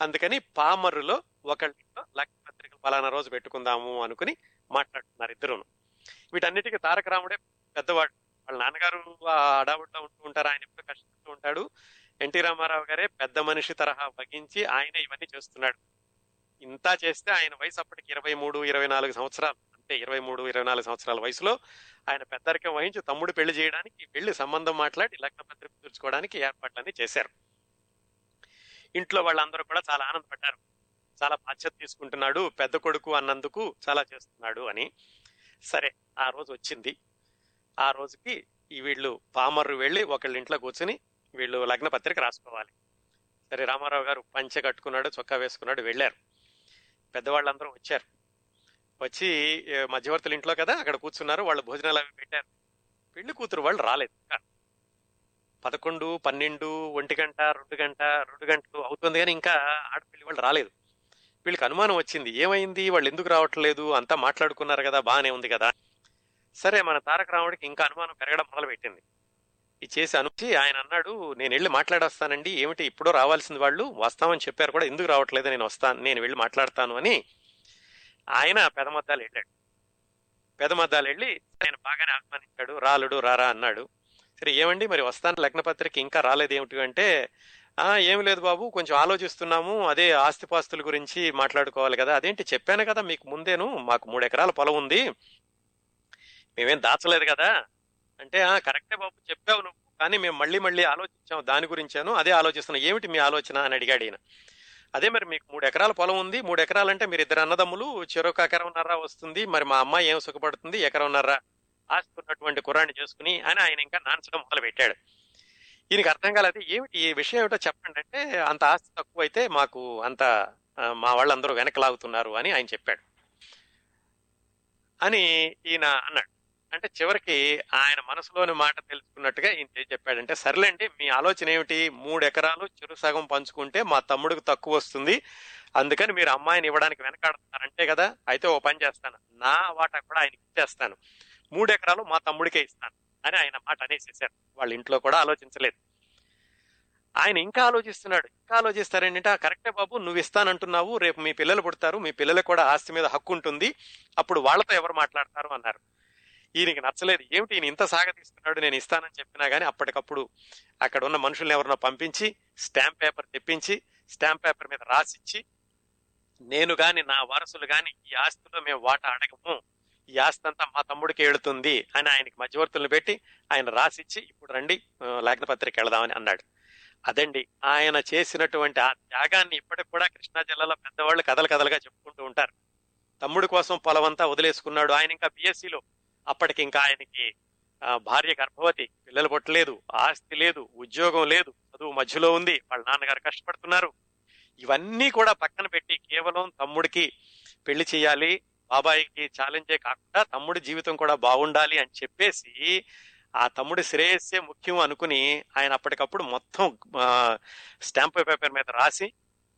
అందుకని పామరులో ఒకళ్ళింట్లో లగ్న పత్రికలు పలానా రోజు పెట్టుకుందాము మాట్లాడుతున్నారు ఇద్దరును. వీటన్నిటికీ తారక రాముడే పెద్దవాడు. వాళ్ళ నాన్నగారు ఆ అడావుడిలో ఉంటూ ఉంటారు ఆయన ఎప్పుడు కష్టపడుతూ ఉంటాడు. ఎన్టీ రామారావు గారే పెద్ద మనిషి తరహా వగించి ఆయన ఇవన్నీ చేస్తున్నాడు. ఇంత చేస్తే ఆయన వయసు అప్పటికి ఇరవై మూడు ఇరవై నాలుగు సంవత్సరాలు. అంటే ఇరవై మూడు ఇరవై నాలుగు సంవత్సరాల వయసులో ఆయన పెద్దరికం వహించి తమ్ముడు పెళ్ళి చేయడానికి వెళ్ళి సంబంధం మాట్లాడి లగ్న పత్రిక తీర్చుకోవడానికి ఏర్పాట్లన్నీ చేశారు. ఇంట్లో వాళ్ళందరూ కూడా చాలా ఆనందపడ్డారు. చాలా బాధ్యత తీసుకుంటున్నాడు పెద్ద కొడుకు అన్నందుకు చాలా చేస్తున్నాడు అని. సరే ఆ రోజు వచ్చింది. ఆ రోజుకి ఈ వీళ్ళు పామర్రు వెళ్ళి ఒకళ్ళ ఇంట్లో కూర్చుని వీళ్ళు లగ్న పత్రిక రాసుకోవాలి. సరే రామారావు గారు పంచె కట్టుకున్నాడు చొక్కా వేసుకున్నాడు వెళ్ళారు. పెద్దవాళ్ళందరూ వచ్చారు. వచ్చి మధ్యవర్తులు మధ్యవర్తుల ఇంట్లో కదా అక్కడ కూర్చున్నారు వాళ్ళు భోజనాలు అవి పెట్టారు. పెళ్ళి కూతురు వాళ్ళు రాలేదు. పదకొండు పన్నెండు ఒంటి గంట రెండు గంట రెండు గంటలు అవుతుంది కానీ ఇంకా ఆడపిల్లి వాళ్ళు రాలేదు. వీళ్ళకి అనుమానం వచ్చింది. ఏమైంది? వాళ్ళు ఎందుకు రావట్లేదు? అంతా మాట్లాడుకున్నారు కదా బాగానే ఉంది కదా. సరే మన తారక రాముడికి ఇంకా అనుమానం పెరగడం మొదలుపెట్టింది. ఇది చేసి అనుచి ఆయన అన్నాడు నేను వెళ్ళి మాట్లాడొస్తానండి. ఏమిటి? ఇప్పుడో రావాల్సింది వాళ్ళు. వస్తామని చెప్పారు కూడా ఎందుకు రావట్లేదు? నేను వస్తాను నేను వెళ్ళి మాట్లాడతాను అని ఆయన పెదమద్దాలు వెళ్ళాడు. పెదమద్దాలు వెళ్ళి ఆయన బాగానే ఆహ్వానించాడు రాలుడు రారా అన్నాడు. సరే ఏమండి మరి వస్తాను లగ్న పత్రిక ఇంకా రాలేదు ఏమిటి అంటే ఆ ఏమి లేదు బాబు కొంచెం ఆలోచిస్తున్నాము అదే ఆస్తిపాస్తుల గురించి మాట్లాడుకోవాలి కదా. అదేంటి చెప్పాను కదా మీకు ముందేను మాకు మూడు ఎకరాల పొలం ఉంది. మేమేం దాచలేదు కదా. అంటే ఆ కరెక్టే బాబు చెప్పావు నువ్వు. కానీ మేము మళ్ళీ మళ్ళీ ఆలోచించాము దాని గురించాను అదే ఆలోచిస్తున్నాం. ఏమిటి మీ ఆలోచన అని అడిగాడు ఈయన. అదే మరి మీకు మూడు ఎకరాల పొలం ఉంది. మూడు ఎకరాలంటే మీరు ఇద్దరు అన్నదమ్ములు చెరొక ఎకరంన్నర వస్తుంది. మరి మా అమ్మాయి ఏం సుఖపడుతుంది? ఎకరంన్నర ఆస్తున్నటువంటి కుర్రాన్ని చేసుకుని అని ఆయన ఇంకా నాన్చడం మొదలు పెట్టాడు ఈయనకి అర్థం కాలేదు ఏమిటి ఈ విషయం ఏమిటో చెప్పండి అంటే అంత ఆస్తి తక్కువ అయితే మాకు అంత మా వాళ్ళందరూ వెనక లాగుతున్నారు అని ఆయన చెప్పాడు. అని ఈయన అన్నాడు. అంటే చివరికి ఆయన మనసులోని మాట తెలుసుకున్నట్టుగా ఈయన ఏం చెప్పాడంటే సర్లేండి మీ ఆలోచన ఏమిటి? మూడు ఎకరాలు చెరు సగం పంచుకుంటే మా తమ్ముడికి తక్కువ వస్తుంది. అందుకని మీరు అమ్మాయిని ఇవ్వడానికి వెనకాడతారంటే కదా అయితే ఓ పని చేస్తాను. నా వాటా కూడా ఆయనకి ఇచ్చేస్తాను. మూడు ఎకరాలు మా తమ్ముడికే ఇస్తాను అని ఆయన మాట అనేసేసారు వాళ్ళ ఇంట్లో కూడా ఆలోచించలేదు. ఆయన ఇంకా ఆలోచిస్తున్నాడు. ఇంకా ఆలోచిస్తారేంటంటే కరెక్టే బాబు నువ్వు ఇస్తానంటున్నావు రేపు మీ పిల్లలు పుడతారు మీ పిల్లలకు కూడా ఆస్తి మీద హక్కు ఉంటుంది అప్పుడు వాళ్ళతో ఎవరు మాట్లాడతారు? అన్నారు. ఈయనకి నచ్చలేదు. ఏమిటి ఈయన ఇంత సాగతీస్తున్నాడు నేను ఇస్తానని చెప్పినా కానీ అప్పటికప్పుడు అక్కడ ఉన్న మనుషుల్ని ఎవరినో పంపించి స్టాంప్ పేపర్ తెప్పించి స్టాంప్ పేపర్ మీద రాసిచ్చి నేను గాని నా వారసులు గాని ఈ ఆస్తిలో మేము వాటా అడగము. ఈ ఆస్తి అంతా మా తమ్ముడికి వెళుతుంది అని ఆయనకి మధ్యవర్తులను పెట్టి ఆయన రాసిచ్చి ఇప్పుడు రండి ఆ, లగ్న పత్రిక వెళదామని అన్నాడు. అదండి. ఆయన చేసినటువంటి ఆ త్యాగాన్ని ఇప్పటికి కూడా కృష్ణా జిల్లాలో పెద్దవాళ్ళు కథలు కథలుగా చెప్పుకుంటూ ఉంటారు. తమ్ముడి కోసం పొలమంతా వదిలేసుకున్నాడు. ఆయన ఇంకా బిఎస్సిలో అప్పటికి ఇంకా ఆయనకి భార్య గర్భవతి పిల్లలు పుట్టలేదు ఆస్తి లేదు ఉద్యోగం లేదు చదువు మధ్యలో ఉంది వాళ్ళ నాన్నగారు కష్టపడుతున్నారు. ఇవన్నీ కూడా పక్కన పెట్టి కేవలం తమ్ముడికి పెళ్ళి చేయాలి బాబాయికి ఛాలెంజే కాకుండా తమ్ముడి జీవితం కూడా బాగుండాలి అని చెప్పేసి ఆ తమ్ముడి శ్రేయస్సే ముఖ్యం అనుకుని ఆయన అప్పటికప్పుడు మొత్తం స్టాంప్ పేపర్ మీద రాసి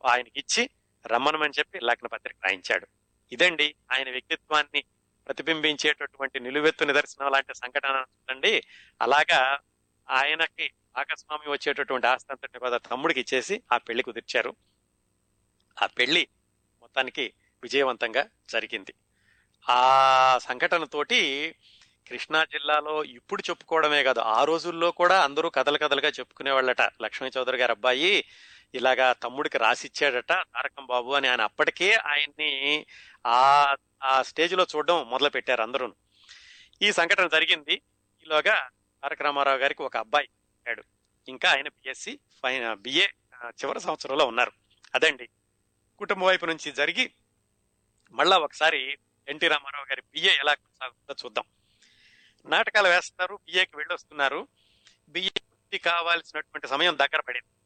ఆయనకి ఇచ్చి రమ్మనమని చెప్పి లగ్న పత్రిక రాయించాడు. ఇదండి ఆయన వ్యక్తిత్వాన్ని ప్రతిబింబించేటటువంటి నిలువెత్తు నిదర్శనం లాంటి సంఘటన అండి అలాగా ఆయనకి భాగస్వామి వచ్చేటటువంటి ఆస్తి అంతటిని కూడా తమ్ముడికి ఇచ్చేసి ఆ పెళ్ళి కుదిర్చారు. ఆ పెళ్ళి మొత్తానికి విజయవంతంగా జరిగింది. ఆ సంఘటనతోటి కృష్ణా జిల్లాలో ఇప్పుడు చెప్పుకోవడమే కాదు ఆ రోజుల్లో కూడా అందరూ కథలు కథలుగా చెప్పుకునేవాళ్ళట లక్ష్మీ చౌదరి గారు అబ్బాయి. ఇలాగా తమ్ముడికి రాసిచ్చాడట తారకం బాబు అని ఆయన అప్పటికే ఆయన్ని ఆ ఆ స్టేజ్లో చూడడం మొదలు పెట్టారు అందరూ ఈ సంఘటన జరిగింది. ఈలోగా తారక రామారావు గారికి ఒక అబ్బాయి పుట్టాడు. ఇంకా ఆయన బిఎస్సి ఫైన బిఏ చివరి సంవత్సరంలో ఉన్నారు. అదండి. కుటుంబం వైపు నుంచి జరిగి మళ్ళా ఒకసారి ఎన్టీ రామారావు గారి బిఏ ఎలా కొనసాగుతుందో చూద్దాం. నాటకాలు వేస్తున్నారు బిఏకి వెళ్ళొస్తున్నారు. బిఏ కావాల్సినటువంటి సమయం దగ్గర పడింది.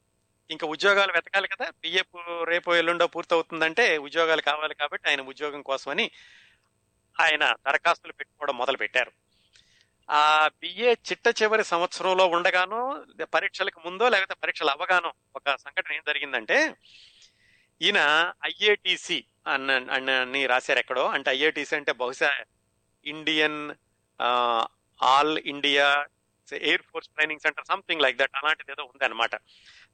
ఇంకా ఉద్యోగాలు వెతకాలి కదా. బిఏ రేపు ఎల్లుండో పూర్తవుతుందంటే ఉద్యోగాలు కావాలి కాబట్టి ఆయన ఉద్యోగం కోసమని ఆయన దరఖాస్తులు పెట్టుకోవడం మొదలు పెట్టారు ఆ బిఏ చిట్ట చివరి సంవత్సరంలో ఉండగానో పరీక్షలకు ముందో లేకపోతే పరీక్షలు అవగానో ఒక సంఘటన ఏం జరిగిందంటే ఈయన ఐఏటిసి అన్న అని రాశారు ఎక్కడో. అంటే ఐఏటిసి అంటే బహుశా Indian all India air force training centre something like that. అలాంటిది ఏదో ఉందన్నమాట.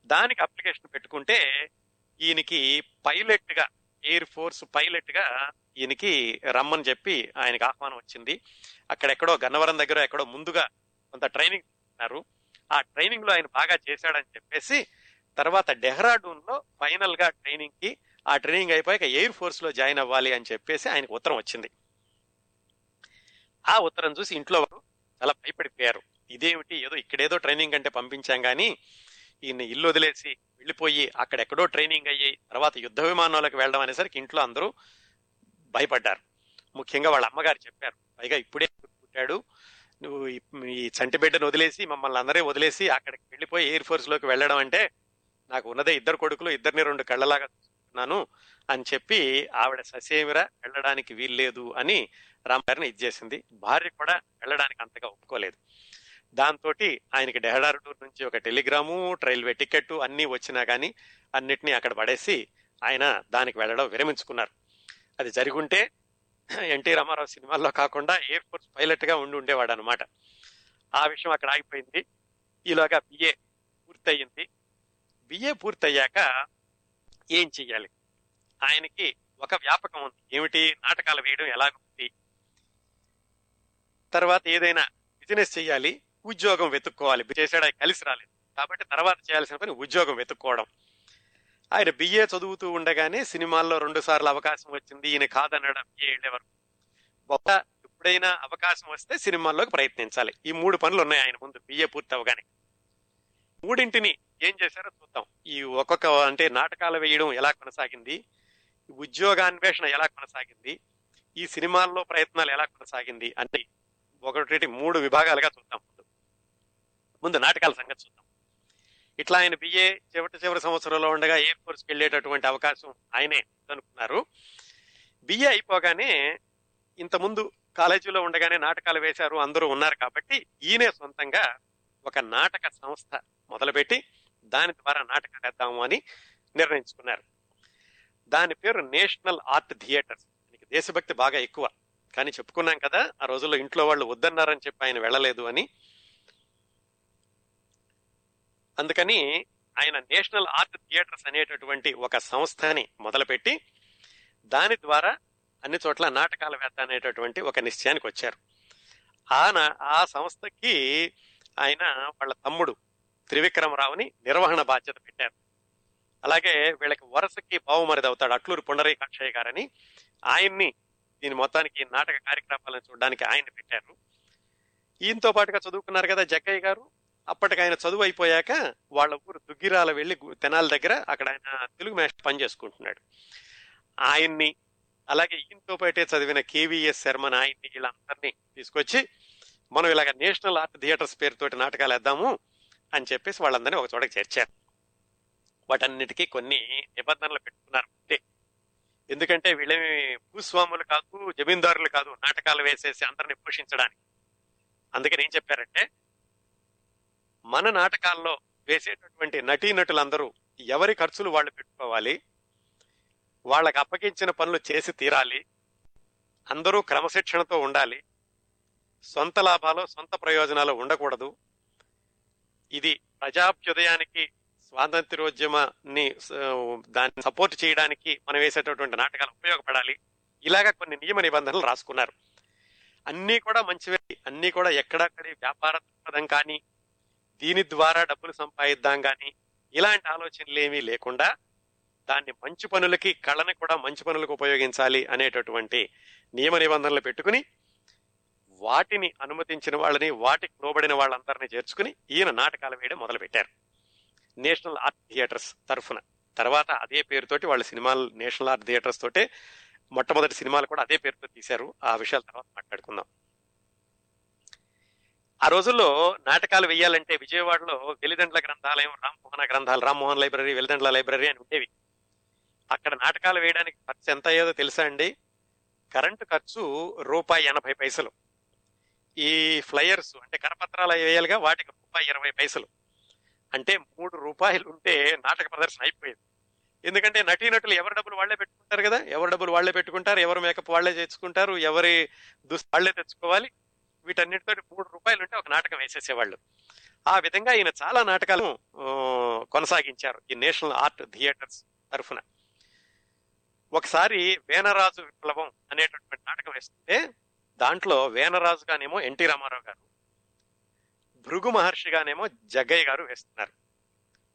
దానికి అప్లికేషన్ పెట్టుకుంటే ఈయనకి పైలట్గా ఎయిర్ ఫోర్స్ పైలట్గా ఈయనకి రమ్మని చెప్పి ఆయనకి ఆహ్వానం వచ్చింది. అక్కడెక్కడో గన్నవరం దగ్గర ఎక్కడో ముందుగా కొంత ట్రైనింగ్ ఇస్తున్నారు ఆ ట్రైనింగ్లో ఆయన బాగా చేశాడని చెప్పేసి తర్వాత డెహ్రాడూన్లో ఫైనల్గా ట్రైనింగ్కి ఆ ట్రైనింగ్ అయిపోయాక ఎయిర్ ఫోర్స్లో జాయిన్ అవ్వాలి అని చెప్పేసి ఆయనకు ఉత్తరం వచ్చింది. ఆ ఉత్తరం చూసి ఇంట్లో వారు చాలా భయపడిపోయారు. ఇదేమిటి? ఏదో ఇక్కడేదో ట్రైనింగ్ అంటే పంపించాం కానీ ఈయన ఇల్లు వదిలేసి వెళ్ళిపోయి అక్కడెక్కడో ట్రైనింగ్ అయ్యి తర్వాత యుద్ధ విమానాలకు వెళ్ళడం అనేసరికి ఇంట్లో అందరూ భయపడ్డారు. ముఖ్యంగా వాళ్ళ అమ్మగారు చెప్పారు పైగా ఇప్పుడే పుట్టాడు నువ్వు ఈ చంటి బిడ్డను వదిలేసి మమ్మల్ని అందరే వదిలేసి అక్కడికి వెళ్ళిపోయి ఎయిర్ ఫోర్స్లోకి వెళ్ళడం అంటే నాకు ఉన్నదే ఇద్దరు కొడుకులు ఇద్దరిని రెండు కళ్ళలాగా చూస్తున్నాను అని చెప్పి ఆవిడ ససేమిర వెళ్ళడానికి వీల్లేదు అని రామ్ గారిని ఇచ్చేసింది భార్య కూడా వెళ్ళడానికి అంతగా ఒప్పుకోలేదు. దాంతో ఆయనకి డెహ్రాడూర్ నుంచి ఒక టెలిగ్రాము రైల్వే టికెట్ అన్నీ వచ్చినా కానీ అన్నిటినీ అక్కడ పడేసి ఆయన దానికి వెళ్ళడం విరమించుకున్నారు. అది జరుగుంటే ఎన్టీ రామారావు సినిమాల్లో కాకుండా ఎయిర్ ఫోర్స్ పైలట్గా ఉండి ఉండేవాడు అనమాట ఆ విషయం అక్కడ ఆగిపోయింది. ఈలోగా బిఏ పూర్తయింది. బిఏ పూర్తయ్యాక ఏం చెయ్యాలి? ఆయనకి ఒక వ్యాపకం ఉంది. ఏమిటి? నాటకాలు వేయడం ఎలాగుంది? తర్వాత ఏదైనా బిజినెస్ చేయాలి ఉద్యోగం వెతుక్కోవాలి. చేసాడు కలిసి రాలేదు. కాబట్టి తర్వాత చేయాల్సిన పని ఉద్యోగం వెతుక్కోవడం. ఆయన బిఏ చదువుతూ ఉండగానే సినిమాల్లో రెండు సార్లు అవకాశం వచ్చింది. ఈయన కాదనడం బిఏ వెళ్ళేవారు గొప్ప ఎప్పుడైనా అవకాశం వస్తే సినిమాల్లోకి ప్రయత్నించాలి. ఈ మూడు పనులు ఉన్నాయి ఆయన ముందు. బిఏ పూర్తి అవగానే. మూడింటిని ఏం చేశారో చూద్దాం. ఈ ఒక్కొక్క అంటే నాటకాలు వేయడం ఎలా కొనసాగింది? ఉద్యోగాన్వేషణ ఎలా కొనసాగింది? ఈ సినిమాల్లో ప్రయత్నాలు ఎలా కొనసాగింది? అంటే ఒకటి మూడు విభాగాలుగా చూద్దాం. ముందు నాటకాల సంగతి చూద్దాం. ఇట్లా ఆయన బిఏ చివరి చివరి సంవత్సరంలో ఉండగా ఎయిర్ ఫోర్స్కి వెళ్ళేటటువంటి అవకాశం ఆయనే అనుకున్నారు. బిఏ అయిపోగానే ఇంతకుముందు కాలేజీలో ఉండగానే నాటకాలు వేశారు అందరూ ఉన్నారు కాబట్టి ఈయనే సొంతంగా ఒక నాటక సంస్థ మొదలుపెట్టి దాని ద్వారా నాటకాలు వేద్దాము అని నిర్ణయించుకున్నారు. దాని పేరు నేషనల్ ఆర్ట్ థియేటర్స్ దీనికి దేశభక్తి బాగా ఎక్కువ. కానీ చెప్పుకున్నాం కదా ఆ రోజుల్లో ఇంట్లో వాళ్ళు వద్దన్నారని చెప్పి ఆయన వెళ్ళలేదు అని. అందుకని ఆయన నేషనల్ ఆర్ట్ థియేటర్స్ అనేటటువంటి ఒక సంస్థని మొదలుపెట్టి దాని ద్వారా అన్ని చోట్ల నాటకాలు వేత్త అనేటటువంటి ఒక నిశ్చయానికి వచ్చారు. ఆయన ఆ సంస్థకి ఆయన వాళ్ళ తమ్ముడు త్రివిక్రమరావుని నిర్వహణ బాధ్యత పెట్టారు. అలాగే వీళ్ళకి వరుసకి బావుమరిది అవుతాడు అట్లూరు పుండరీకాక్షయ్య గారని ఆయన్ని దీని మొత్తానికి నాటక కార్యక్రమాలను చూడడానికి ఆయన్ని పెట్టారు. ఈయనతో పాటుగా చదువుకున్నారు కదా జగ్గయ్య గారు. అప్పటికి ఆయన చదువు అయిపోయాక వాళ్ళ ఊరు దుగ్గిరాల వెళ్ళి తెనాల దగ్గర అక్కడ ఆయన తెలుగు మేస్టర్ పని చేసుకుంటున్నాడు. ఆయన్ని అలాగే ఈయనతో పాటే చదివిన కేవీఎస్ శర్మని ఆయన్ని వీళ్ళందరినీ తీసుకొచ్చి మనం ఇలాగ నేషనల్ ఆర్ట్ థియేటర్స్ పేరుతోటి నాటకాలు వేద్దాము అని చెప్పేసి వాళ్ళందరినీ ఒక చోటకి చేర్చారు. వాటన్నిటికీ కొన్ని నిబంధనలు పెట్టుకున్నారు అంటే ఎందుకంటే వీళ్ళేమి భూస్వాములు కాదు జమీందారులు కాదు నాటకాలు వేసేసి అందరిని పోషించడానికి. అందుకని ఏం చెప్పారంటే మన నాటకాల్లో వేసేటటువంటి నటీనటులందరూ ఎవరి ఖర్చులు వాళ్ళు పెట్టుకోవాలి? వాళ్ళకి అప్పగించిన పనులు చేసి తీరాలి. అందరూ క్రమశిక్షణతో ఉండాలి. సొంత లాభాలు సొంత ప్రయోజనాలు ఉండకూడదు. ఇది ప్రజాభ్యుదయానికి స్వాతంత్ర్యోద్యమాన్ని దాన్ని సపోర్ట్ చేయడానికి మనం వేసేటటువంటి నాటకాలు ఉపయోగపడాలి. ఇలాగ కొన్ని నియమ నిబంధనలు రాసుకున్నారు. అన్నీ కూడా మంచివే. అన్నీ కూడా ఎక్కడక్కడి వ్యాపార దృక్పథం కానీ దీని ద్వారా డబ్బులు సంపాదిద్దాం కానీ ఇలాంటి ఆలోచనలు ఏమీ లేకుండా దాన్ని మంచి పనులకి కళని కూడా మంచి పనులకు ఉపయోగించాలి అనేటటువంటి నియమ నిబంధనలు పెట్టుకుని వాటిని అనుమతించిన వాళ్ళని వాటికి లోబడిన వాళ్ళందరినీ చేర్చుకుని ఈయన నాటకాలు వేయడం మొదలు పెట్టారు నేషనల్ ఆర్ట్ థియేటర్స్ తరఫున. తర్వాత అదే పేరుతోటి వాళ్ళ సినిమాలు నేషనల్ ఆర్ట్ థియేటర్స్ తోటే మొట్టమొదటి సినిమాలు కూడా అదే పేరుతో తీశారు. ఆ విషయాల తర్వాత మాట్లాడుకుందాం. ఆ రోజుల్లో నాటకాలు వేయాలంటే విజయవాడలో వెలిదండ్ల గ్రంథాలయం రామ్మోహన గ్రంథాలు రామ్మోహన్ లైబ్రరీ వెలిదండ్ల లైబ్రరీ అని ఉండేవి. అక్కడ నాటకాలు వేయడానికి ఖర్చు ఎంత అయ్యేదో తెలుసా అండి? కరెంటు ఖర్చు రూపాయి ఎనభై పైసలు. ఈ ఫ్లయర్స్ అంటే కరపత్రాలు వేయాలిగా వాటికి రూపాయి ఇరవై పైసలు. అంటే మూడు రూపాయలు ఉంటే నాటక ప్రదర్శన అయిపోయేది. ఎందుకంటే నటీనటులు ఎవరి డబ్బులు వాళ్ళే పెట్టుకుంటారు కదా? ఎవరి డబ్బులు వాళ్ళే పెట్టుకుంటారు ఎవరి మేకప్ వాళ్ళే తెచ్చుకుంటారు ఎవరి దుస్తు వాళ్ళే తెచ్చుకోవాలి. వీటన్నిటితో మూడు రూపాయలు ఉంటే ఒక నాటకం వేసేసేవాళ్ళు. ఆ విధంగా ఈయన చాలా నాటకాలను కొనసాగించారు ఈ నేషనల్ ఆర్ట్ థియేటర్స్ తరఫున. ఒకసారి వేనరాజు విప్లవం అనేటటువంటి నాటకం వేస్తుంటే దాంట్లో వేనరాజు గానేమో ఎన్టీ రామారావు గారు భృగు మహర్షిగానేమో జగ్గయ్య గారు వేస్తున్నారు.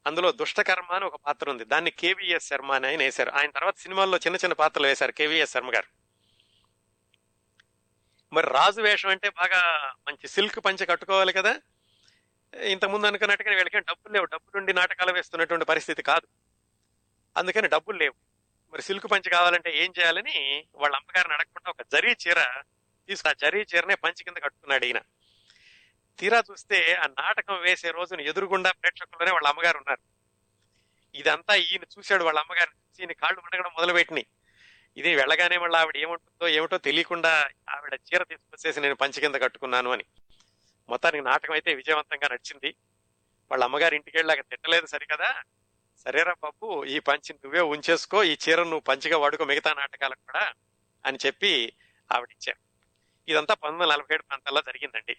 అందులో దుష్టకర్మ అని ఒక పాత్ర ఉంది. దాన్ని కేవీఎస్ శర్మ అని ఆయన వేశారు. ఆయన తర్వాత సినిమాల్లో చిన్న చిన్న పాత్రలు వేశారు కేవీఎస్ శర్మ గారు. మరి రాజు వేషం అంటే బాగా మంచి సిల్క్ పంచ కట్టుకోవాలి కదా. ఇంతకుముందు అనుకున్నట్టుగా వీళ్ళకి డబ్బులు లేవు. డబ్బులుండి నాటకాలు వేస్తున్నటువంటి పరిస్థితి కాదు. అందుకని డబ్బులు లేవు. మరి సిల్క్ పంచి కావాలంటే ఏం చేయాలని వాళ్ళ అమ్మగారిని అడగకుండా ఒక జరీ చీర తీసుకు ఆ జరీ చీరనే పంచి కింద కట్టుకున్నాడు ఈయన. తీరా చూస్తే ఆ నాటకం వేసే రోజున ఎదురుగుండా ప్రేక్షకుల్లోనే వాళ్ళ అమ్మగారు ఉన్నారు. ఇదంతా ఈయన చూశాడు వాళ్ళ అమ్మగారిని చూసి ఈయన కాళ్ళు పండగడం మొదలుపెట్టినాయి. ఇది వెళ్ళగానే మళ్ళీ ఆవిడ ఏముంటుందో ఏమిటో తెలియకుండా ఆవిడ చీర తీసుకొచ్చేసి నేను పంచి కింద కట్టుకున్నాను అని. మొత్తానికి నాటకం అయితే విజయవంతంగా నడిచింది. వాళ్ళ అమ్మగారి ఇంటికి వెళ్ళాక తిట్టలేదు సరికదా? సరేరా బాబు ఈ పంచి నువ్వే ఉంచేసుకో ఈ చీర నువ్వు పంచిగా వాడుకో మిగతా నాటకాలకు కూడా అని చెప్పి ఆవిడిచ్చారు. ఇదంతా పంతొమ్మిది వందల నలభై ఏడు ప్రాంతాల్లో జరిగిందండి.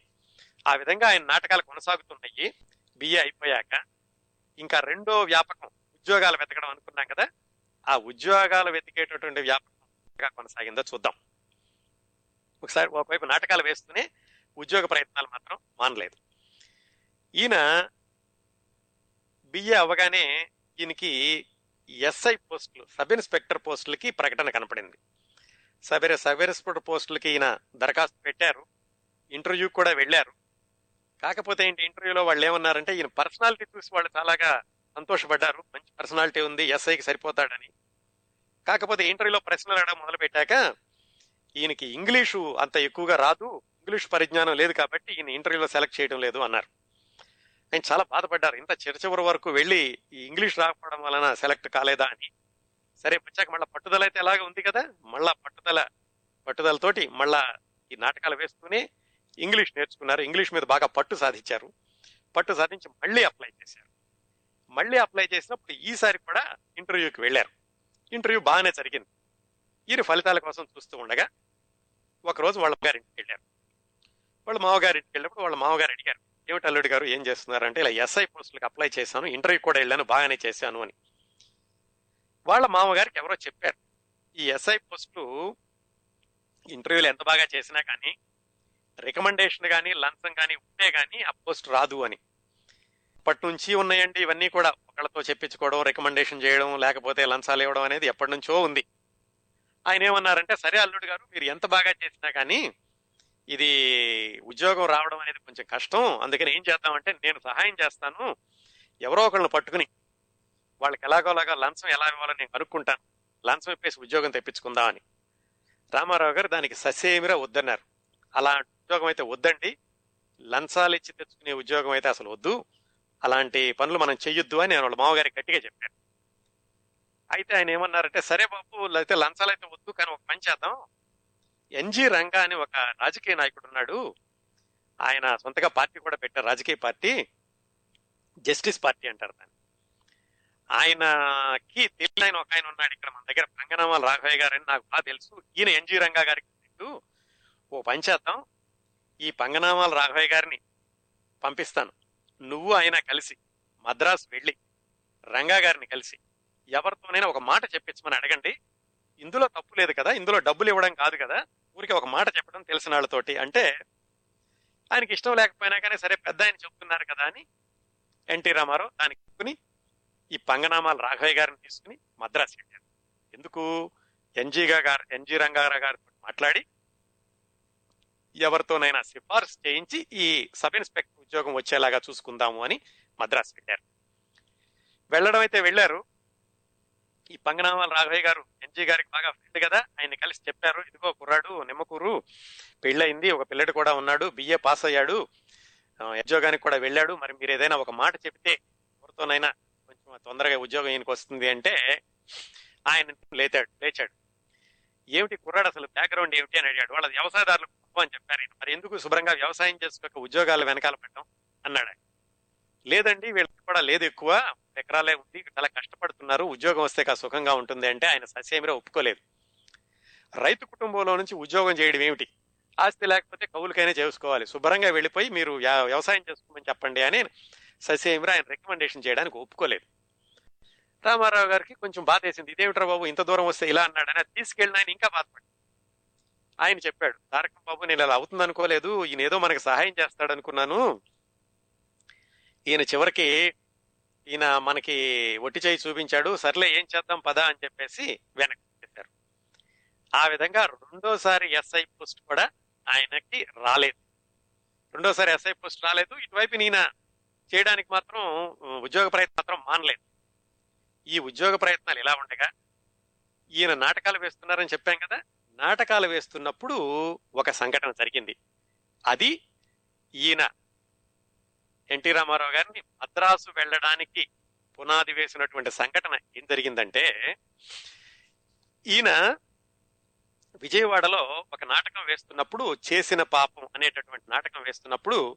ఆ విధంగా ఆయన నాటకాలు కొనసాగుతున్నాయి. బిఏ అయిపోయాక ఇంకా రెండో వ్యాపకం ఉద్యోగాలు వెతకడం అనుకున్నాం కదా ఆ ఉద్యోగాలు వెతికేటటువంటి వ్యాపకం కొనసాగిందో చూద్దాం. ఒకసారి ఒకవైపు నాటకాలు వేస్తూనే ఉద్యోగ ప్రయత్నాలు మాత్రం మానలేదు. ఈయన బిఏ అవ్వగానే ఈయనకి ఎస్ఐ పోస్టులు సబ్ ఇన్స్పెక్టర్ పోస్టులకి ప్రకటన కనపడింది. సబ్ సబ్ ఇన్స్పెక్టర్ పోస్టులకి ఈయన దరఖాస్తు పెట్టారు ఇంటర్వ్యూ కూడా వెళ్ళారు. కాకపోతే ఏంటి ఇంటర్వ్యూలో వాళ్ళు ఏమన్నారంటే ఈయన పర్సనాలిటీ చూసి వాళ్ళు చాలాగా సంతోషపడ్డారు మంచి పర్సనాలిటీ ఉంది ఎస్ఐకి సరిపోతాడని. కాకపోతే ఇంటర్వ్యూలో ప్రశ్నలు అడగడం మొదలు పెట్టాక ఈయనకి ఇంగ్లీషు అంత ఎక్కువగా రాదు. ఇంగ్లీష్ పరిజ్ఞానం లేదు కాబట్టి ఈయన ఇంటర్వ్యూలో సెలెక్ట్ చేయడం లేదు అన్నారు. ఆయన చాలా బాధపడ్డారు. ఇంత చిరచివరి వరకు వెళ్ళి ఈ ఇంగ్లీష్ రాకపోవడం వలన సెలెక్ట్ కాలేదా అని. సరే వచ్చాక మళ్ళీ పట్టుదల అయితే ఎలాగ ఉంది కదా? మళ్ళా పట్టుదల పట్టుదలతోటి మళ్ళా ఈ నాటకాలు వేస్తూనే ఇంగ్లీష్ నేర్చుకున్నారు. ఇంగ్లీష్ మీద బాగా పట్టు సాధించారు. పట్టు సాధించి మళ్ళీ అప్లై చేశారు. మళ్ళీ అప్లై చేసినప్పుడు ఈసారి కూడా ఇంటర్వ్యూకి వెళ్ళారు. ఇంటర్వ్యూ బాగానే జరిగింది. ఈయన ఫలితాల కోసం చూస్తూ ఉండగా ఒకరోజు వాళ్ళ గారింటికి వెళ్ళారు. వాళ్ళ మామగారింటికి వెళ్ళినప్పుడు వాళ్ళ మామగారు అడిగారు ఏమిటి అల్లుడి గారు ఏం చేస్తున్నారంటే ఇలా ఎస్ఐ పోస్టులకు అప్లై చేశాను ఇంటర్వ్యూ కూడా వెళ్ళాను బాగానే చేశాను అని. వాళ్ళ మామగారికి ఎవరో చెప్పారు ఈ ఎస్ఐ పోస్టు ఇంటర్వ్యూలు ఎంత బాగా చేసినా కానీ రికమెండేషన్ కానీ లంచం కానీ ఉంటే కానీ ఆ పోస్ట్ రాదు అని. అప్పటి నుంచి ఉన్నాయండి ఇవన్నీ కూడా ఒకళ్ళతో చెప్పించుకోవడం రికమెండేషన్ చేయడం లేకపోతే లంచాలు ఇవ్వడం అనేది ఎప్పటి నుంచో ఉంది. ఆయన ఏమన్నారంటే సరే అల్లుడు గారు మీరు ఎంత బాగా చేసినా కానీ ఇది ఉద్యోగం రావడం అనేది కొంచెం కష్టం. అందుకని ఏం చేద్దామంటే నేను సహాయం చేస్తాను. ఎవరో ఒకళ్ళని పట్టుకుని వాళ్ళకి ఎలాగోలాగా లంచం ఎలా ఇవ్వాలో నేను కనుక్కుంటాను. లంచం ఇప్పేసి ఉద్యోగం తెప్పించుకుందామని రామారావు గారు దానికి ససేమిరా వద్దన్నారు. అలా ఉద్యోగం అయితే వద్దండి. లంచాలు ఇచ్చి తెచ్చుకునే ఉద్యోగం అయితే అసలు వద్దు. అలాంటి పనులు మనం చెయ్యొద్దు అని నేను వాళ్ళ మామగారికి గట్టిగా చెప్పాను అయితే ఆయన ఏమన్నారంటే సరే బాబు అయితే లంచాలు అయితే వద్దు కానీ ఒక పని చేద్దాం. ఎన్జి రంగా అని ఒక రాజకీయ నాయకుడు ఉన్నాడు. ఆయన సొంతగా పార్టీ కూడా పెట్టారు రాజకీయ పార్టీ. జస్టిస్ పార్టీ అంటారు దాన్ని. ఆయనకి తెలియని ఒక ఆయన ఉన్నాడు ఇక్కడ మన దగ్గర పంగనామాల రాఘవయ్య గారని నాకు బాగా తెలుసు. ఈయన ఎన్జి రంగా గారికి తెలుసు. ఓ పని చేద్దాం. ఈ పంగనామాల రాఘవయ్య గారిని పంపిస్తాను. నువ్వు ఆయన కలిసి మద్రాసు వెళ్ళి రంగా గారిని కలిసి ఎవరితోనైనా ఒక మాట చెప్పించమని అడగండి. ఇందులో తప్పు లేదు కదా ఇందులో డబ్బులు ఇవ్వడం కాదు కదా ఊరికి ఒక మాట చెప్పడం తెలిసిన వాళ్ళతోటి. అంటే ఆయనకి ఇష్టం లేకపోయినా కానీ సరే పెద్ద ఆయన చెప్తున్నారు కదా అని ఎన్టీ రామారావు దానికి చెప్పుకుని ఈ పంగనామాల రాఘవయ్య గారిని తీసుకుని మద్రాసు వెళ్ళారు. ఎందుకు? ఎన్జీగా గారు ఎన్జీ రంగారావు గారితో మాట్లాడి ఎవరితోనైనా సిఫార్సు చేయించి ఈ సబ్ ఇన్స్పెక్టర్ ఉద్యోగం వచ్చేలాగా చూసుకుందాము అని మద్రాసు వెళ్ళారు. వెళ్ళడం అయితే వెళ్ళారు. ఈ పంగనామాల రాఘవయ్య గారు ఎన్జీ గారికి బాగా ఫ్రెండ్ కదా. ఆయన కలిసి చెప్పారు. ఇదిగో కుర్రాడు నిమ్మకూరు. పెళ్ళయింది ఒక పిల్లడు కూడా ఉన్నాడు బిఏ పాస్ అయ్యాడు. ఉద్యోగానికి కూడా వెళ్ళాడు. మరి మీరు ఏదైనా ఒక మాట చెప్తే ఎవరితోనైనా కొంచెం తొందరగా ఉద్యోగం ఈయనకు వస్తుంది అంటే ఆయన లేచాడు లేచాడు. ఏమిటి కుర్రాడు అసలు బ్యాక్గ్రౌండ్ ఏమిటి అని అడిగాడు. వాళ్ళ వ్యవసాయదారులు అని చెప్పారు మరి ఎందుకు శుభ్రంగా వ్యవసాయం చేసుకోక ఉద్యోగాలు వెనకాల పెట్టడం అన్నాడు లేదండి వీళ్ళకి కూడా లేదు ఎక్కువ. ఎకరాలే ఉంది చాలా కష్టపడుతున్నారు. ఉద్యోగం వస్తే కా సుఖంగా ఉంటుంది అంటే ఆయన ససేమిరా ఒప్పుకోలేదు. రైతు కుటుంబంలో నుంచి ఉద్యోగం చేయడం ఏమిటి? ఆస్తి లేకపోతే కౌలుకైనా చేసుకోవాలి. శుభ్రంగా వెళ్ళిపోయి మీరు వ్యవసాయం చేసుకోమని చెప్పండి అని ససేమిరా ఆయన రికమెండేషన్ చేయడానికి ఒప్పుకోలేదు. రామారావు గారికి కొంచెం బాధ వేసింది. ఇదేమిట్రా బాబు ఇంత దూరం వస్తే ఇలా అన్నాడు అని తీసుకెళ్ళిన ఆయన ఇంకా బాధపడి ఆయన చెప్పాడు తారకం బాబు నేను ఇలా అవుతుంది అనుకోలేదు ఈయన ఏదో మనకి సహాయం చేస్తాడు అనుకున్నాను ఈయన చివరికి ఈయన మనకి ఒట్టి చేయి చూపించాడు సర్లే ఏం చేద్దాం పదా అని చెప్పేసి వెనక్కి చెప్పారు ఆ విధంగా రెండోసారి ఎస్ఐ పోస్ట్ కూడా ఆయనకి రాలేదు. రెండోసారి ఎస్ఐ పోస్ట్ రాలేదు. ఇటువైపు ఈయన చేయడానికి మాత్రం ఉద్యోగ ప్రయత్నం మాత్రం మానలేదు. ఈ ఉద్యోగ ప్రయత్నాలు ఇలా ఉండగా ఈయన నాటకాలు వేస్తున్నారని చెప్పాం కదా నాటకాలు వేస్తున్నప్పుడు ఒక సంఘటన జరిగింది. అది ఈయన ఎన్టీ రామారావు గారిని మద్రాసు వెళ్ళడానికి పునాది వేసినటువంటి సంఘటన ఏం జరిగిందంటే ఈయన విజయవాడలో ఒక నాటకం వేస్తున్నప్పుడు చేసిన పాపం అనేటటువంటి నాటకం వేస్తున్నప్పుడు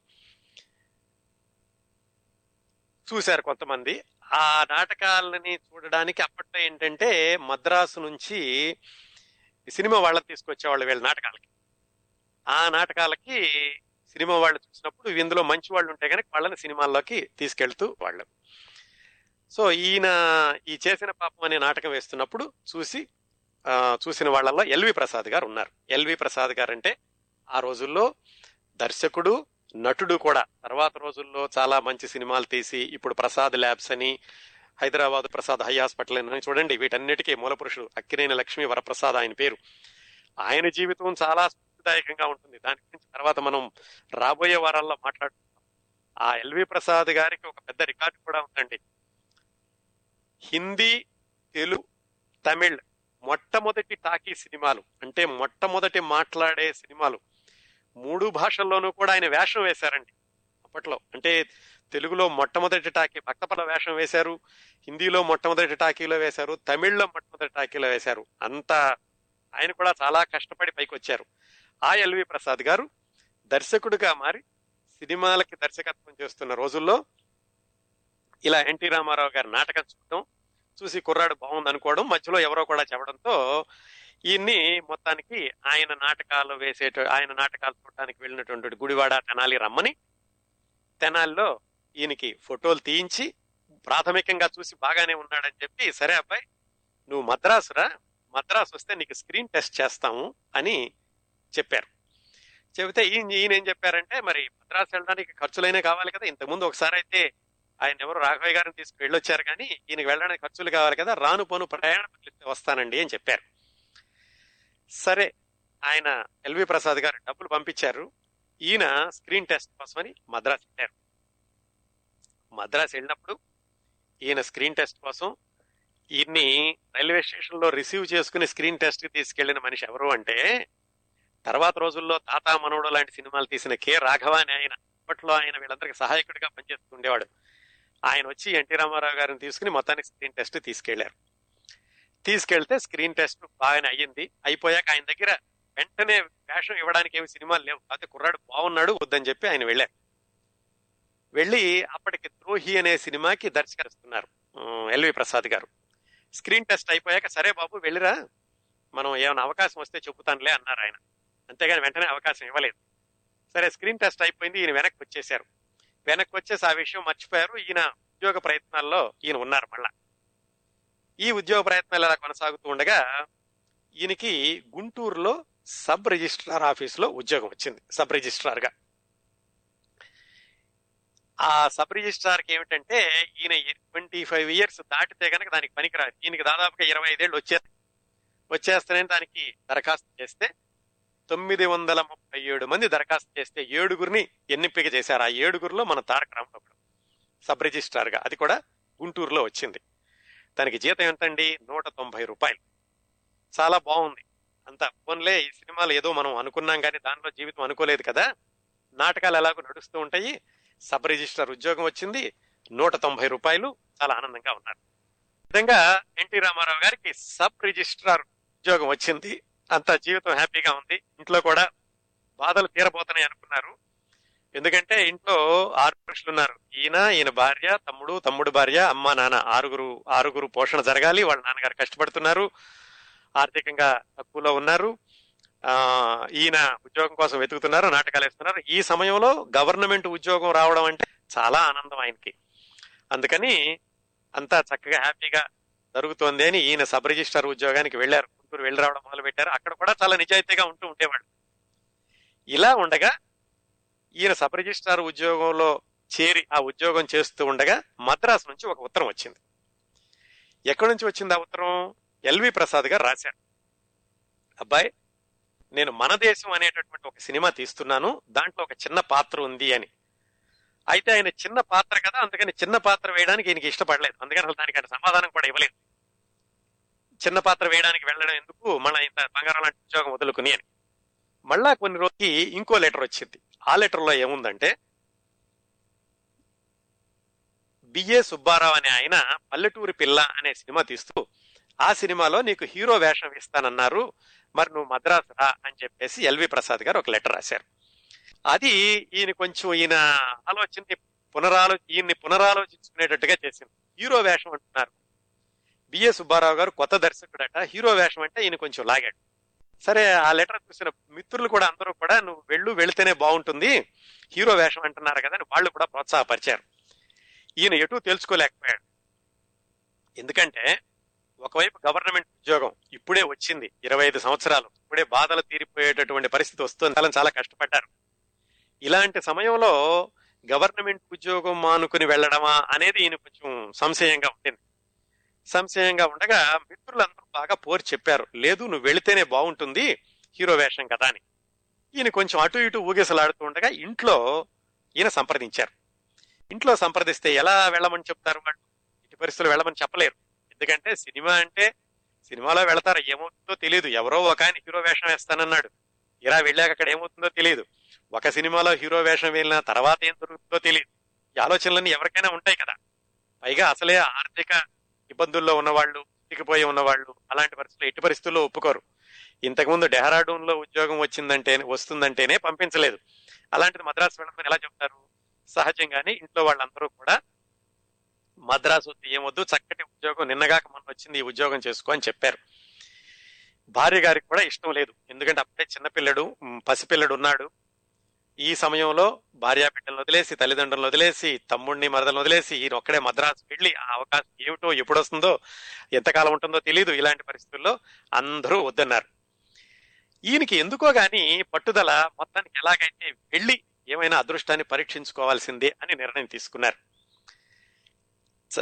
చూశారు కొంతమంది. ఆ నాటకాలని చూడడానికి అప్పట్లో ఏంటంటే మద్రాసు నుంచి సినిమా వాళ్ళని తీసుకొచ్చేవాళ్ళు వీళ్ళ నాటకాలకి. ఆ నాటకాలకి సినిమా వాళ్ళు చూసినప్పుడు ఇందులో మంచి వాళ్ళు ఉంటే కనుక వాళ్ళని సినిమాల్లోకి తీసుకెళ్తూ వాళ్ళు. సో ఈయన ఈ చేసిన పాపం అనే నాటకం వేస్తున్నప్పుడు చూసి చూసిన వాళ్ళల్లో ఎల్వి ప్రసాద్ గారు ఉన్నారు. ఎల్వి ప్రసాద్ గారు అంటే ఆ రోజుల్లో దర్శకుడు నటుడు కూడా. తర్వాత రోజుల్లో చాలా మంచి సినిమాలు తీసి ఇప్పుడు ప్రసాద్ ల్యాబ్స్ అని హైదరాబాద్ ప్రసాద్ హై హాస్పిటల్ అని చూడండి వీటన్నిటికీ మూలపురుషుడు అక్కినేని లక్ష్మీ వరప్రసాద్ ఆయన పేరు. ఆయన జీవితం చాలా స్ఫూర్తిదాయకంగా ఉంటుంది. దాని గురించి తర్వాత మనం రాబోయే వారాల్లో మాట్లాడుకుంటాం ఆ ఎల్వి ప్రసాద్ గారికి ఒక పెద్ద రికార్డు కూడా ఉందండి. హిందీ తెలుగు తమిళ్ మొట్టమొదటి టాకీ సినిమాలు అంటే మొట్టమొదటి మాట్లాడే సినిమాలు మూడు భాషల్లోనూ కూడా ఆయన వేషం వేశారండి అప్పట్లో. అంటే తెలుగులో మొట్టమొదటి టాకీ భక్తపల వేషం వేశారు హిందీలో మొట్టమొదటి టాకీలో వేశారు తమిళ్ళో మొట్టమొదటి టాకీలో వేశారు. అంత ఆయన కూడా చాలా కష్టపడి పైకి వచ్చారు ఆ ఎల్వి ప్రసాద్ గారు. దర్శకుడిగా మారి సినిమాలకి దర్శకత్వం చేస్తున్న రోజుల్లో ఇలా ఎన్టీ రామారావు గారి నాటకం చూడటం చూసి కుర్రాడు బాగుంది అనుకోవడం మధ్యలో ఎవరో కూడా చెప్పడంతో ఈయన్ని మొత్తానికి ఆయన నాటకాలు వేసేట ఆయన నాటకాలు చూడటానికి వెళ్ళినటువంటి గుడివాడ తెనాలి రమ్మని తెనాలిలో ఈయనకి ఫోటోలు తీయించి ప్రాథమికంగా చూసి బాగానే ఉన్నాడని చెప్పి సరే అబ్బాయి నువ్వు మద్రాసురా మద్రాసు వస్తే నీకు స్క్రీన్ టెస్ట్ చేస్తాము అని చెప్పారు. చెబితే ఈయన ఈయన ఏం చెప్పారంటే మరి మద్రాసు వెళ్ళడానికి ఖర్చులైనా కావాలి కదా ఇంతకుముందు ఒకసారి అయితే ఆయన ఎవరు రాఘవయ్య గారిని తీసుకు వెళ్ళొచ్చారు కానీ ఈయనకి వెళ్ళడానికి ఖర్చులు కావాలి కదా రాను పోను ప్రయాణ వస్తానండి అని చెప్పారు. సరే ఆయన ఎల్వి ప్రసాద్ గారు డబ్బులు పంపించారు. ఈయన స్క్రీన్ టెస్ట్ కోసమని మద్రాసు వెళ్ళారు. మద్రాసు వెళ్ళినప్పుడు ఈయన స్క్రీన్ టెస్ట్ కోసం ఈయన్ని రైల్వే స్టేషన్లో రిసీవ్ చేసుకుని స్క్రీన్ టెస్ట్కి తీసుకెళ్ళిన మనిషి ఎవరు అంటే తర్వాత రోజుల్లో తాతా మనోడు లాంటి సినిమాలు తీసిన కె రాఘవ అని ఆయన అప్పట్లో ఆయన వీళ్ళందరికీ సహాయకుడిగా పనిచేస్తుండేవాడు ఆయన వచ్చి ఎన్టీ రామారావు గారిని తీసుకుని మొత్తానికి స్క్రీన్ టెస్ట్ తీసుకెళ్ళారు. తీసుకెళ్తే స్క్రీన్ టెస్ట్ బాగానే అయ్యింది. అయిపోయాక ఆయన దగ్గర వెంటనే వేషం ఇవ్వడానికి ఏమి సినిమాలు లేవు. అయితే కుర్రాడు బాగున్నాడు వద్దని చెప్పి ఆయన వెళ్ళారు. వెళ్ళి అప్పటికి ద్రోహి అనే సినిమాకి దర్శకరిస్తున్నారు ఎల్వి ప్రసాద్ గారు. స్క్రీన్ టెస్ట్ అయిపోయాక సరే బాబు వెళ్ళిరా. మనం ఏమైనా అవకాశం వస్తే చెబుతానులే అన్నారు ఆయన. అంతేగాని వెంటనే అవకాశం ఇవ్వలేదు. సరే స్క్రీన్ టెస్ట్ అయిపోయింది ఈయన వెనక్కి వచ్చేసారు వెనక్కి వచ్చేసి ఆ విషయం మర్చిపోయారు. ఈయన ఉద్యోగ ప్రయత్నాల్లో ఈయన ఉన్నారు మళ్ళా. ఈ ఉద్యోగ ప్రయత్నాలు ఎలా కొనసాగుతూ ఉండగా ఈయనకి గుంటూరులో సబ్ రిజిస్ట్రార్ ఆఫీసులో ఉద్యోగం వచ్చింది సబ్ రిజిస్ట్రార్గా. ఆ సబ్ రిజిస్ట్రార్కి ఏమిటంటే ఈయన ట్వంటీ ఫైవ్ ఇయర్స్ దాటితే గనక దానికి పనికిరాదు. ఈయనకి దాదాపుగా ఇరవై ఐదేళ్ళు వచ్చే వచ్చేస్తేనే దానికి దరఖాస్తు చేస్తే తొమ్మిది వందల ముప్పై ఏడు మంది దరఖాస్తు చేస్తే ఏడుగురిని ఎన్నిపిక చేశారు. ఆ ఏడుగురిలో మన తారక రామరావు సబ్ రిజిస్ట్రార్గా అది కూడా గుంటూరులో వచ్చింది. దానికి జీతం ఎంతండి? నూట తొంభై రూపాయలు. చాలా బాగుంది. అంత ఫోన్లే ఈ సినిమాలు ఏదో మనం అనుకున్నాం కానీ దానిలో జీవితం అనుకోలేదు కదా. నాటకాలు ఎలాగో నడుస్తూ ఉంటాయి. సబ్ రిజిస్ట్రార్ ఉద్యోగం వచ్చింది. నూట తొంభై రూపాయలు. చాలా ఆనందంగా ఉన్నారు. విధంగా ఎన్టీ రామారావు గారికి సబ్ రిజిస్ట్రార్ ఉద్యోగం వచ్చింది. అంత జీవితం హ్యాపీగా ఉంది. ఇంట్లో కూడా బాధలు తీరబోతున్నాయి అనుకున్నారు. ఎందుకంటే ఇంట్లో ఆరు పురుషులు ఉన్నారు. ఈయన ఈయన భార్య తమ్ముడు తమ్ముడు భార్య అమ్మ నాన్న ఆరుగురు ఆరుగురు పోషణ జరగాలి. వాళ్ళ నాన్నగారు కష్టపడుతున్నారు. ఆర్థికంగా తక్కువలో ఉన్నారు. ఆ ఈయన ఉద్యోగం కోసం వెతుకుతున్నారు నాటకాలు వేస్తున్నారు. ఈ సమయంలో గవర్నమెంట్ ఉద్యోగం రావడం అంటే చాలా ఆనందం ఆయనకి. అందుకని అంతా చక్కగా హ్యాపీగా జరుగుతోంది అని ఈయన సబ్ రిజిస్టర్ ఉద్యోగానికి వెళ్ళారు. గుంటూరు వెళ్ళి రావడం మొదలు పెట్టారు అక్కడ కూడా చాలా నిజాయితీగా ఉంటూ ఉండేవాడు ఇలా ఉండగా ఈయన సబ్ రిజిస్ట్రార్ ఉద్యోగంలో చేరి ఆ ఉద్యోగం చేస్తూ ఉండగా మద్రాసు నుంచి ఒక ఉత్తరం వచ్చింది. ఎక్కడి నుంచి వచ్చింది ఆ ఉత్తరం? ఎల్వి ప్రసాద్ గారు రాశారు. అబ్బాయి నేను మన దేశం అనేటటువంటి ఒక సినిమా తీస్తున్నాను. దాంట్లో ఒక చిన్న పాత్ర ఉంది అని. అయితే ఆయన చిన్న పాత్ర కదా అందుకని చిన్న పాత్ర వేయడానికి ఈయనకి ఇష్టపడలేదు. అందుకని దానికి ఆయన సమాధానం కూడా ఇవ్వలేదు. చిన్న పాత్ర వేయడానికి వెళ్ళడం ఎందుకు? మళ్ళీ ఇంత బంగారం లాంటి ఉద్యోగం వదులుకుని అని. మళ్ళా కొన్ని రోజుకి ఇంకో లెటర్ వచ్చింది. ఆ లెటర్లో ఏముందంటే బిఏ సుబ్బారావు అనే ఆయన పల్లెటూరి పిల్ల అనే సినిమా తీస్తూ ఆ సినిమాలో నీకు హీరో వేషం ఇస్తానన్నారు మరి నువ్వు మద్రాసు రా అని చెప్పేసి ఎల్వి ప్రసాద్ గారు ఒక లెటర్ రాశారు. అది ఈయన కొంచెం ఈయన ఆలోచన పునరాలో ఈయన్ని పునరాలోచించుకునేటట్టుగా చేసింది. హీరో వేషం అంటున్నారు. బిఏ సుబ్బారావు గారు కొత్త దర్శకుడట హీరో వేషం అంటే ఈయన కొంచెం లాగాడు. సరే ఆ లెటర్ చూసిన మిత్రులు కూడా అందరూ కూడా నువ్వు వెళ్ళు వెళితేనే బాగుంటుంది హీరో వేషం అంటున్నారు కదా అని వాళ్ళు కూడా ప్రోత్సాహపరిచారు. ఈయన ఎటు తెలుసుకోలేకపోయాడు. ఎందుకంటే ఒకవైపు గవర్నమెంట్ ఉద్యోగం ఇప్పుడే వచ్చింది ఇరవై ఐదు సంవత్సరాలు. ఇప్పుడే బాధలు తీరిపోయేటటువంటి పరిస్థితి వస్తుంది చాలా కష్టపడ్డారు. ఇలాంటి సమయంలో గవర్నమెంట్ ఉద్యోగం మానుకుని వెళ్ళడమా అనేది ఈయన కొంచెం సంశయంగా ఉండింది. సంశయంగా ఉండగా మిత్రులందరూ బాగా పోరు చెప్పారు. లేదు నువ్వు వెళితేనే బాగుంటుంది హీరో వేషం కదా అని. ఈయన కొంచెం అటు ఇటు ఊగేసలాడుతూ ఉండగా ఇంట్లో ఈయన సంప్రదించారు. ఇంట్లో సంప్రదిస్తే ఎలా వెళ్ళమని చెప్తారు వాళ్ళు? ఇటు పరిస్థితులు వెళ్ళమని చెప్పలేరు. ఎందుకంటే సినిమా అంటే సినిమాలో వెళతారు. ఏమవుతుందో తెలియదు ఎవరో ఒక ఆయన హీరో వేషం వేస్తానన్నాడు. ఇలా వెళ్ళాక అక్కడ ఏమవుతుందో తెలియదు ఒక సినిమాలో హీరో వేషం వెళ్ళిన తర్వాత ఏం జరుగుతుందో తెలియదు ఈ ఆలోచనలన్నీ ఎవరికైనా ఉంటాయి కదా. పైగా అసలే ఆర్థిక ఇబ్బందుల్లో ఉన్నవాళ్ళు చిక్కిపోయి ఉన్నవాళ్ళు అలాంటి పరిస్థితులు ఎట్టి పరిస్థితుల్లో ఒప్పుకోరు. ఇంతకుముందు డెహ్రాడూన్లో ఉద్యోగం వచ్చిందంటే వస్తుందంటేనే పంపించలేదు. అలాంటిది మద్రాసు వెళ్ళమని ఎలా చెప్తారు? సహజంగానే ఇంట్లో వాళ్ళందరూ కూడా మద్రాసు వద్దు ఏమొద్దు చక్కటి ఉద్యోగం నిన్నగాక మొన్న వచ్చింది ఈ ఉద్యోగం చేసుకో అని చెప్పారు. భార్య గారికి కూడా ఇష్టం లేదు. ఎందుకంటే అప్పుడే చిన్నపిల్లడు పసిపిల్లడు ఉన్నాడు. ఈ సమయంలో భార్యాబిడ్డలను వదిలేసి తల్లిదండ్రులను వదిలేసి తమ్ముడిని మరదలను వదిలేసి ఈయన ఒక్కడే మద్రాసు వెళ్ళి ఆ అవకాశం ఏమిటో ఎప్పుడు వస్తుందో ఎంతకాలం ఉంటుందో తెలియదు ఇలాంటి పరిస్థితుల్లో అందరూ వద్దన్నారు. ఈయనకి ఎందుకో గాని పట్టుదల మొత్తానికి ఎలాగైతే వెళ్ళి ఏమైనా అదృష్టాన్ని పరీక్షించుకోవాల్సిందే అని నిర్ణయం తీసుకున్నారు.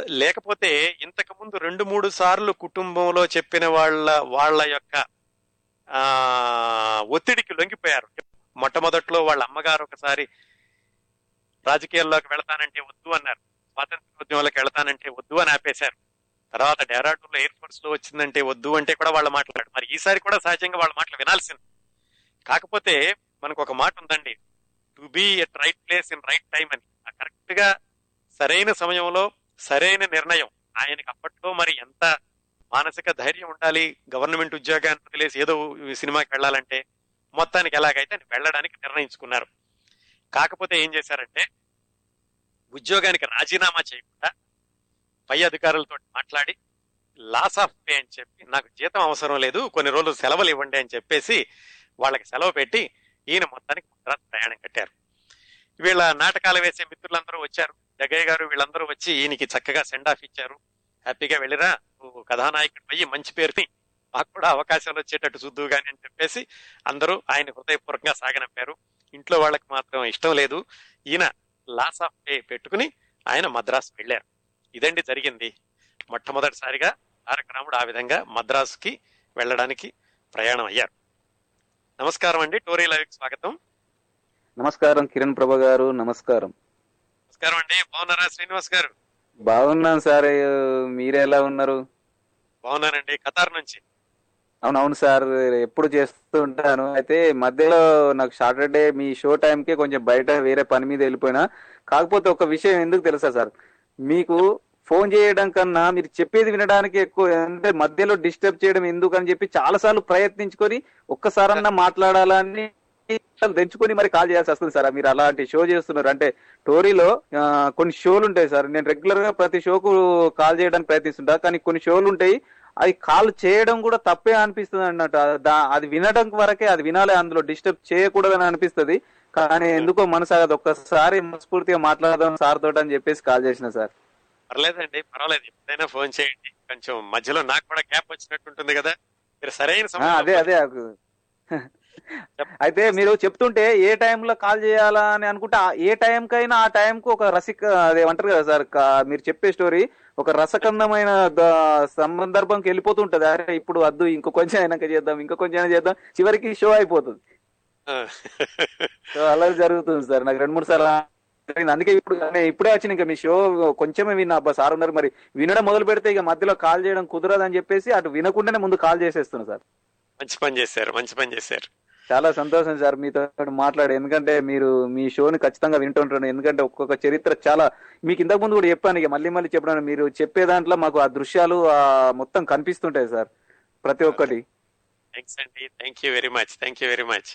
లేకపోతే ఇంతకుముందు రెండు మూడు సార్లు కుటుంబంలో చెప్పిన వాళ్ళ వాళ్ళ యొక్క ఆ ఒత్తిడికి లొంగిపోయారు. మొట్టమొదట్లో వాళ్ళ అమ్మగారు ఒకసారి రాజకీయాల్లోకి వెళతానంటే వద్దు అన్నారు. స్వాతంత్రోద్యమంలోకి వెళతానంటే వద్దు అని ఆపేశారు. తర్వాత డెహ్రాడూన్లో ఎయిర్ ఫోర్స్లో వచ్చిందంటే వద్దు అంటే కూడా వాళ్ళ మాట్లాడు మరి ఈసారి కూడా సహజంగా వాళ్ళ మాటలు వినాల్సింది. కాకపోతే మనకు ఒక మాట ఉందండి. To be at right place in right time అని. కరెక్ట్గా సరైన సమయంలో సరైన నిర్ణయం. ఆయనకి అప్పట్లో మరి ఎంత మానసిక ధైర్యం ఉండాలి గవర్నమెంట్ ఉద్యోగాన్ని వదిలేసి ఏదో సినిమాకి వెళ్ళాలంటే మొత్తానికి ఎలాగైతే ఆయన వెళ్ళడానికి నిర్ణయించుకున్నారు. కాకపోతే ఏం చేశారంటే ఉద్యోగానికి రాజీనామా చేయకుండా పై అధికారులతో మాట్లాడి లాస్ ఆఫ్ పే అని చెప్పి నాకు జీతం అవసరం లేదు కొన్ని రోజులు సెలవులు ఇవ్వండి అని చెప్పేసి వాళ్ళకి సెలవు పెట్టి ఈయన మొత్తానికి మద్రాసు ప్రయాణం కట్టారు. వీళ్ళ నాటకాలు వేసే మిత్రులందరూ వచ్చారు. జగయ్య గారు వీళ్ళందరూ వచ్చి ఈయనకి చక్కగా సెండ్ ఆఫ్ ఇచ్చారు. హ్యాపీగా వెళ్ళిరా కథానాయకుడు పోయి మంచి పేరుని మాకు కూడా అవకాశాలు వచ్చేటట్టు చూద్దు గాని అని చెప్పేసి అందరూ ఆయన హృదయపూర్వకంగా సాగనంపారు. ఇంట్లో వాళ్ళకి మాత్రం ఇష్టం లేదు. ఈయన లాస్ ఆఫ్ పే పెట్టుకుని ఆయన మద్రాసు వెళ్ళారు. ఇదండి జరిగింది. మొట్టమొదటిసారిగా తారక రాముడు ఆ విధంగా మద్రాసుకి వెళ్ళడానికి ప్రయాణం అయ్యారు. నమస్కారం అండి. టోరీ లైవ్ స్వాగతం. నమస్కారం. కిరణ్ ప్రభ గారు నమస్కారం. నమస్కారం అండి. బాగున్నారా శ్రీనివాస్ గారు? బాగున్నాను సార్. మీరే ఎలా ఉన్నారు? బాగున్నానండి. ఖతార్ నుంచి. అవునవును సార్ ఎప్పుడు చేస్తూ ఉంటాను. అయితే మధ్యలో నాకు సాటర్డే మీ షో టైంకే కొంచెం బయట వేరే పని మీద వెళ్ళిపోయినా. కాకపోతే ఒక విషయం ఎందుకు తెలుసా సార్? మీకు ఫోన్ చేయడం కన్నా మీరు చెప్పేది వినడానికి ఎక్కువ అంటే మధ్యలో డిస్టర్బ్ చేయడం ఎందుకు అని చెప్పి చాలా సార్లు ప్రయత్నించుకొని ఒక్కసారన్నా మాట్లాడాలని తెంచుకొని మరి కాల్ చేయాల్సి వస్తుంది సార్. మీరు అలాంటి షో చేస్తున్నారు. అంటే టోరీలో కొన్ని షోలు ఉంటాయి సార్. నేను రెగ్యులర్గా ప్రతి షోకు కాల్ చేయడానికి ప్రయత్నిస్తుంటా. కానీ కొన్ని షోలు ఉంటాయి అది కాల్ చేయడం కూడా తప్పే అనిపిస్తుంది అన్నట్టు. అది వినడం వరకే అది వినాలి అందులో డిస్టర్బ్ చేయకూడదని అనిపిస్తుంది. కానీ ఎందుకో మనసాగదు ఒక్కసారి మనస్ఫూర్తిగా మాట్లాడదాం సార్ తోటి అని చెప్పేసి కాల్ చేసిన సార్. పర్లేదండి పర్వాలేదు. ఎప్పుడైనా ఫోన్ చేయండి. కొంచెం మధ్యలో నాకు కూడా గ్యాప్ వచ్చినట్టు ఉంటుంది కదా. మీరు సరైన అదే అదే. అయితే మీరు చెప్తుంటే ఏ టైంలో కాల్ చేయాలా అని అనుకుంటే ఏ టైం కైనా ఆ టైంకు ఒక రసిక అదే అంటారు కదా సార్ కా- మీరు చెప్పే స్టోరీ ఒక రసకందమైన సందర్భంకి వెళ్ళిపోతుంటది. అరే ఇప్పుడు వద్దు ఇంకో కొంచెం అయినాక చేద్దాం ఇంకో కొంచెం అయినా చేద్దాం. చివరికి షో అయిపోతుంది. సో అలా జరుగుతుంది సార్. నాకు రెండు మూడు సార్లు. అందుకే ఇప్పుడు ఇప్పుడే వచ్చిన ఇంకా మీ షో కొంచెమే విన్నా. అబ్బా సార్ ఉన్నారు. మరి వినడం మొదలు పెడితే ఇక మధ్యలో కాల్ చేయడం కుదరదు అని చెప్పేసి అటు వినకుండానే ముందు కాల్ చేసేస్తున్నా సార్. మంచి పని చేశారు మంచి పని చేశారు. చాలా సంతోషం సార్ మీతో మాట్లాడి ఎందుకంటే మీరు మీ షోని ఖచ్చితంగా వింటుంటాను. ఎందుకంటే ఒక్కొక్క చరిత్ర చాలా మీకు ఇంతకు ముందు కూడా చెప్పాను ఇక మళ్ళీ మళ్ళీ చెప్పాను మీరు చెప్పే దాంట్లో మాకు ఆ దృశ్యాలు ఆ మొత్తం కనిపిస్తుంటాయి సార్ ప్రతి ఒక్కటి. థ్యాంక్స్ అండి. Thank you very much thank you very much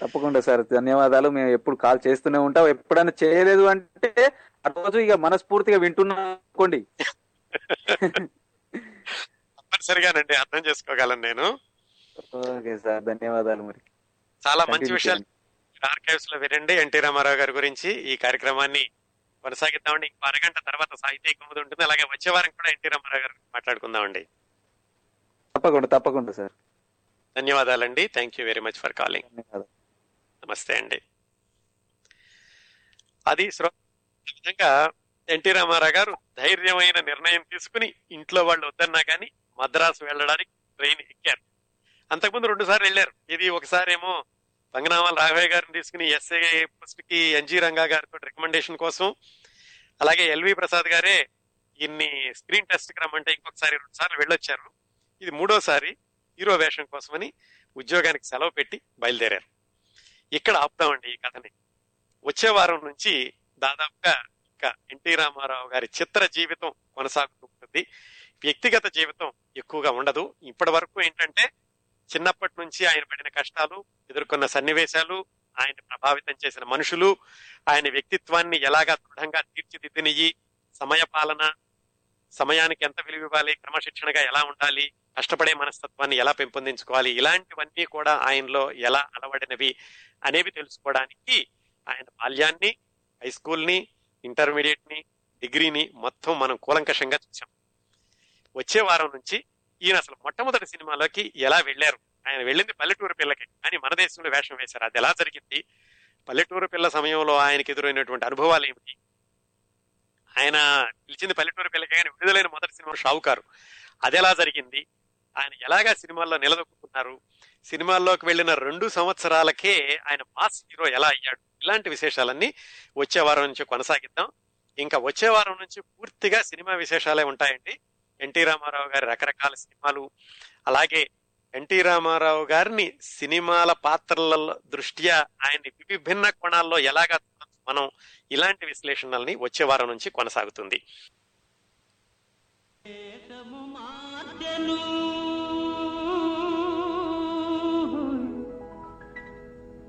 తప్పకుండా సార్. ధన్యవాదాలు. మేము ఎప్పుడు కాల్ చేస్తూనే ఉంటాం. ఎప్పుడైనా చేయలేదు అంటే ఆ రోజు ఇక మనస్ఫూర్తిగా వింటున్నాం అనుకోండి. <laughs> తప్పనిసరిగానండి. అర్థం చేసుకోగలను నేను. ఓకే సార్ ధన్యవాదాలు మరి. చాలా మంచి విషయాలు ఆర్కైవ్స్లో వినండి. ఎన్టీ రామారావు గారి గురించి ఈ కార్యక్రమాన్ని కొనసాగిద్దామండి. ఇంకో అరగంట తర్వాత సాహితీ కుముది ఉంటుంది. అలాగే వచ్చే వారం కూడా ఎన్టీ రామారావు గారు మాట్లాడుకుందామండి. తప్పకుండా తప్పకుండా సార్. ధన్యవాదాలండి. Thank you very much for calling నమస్తే అండి. అది విధంగా ఎన్టీ రామారావు గారు ధైర్యమైన నిర్ణయం తీసుకుని ఇంట్లో వాళ్ళు వద్దన్నా కానీ మద్రాసు వెళ్ళడానికి ట్రైన్ ఎక్కారు. అంతకుముందు రెండు సార్లు వెళ్ళారు. ఇది ఒకసారి ఏమో పంగనామాల రాఘవయ్య గారిని తీసుకుని ఎస్ఏ పోస్ట్కి ఎన్జి రంగా గారితో రికమెండేషన్ కోసం అలాగే ఎల్వి ప్రసాద్ గారే ఇన్ని స్క్రీన్ టెస్ట్కి రమ్మంటే ఇంకొకసారి రెండు సార్లు వెళ్ళొచ్చారు. ఇది మూడోసారి హీరో వేషం కోసమని ఉద్యోగానికి సెలవు పెట్టి బయలుదేరారు. ఇక్కడ ఆపుదామండి ఈ కథని. వచ్చే వారం నుంచి దాదాపుగా ఇంకా ఎన్టీ రామారావు గారి చిత్ర జీవితం కొనసాగుతూ ఉంటుంది. వ్యక్తిగత జీవితం ఎక్కువగా ఉండదు. ఇప్పటి వరకు ఏంటంటే చిన్నప్పటి నుంచి ఆయన పడిన కష్టాలు ఎదుర్కొన్న సన్నివేశాలు ఆయన ప్రభావితం చేసిన మనుషులు ఆయన వ్యక్తిత్వాన్ని ఎలాగా దృఢంగా తీర్చిదిద్దినయి సమయ పాలన సమయానికి ఎంత విలువ ఇవ్వాలి క్రమశిక్షణగా ఎలా ఉండాలి కష్టపడే మనస్తత్వాన్ని ఎలా పెంపొందించుకోవాలి ఇలాంటివన్నీ కూడా ఆయనలో ఎలా అలవడినవి అనేవి తెలుసుకోవడానికి ఆయన బాల్యాన్ని హై స్కూల్ని ఇంటర్మీడియట్ని డిగ్రీని మొత్తం మనం కూలంకషంగా చూసాం వచ్చే వారం నుంచి ఈయన అసలు మొట్టమొదటి సినిమాలోకి ఎలా వెళ్ళారు? ఆయన వెళ్ళింది పల్లెటూరు పిల్లకి. కానీ మన దేశంలో వేషం వేశారు. అది ఎలా జరిగింది? పల్లెటూరు పిల్ల సమయంలో ఆయనకి ఎదురైనటువంటి అనుభవాలు ఏమిటి? ఆయన పిలిచింది పల్లెటూరు పిల్లకి కానీ విడుదలైన మొదటి సినిమా షావుకారు. అది ఎలా జరిగింది? ఆయన ఎలాగా సినిమాల్లో నిలదొక్కున్నారు సినిమాల్లోకి వెళ్ళిన రెండు సంవత్సరాలకే ఆయన మాస్ హీరో ఎలా అయ్యాడు? ఇలాంటి విశేషాలన్నీ వచ్చే వారం నుంచి కొనసాగిద్దాం. ఇంకా వచ్చే వారం నుంచి పూర్తిగా సినిమా విశేషాలే ఉంటాయండి. ఎన్టీ రామారావు గారి రకరకాల సినిమాలు అలాగే ఎన్టీ రామారావు గారిని సినిమాల పాత్రల దృష్ట్యా ఆయన్ని విభిన్న కోణాల్లో ఎలాగా మనం ఇలాంటి విశ్లేషణల్ని వచ్చే వారం నుంచి కొనసాగుతుంది.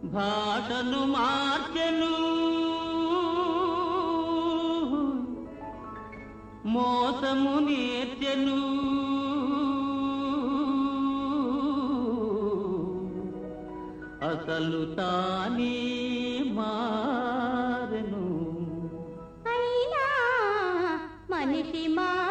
భాషను మార్చెను. మోసము నేర్చెను. అసలు తానే మారెను. అయినా మనిషి మా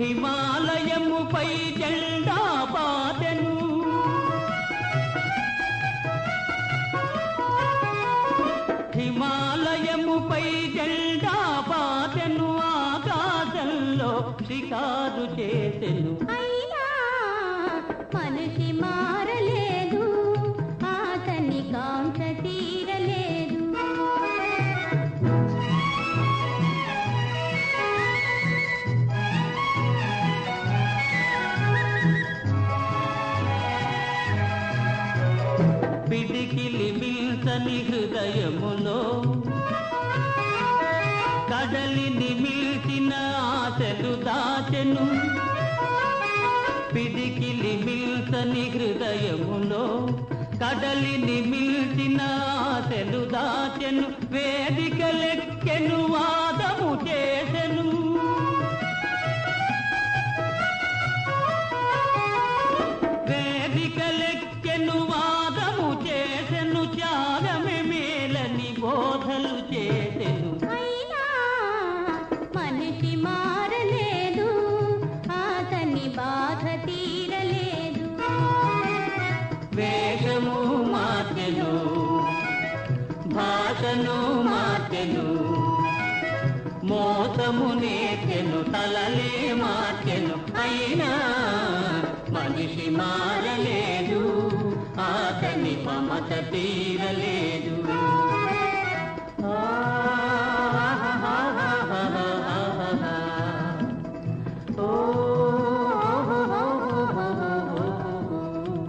హిమాలయముపై జెండా పాతెను హిమాలయముపై జెండా పాతెను ఆకాశంలో షికారు చేసెను. కడలిని మిల్చిన తెలుదాచెను వేదికలెక్కెను మోసమునే తెను తలలే మార్చెను. అయినా మనిషి మారలేదు ఆతని మమత తీరలేదు.